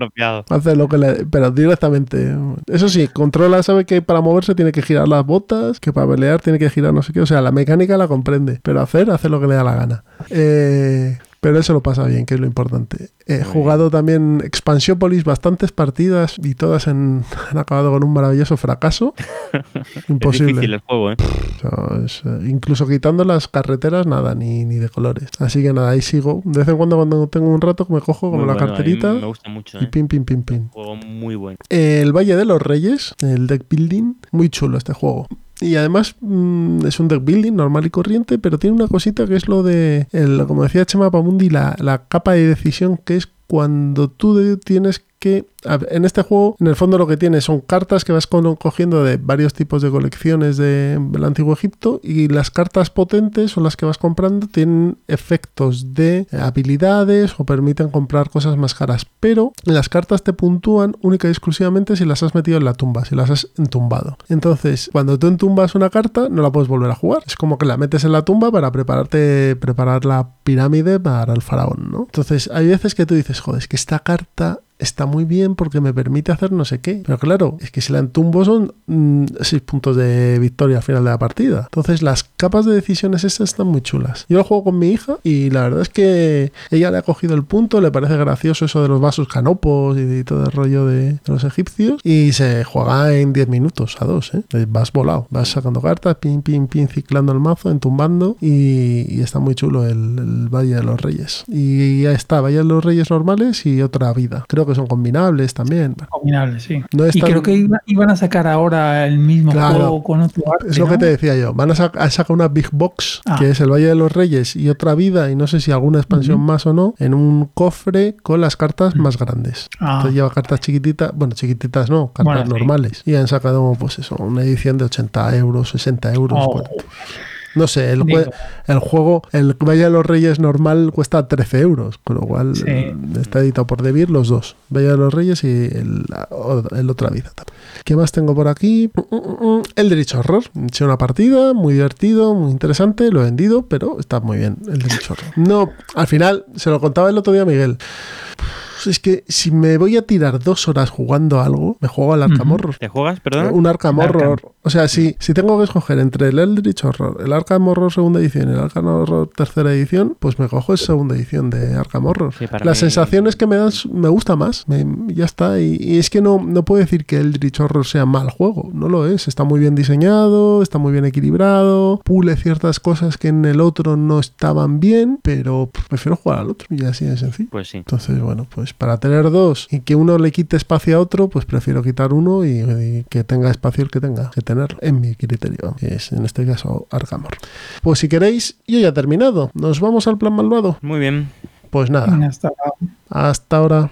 Hace lo que le. Pero directamente. Eso sí, controla, sabe que para moverse tiene que girar las botas, que para pelear tiene que girar no sé qué. O sea, la mecánica la comprende. Pero hacer, hace lo que le da la gana. Eh, pero eso lo pasa bien, que es lo importante. He jugado también Expansiópolis, bastantes partidas y todas (laughs) han acabado con un maravilloso fracaso. (laughs) Es Imposible. difícil el juego, ¿eh? Es, eh, incluso quitando las carreteras, nada, ni, ni de colores. Así que nada, ahí sigo. De vez en cuando, cuando tengo un rato, me cojo como Muy la bueno, carterita me gusta mucho, y ¿eh? pim, pim, pim, pim. Juego muy bueno. El Valle de los Reyes, el deck building, muy chulo este juego. Y además mm, es un deck building normal y corriente, pero tiene una cosita que es lo de, el, como decía Chema Pamundi, la, la capa de decisión que es cuando tú tienes que... En este juego, en el fondo lo que tienes son cartas que vas cogiendo de varios tipos de colecciones de- del Antiguo Egipto y las cartas potentes o las que vas comprando tienen efectos de habilidades o permiten comprar cosas más caras, pero las cartas te puntúan única y exclusivamente si las has metido en la tumba, si las has entumbado. Entonces, cuando tú entumbas una carta, no la puedes volver a jugar. Es como que la metes en la tumba para prepararte, preparar la pirámide para el faraón, ¿no? Entonces, hay veces que tú dices, joder, es que esta carta está muy bien porque me permite hacer no sé qué. Pero claro, es que si la entumbo son 6 puntos de victoria al final de la partida. Entonces las capas de decisiones estas están muy chulas. Yo lo juego con mi hija y la verdad es que ella le ha cogido el punto, le parece gracioso eso de los vasos canopos y de todo el rollo de, de los egipcios y se juega en 10 minutos a dos, ¿eh? Vas volado, vas sacando cartas, pin, pin, pin, ciclando el mazo, entumbando y, y está muy chulo el, el Valle de los Reyes. Y ya está, Valle de los Reyes normales y otra vida. Creo que son combinables también. Combinable, sí. No y tan- creo que iba- iban a sacar ahora el mismo Claro. juego con otro arte, Es lo que ¿no? te decía yo. Van a, sac- a sacar una Big Box, Ah. que es el Valle de los Reyes y otra vida, y no sé si alguna expansión más o no, en un cofre con las cartas más grandes. Ah. Entonces lleva cartas chiquititas, bueno, chiquititas no, cartas Bueno, sí. normales. Y han sacado, pues eso, una edición de 80 euros, 60 euros. Oh. No sé, el, Digo. el juego, el Valle de los Reyes normal cuesta 13 euros, con lo cual Sí. eh, está editado por Devir los dos, Valle de los Reyes y el, el Otra Vida también. ¿Qué más tengo por aquí? Mm, mm, mm, Eldritch Horror. He hecho una partida, muy divertido, muy interesante, lo he vendido, pero está muy bien, Eldritch Horror. No, al final, se lo contaba el otro día a Miguel. Es que si me voy a tirar dos horas jugando a algo, me juego al Arkham. Horror. ¿Te juegas, perdón? Un Arkham El Arkham. Horror. O sea, si, si tengo que escoger entre el Eldritch Horror, el Arkham Horror segunda edición y el Arkham Horror tercera edición, pues me cojo esa segunda edición de Arkham Horror. Sí, Las mí- sensaciones que me dan me gusta más. Me- ya está. Y, y es que no, no puedo decir que Eldritch Horror sea mal juego. No lo es. Está muy bien diseñado, está muy bien equilibrado, pule ciertas cosas que en el otro no estaban bien, pero prefiero jugar al otro. Y así de sencillo. Pues sí. Entonces, bueno, pues para tener dos y que uno le quite espacio a otro, pues prefiero quitar uno y, y que tenga espacio el que tenga que tenerlo, en mi criterio, que es en este caso Arkham Horror. Pues si queréis, yo ya he terminado. ¿Nos vamos al plan malvado? Muy bien. Pues nada, hasta ahora.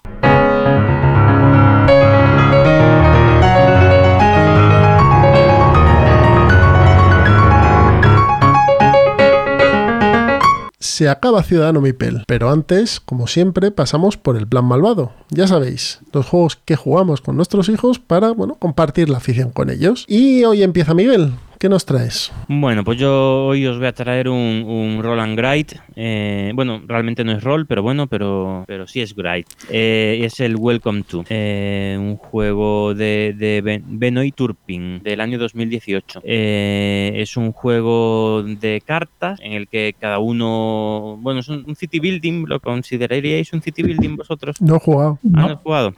Se acaba Ciudadano Mipel, pero antes, como siempre, pasamos por el plan malvado. Ya sabéis, los juegos que jugamos con nuestros hijos para, bueno, compartir la afición con ellos. Y hoy empieza Miguel. ¿Qué nos traes? Bueno, pues yo hoy os voy a traer un, un roll and gride. eh, bueno, realmente no es roll, pero bueno, pero, pero sí es gride. Eh, es el Welcome to, eh, un juego de, de Ben- Benoit Turpin del año 2018. Eh, es un juego de cartas en el que cada uno, bueno, es un, un city building. ¿Lo consideraríais un city building vosotros? No he jugado. ¿Han No. jugado?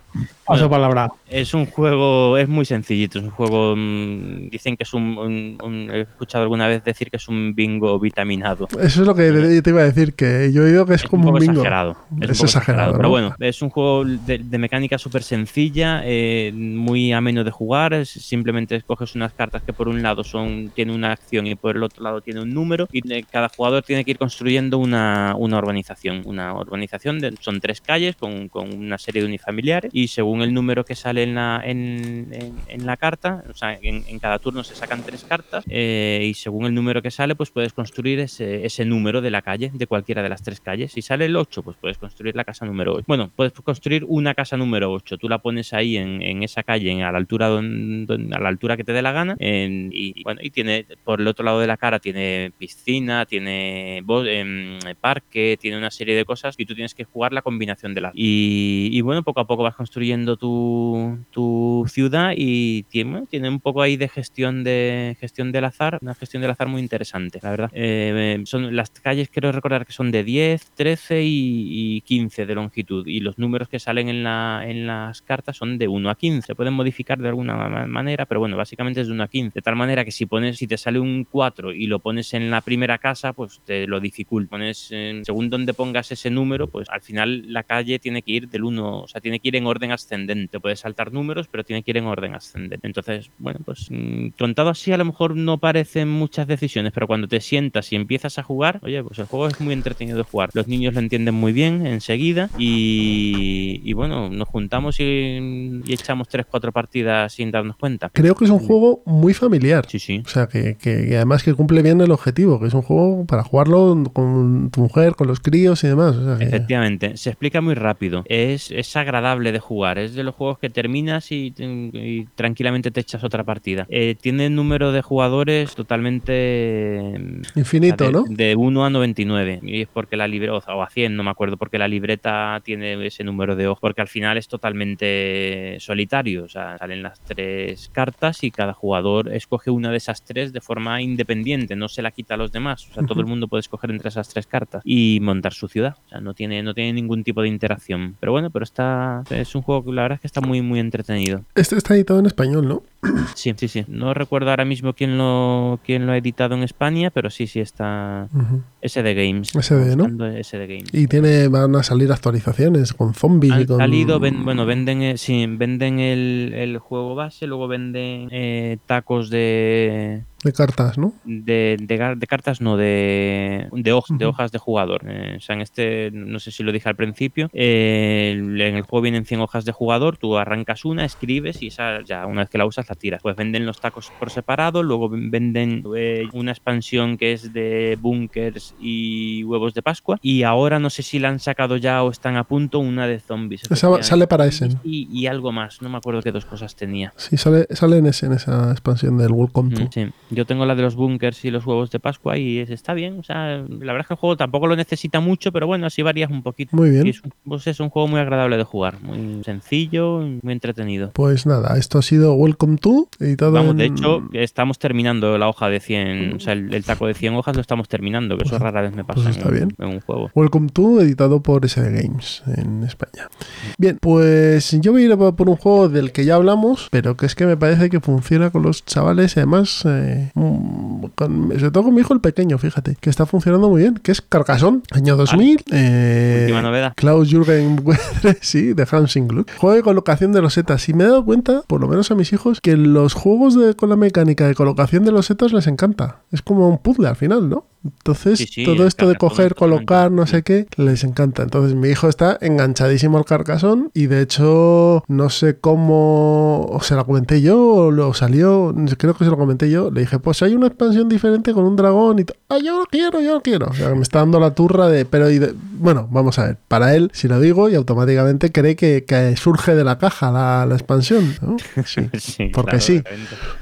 Paso palabra. Es un juego, es muy sencillito, es un juego, mm, dicen que es un, un- un- he escuchado alguna vez decir que es un bingo vitaminado. Eso es lo que te iba a decir, que yo he oído que es, Es como un bingo. exagerado. Es, un Es poco exagerado, Pero ¿no? bueno, es un juego de, de mecánica súper sencilla, eh, muy ameno de jugar. es- simplemente escoges unas cartas que por un lado son tiene una acción y por el otro lado tiene un número. Y eh, cada jugador tiene que ir construyendo una, una urbanización. Una urbanización de- son tres calles con, con una serie de unifamiliares. Y según el número que sale en la, en, en- en la carta, o sea, en, en cada turno se sacan tres cartas. Eh, y según el número que sale, pues puedes construir ese, ese número de la calle, de cualquiera de las tres calles. Si sale el 8, pues puedes construir la casa número 8. Bueno, puedes construir una casa número 8. Tú la pones ahí en, en esa calle, en- a la altura a la altura que te dé la gana. y, bueno, y tiene por el otro lado de la cara tiene piscina, tiene em, parque, tiene una serie de cosas y tú tienes que jugar la combinación de las. Y, bueno, poco a poco vas construyendo tu, tu ciudad y tiene, tiene un poco ahí de gestión de gestión del azar, una gestión del azar muy interesante, la verdad. Eh, son las calles, quiero recordar que son de 10, 13 y, y 15 de longitud y los números que salen en, la, en las cartas son de 1 a 15. Se pueden modificar de alguna ma- manera, pero bueno, básicamente es de 1 a 15. De tal manera que si pones, si te sale un 4 y lo pones en la primera casa, pues te lo dificulta. Pones, según donde pongas ese número, pues al final la calle tiene que ir del 1, o sea, tiene que ir en orden ascendente. Puedes saltar números, pero tiene que ir en orden ascendente. Entonces, bueno, pues mm, contado así a lo mejor no parecen muchas decisiones, pero cuando te sientas y empiezas a jugar, oye, pues el juego es muy entretenido de jugar. Los niños lo entienden muy bien enseguida y, y bueno, nos juntamos y, y echamos 3-4 partidas sin darnos cuenta. Creo que es un juego muy familiar. Sí, sí. O sea, que, que- que además que cumple bien el objetivo, que es un juego para jugarlo con tu mujer, con los críos y demás. O sea, que- Efectivamente, se explica muy rápido. Es, es agradable de jugar. Es de los juegos que terminas y, y tranquilamente te echas otra partida. Eh, tiene número de jugadores totalmente. mm, Infinito, o sea, ¿no? de, De 1 a 99. Y es porque la libreta, o a 100, no me acuerdo, porque la libreta tiene ese número de ojos. Porque al final es totalmente solitario. O sea, salen las tres cartas y cada jugador escoge una de esas tres de forma independiente. No se la quita a los demás. O sea, todo el mundo puede escoger entre esas tres cartas y montar su ciudad. O sea, no tiene, no tiene ningún tipo de interacción. Pero bueno, pero está. Es un juego que la verdad es que está muy, muy entretenido. Este está editado en español, ¿no? Sí, sí, sí. No recuerdo ahora mismo quién lo, quién lo ha editado en España, pero sí, sí está. SD Games. SD, ¿no? SD Games. Y tiene, van a salir actualizaciones con zombies y Han con. salido, ven- bueno, venden, eh, sí, venden el, el juego base, luego venden eh, tacos de, de cartas, ¿no? de, de de cartas, no, de, de, hoj- de hojas de jugador. Eh, o sea, en este, no sé si lo dije al principio, eh, en el juego vienen 100 hojas de jugador, tú arrancas una, escribes y esa ya una vez que la usas la tiras. Pues venden los tacos por separado, luego ven- venden una expansión que es de bunkers y huevos de Pascua y ahora no sé si la han sacado ya o están a punto una de zombies. Esa sale para ese. Y, y algo más, no me acuerdo qué dos cosas tenía. Sí, sale, sale en, ese, en esa expansión del Welcome to. Mm, Sí, yo tengo la de los bunkers y los huevos de Pascua y es- está bien. O sea, la verdad es que el juego tampoco lo necesita mucho, pero bueno, así varías un poquito. Muy bien. Y es, un- pues es un juego muy agradable de jugar, muy sencillo, muy entretenido. Pues nada, esto ha sido Welcome to, editado Vamos, en- de hecho, estamos terminando la hoja de 100, o sea, el, el taco de 100 hojas lo estamos terminando, que eso rara vez me pasa pues está en, un- bien. en un juego. Welcome to, editado por SD Games en España. Bien, pues yo voy a ir a por un juego del que ya hablamos, pero que es que me parece que funciona con los chavales y además, eh, mm, con, sobre todo con mi hijo el pequeño, fíjate, que está funcionando muy bien, que es Carcassonne, año 2000. eh, Última novedad. Klaus Jürgen (laughs) sí, de Gluck. Juego de colocación de losetas. Y me he dado cuenta, por lo menos a mis hijos, que los juegos de, con la mecánica de colocación de losetas les encanta. Es como un puzzle al final, ¿no? Entonces, Sí, sí, todo esto de coger, colocar, no sé qué, les encanta. Entonces, mi hijo está enganchadísimo al carcasón y de hecho, no sé cómo o se la comenté yo o lo salió, creo que se lo comenté yo. Le dije, pues hay una expansión diferente con un dragón y Ah, yo lo quiero, yo lo quiero. O sea, me está dando la turra de, pero y de- bueno, vamos a ver. Para él, si lo digo, y automáticamente cree que, que surge de la caja la, la expansión. ¿no? (laughs) Sí, Sí, porque claro, sí.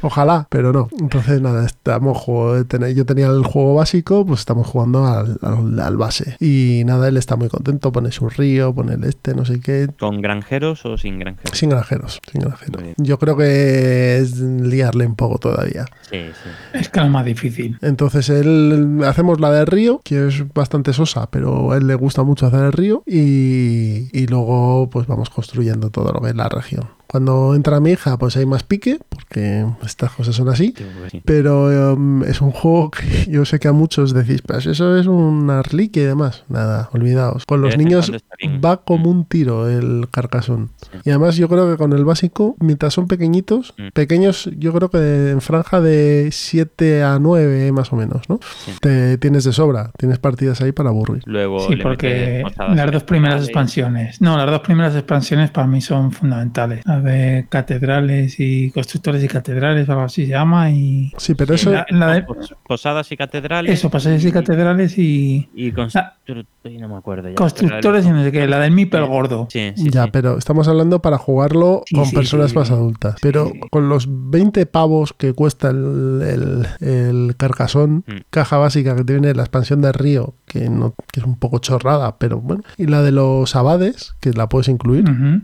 Ojalá, pero no. Entonces, nada, estamos juego- yo tenía el juego básico, pues estamos jugando al, al- al base. Y nada, él está muy contento, pone su río, pone el este, no sé qué. ¿Con granjeros o sin granjeros? Sin granjeros, sin granjeros. Yo creo que es liarle un poco todavía. Sí, sí. Es más difícil. Entonces él hacemos la del río, que es bastante sosa, pero a él le gusta mucho hacer el río y, y luego pues vamos construyendo todo lo que es la región. Cuando entra mi hija, pues hay más pique, porque estas cosas son así. Pero um, es un juego que (laughs) yo sé que a muchos decís, pues eso es una reliquia y demás. Nada, olvidaos. Con los niños va como un tiro el carcasón. Y además yo creo que con el básico, mientras son pequeñitos, Mm. pequeños yo creo que en franja de 7 a 9 más o menos, ¿no? Te tienes de sobra, tienes partidas ahí para aburrir. Luego Sí, porque las dos primeras expansiones, no, las dos primeras expansiones para mí son fundamentales. De catedrales y constructores y catedrales, o algo así se llama, y Sí, pero eso... la, la de- Pos- Posadas y catedrales. eso, pasajes y catedrales y Y constru- no me acuerdo ya. constructores y no sé qué, la del Mipel gordo. Sí, sí, ya, sí. pero estamos hablando para jugarlo Sí, con sí, personas sí. más adultas. Pero con los 20 pavos que cuesta el, el, el carcasón, Mm. caja básica que tiene la expansión de Río, que, no, que es un poco chorrada, pero bueno, y la de los abades, que la puedes incluir, Ujú.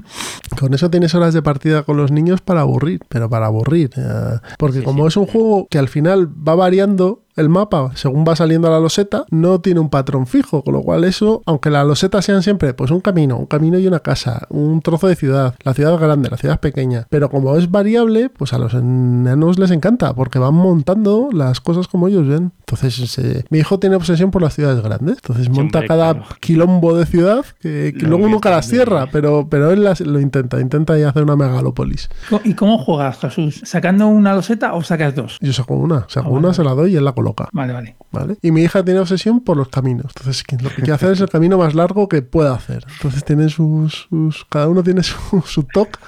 con eso tienes horas de partida con los niños para aburrir, pero para aburrir. eh, porque como es un juego que al final va variando el mapa según va saliendo a la loseta, no tiene un patrón fijo, con lo cual eso, aunque las losetas sean siempre pues un camino, un camino y una casa, un trozo de ciudad, la ciudad es grande, la ciudad es pequeña, pero como es variable, pues a los enanos les encanta, porque van montando las cosas como ellos ven. Entonces, eh, mi hijo tiene obsesión por las ciudades grandes, entonces monta hombre, cada claro. quilombo de ciudad que, luego nunca las cierra, pero, pero él las- lo intenta, intenta ya hacer una megalópolis. ¿Y cómo juegas, Jesús? ¿Sacando una loseta o sacas dos? Yo saco una, saco Ah, una, vale. se la doy y él la coloca. Vale, vale. ¿Vale? Y mi hija tiene obsesión por los caminos. Entonces, que lo que quiere hacer es el camino más largo que pueda hacer. Entonces, tienen sus. sus- cada uno tiene (laughs) su, su toque.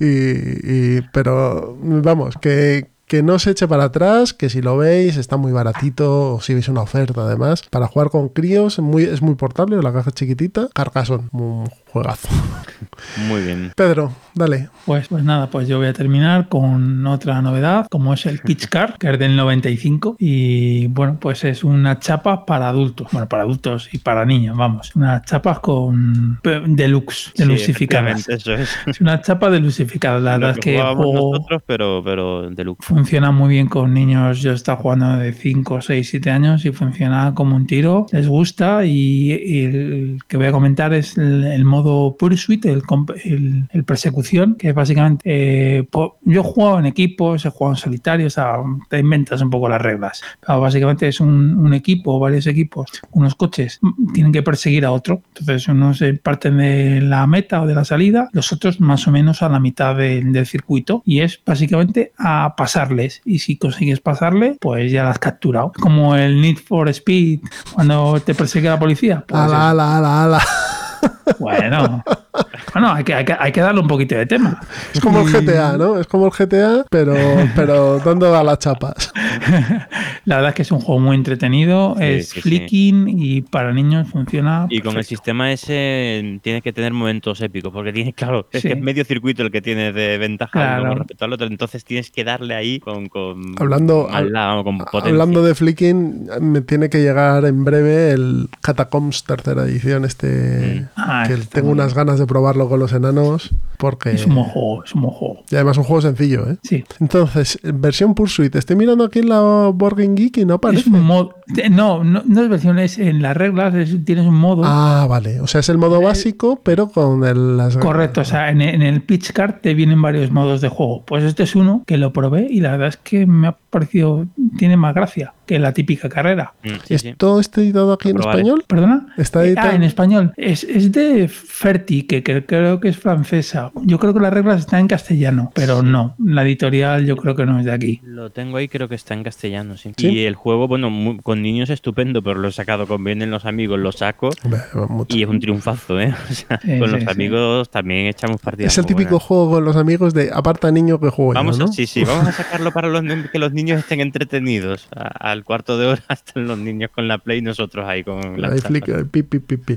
Y, y- pero, vamos, que, que no se eche para atrás. Que si lo veis, está muy baratito. O si veis una oferta, además. Para jugar con críos, muy, es muy portable. La caja es chiquitita. Carcasón, un juegazo. Muy bien. Pedro, dale. Pues, pues nada, pues yo voy a terminar con otra novedad, como es el Kitsch Car, que es del 95. Y bueno, pues es una chapa para adultos. Bueno, para adultos y para niños, vamos. Unas chapas con pe- deluxe, Sí, deluxificadas. efectivamente, eso es. Es una chapa deluxificada. La verdad es que juego nosotros, pero, pero de lujo. funciona muy bien con niños. Yo he estado jugando de 5, 6, 7 años y funciona como un tiro. Les gusta y, y el que voy a comentar es el, el modo modo Pursuit, el, el, el persecución, que es básicamente. eh, yo he jugado en equipos, he jugado en solitario, o sea, te inventas un poco las reglas. Pero básicamente es un, un equipo, varios equipos, unos coches tienen que perseguir a otro. Entonces, unos parten de la meta o de la salida, los otros más o menos a la mitad del- del circuito. Y es básicamente a pasarles. Y si consigues pasarle, pues ya la has capturado. Como el Need for Speed cuando te persigue la policía. Pues ala, ala, ala, ala. Bueno, bueno hay, que, hay, que, hay que darle un poquito de tema. Es como el GTA, ¿no? Es como el GTA, pero, pero dando a las chapas. (laughs) La verdad es que es un juego muy entretenido, Sí, es sí, sí. flicking y para niños funciona. Y con el sistema ese tienes que tener momentos épicos, porque tienes, (laughs) claro, es Sí. que es medio circuito el que tienes de ventaja Claro. con respecto al otro, entonces tienes que darle ahí con, con Hablando, al lado, con potencia. hablando de flicking, me tiene que llegar en breve el Catacombs tercera edición, este Ah, que está tengo unas ganas de probarlo con los enanos, porque Es un juego, es un juego. y además un juego sencillo, ¿eh? Sí. Entonces, versión Pursuit, estoy mirando aquí en la Board Game Geek y no Es aparece. un modo. No, no, no es versión, es en las reglas, es- tienes un modo. Ah, vale. O sea, es el modo básico, pero con el, las Correcto, o sea, en, en el pitch card te vienen varios modos de juego. Pues este es uno que lo probé y la verdad es que me ha parecido, tiene más gracia que la típica carrera. Mm, sí, sí. ¿Esto está editado aquí en español? ¿Perdona? Está Eh, editado. ah, en español. Es, es de Ferti, que, que creo que es francesa. Yo creo que las reglas están en castellano, pero no. La editorial yo creo que no es de aquí. Lo tengo ahí, creo que está en castellano, sí. ¿Sí? Y el juego, bueno, mu- con niños estupendo, pero lo he sacado con vienen los amigos, lo saco y es un triunfazo, ¿eh? (laughs) O sea, Sí, con sí, los sí. amigos también echamos partidas. Es el muy típico buenas. juego con los amigos de aparta niño que juego Vamos ¿no? a, sí, sí, vamos a sacarlo para los, que los niños estén entretenidos. A- al cuarto de hora (laughs) están los niños con la Play y nosotros ahí con la flick- pi, pi, pi, pi.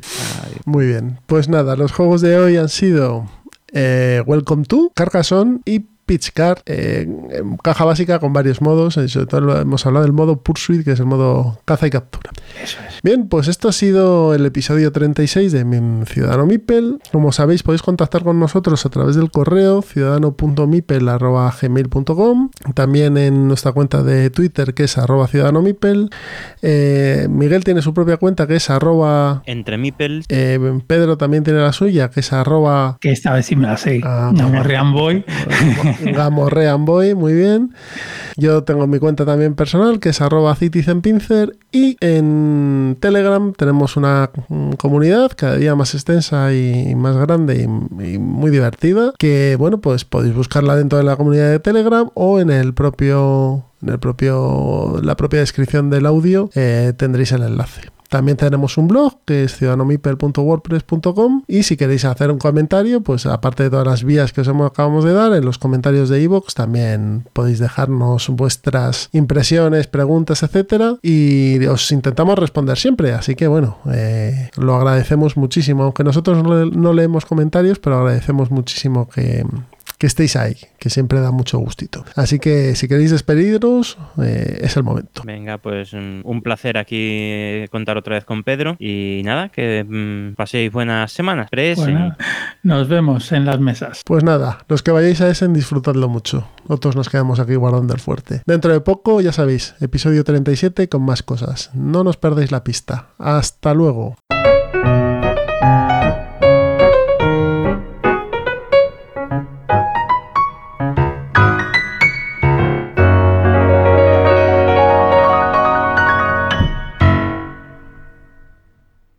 Muy bien. Pues nada, los juegos de hoy han sido eh, Welcome to, Carcassonne y Pitch Car, eh, en caja básica con varios modos. eh, Sobre todo lo- hemos hablado del modo Pursuit, que es el modo caza y captura. Eso es. Bien, pues esto ha sido el episodio 36 de Mi Ciudadano Mipel. Como sabéis, podéis contactar con nosotros a través del correo ciudadano.mipel.gmail.com También en nuestra cuenta de Twitter, que es arroba ciudadano Mipel. Eh, Miguel tiene su propia cuenta, que es arroba... Entre Mipels, eh, Pedro también tiene la suya, que es arroba Que esta vez sí me la sé. Ah, Gamorrean Boy. Muy bien. Yo tengo mi cuenta también personal, que es arroba citizenpincer. Y en Telegram tenemos una mm, comunidad cada día más extensa y más grande y muy divertida. Que bueno, pues podéis buscarla dentro de la comunidad de Telegram o en el propio. En el propio, la propia descripción del audio eh, tendréis el enlace. También tenemos un blog que es ciudadanomipel.wordpress.com y si queréis hacer un comentario, pues aparte de todas las vías que os acabamos de dar, en los comentarios de iVoox también podéis dejarnos vuestras impresiones, preguntas, etcétera y os intentamos responder siempre. Así que bueno, eh, lo agradecemos muchísimo, aunque nosotros no leemos comentarios, pero agradecemos muchísimo que, que estéis ahí, que siempre da mucho gustito. Así que si queréis despediros, eh, es el momento. venga, pues mm, un placer aquí contar otra vez con Pedro. Y nada, que mm, paséis buenas semanas. Tres, Bueno, nos vemos en las mesas. Pues nada, los que vayáis a Essen, disfrutadlo mucho. Nosotros nos quedamos aquí guardando el fuerte. Dentro de poco, ya sabéis, episodio 37 con más cosas. No nos perdéis la pista. Hasta luego.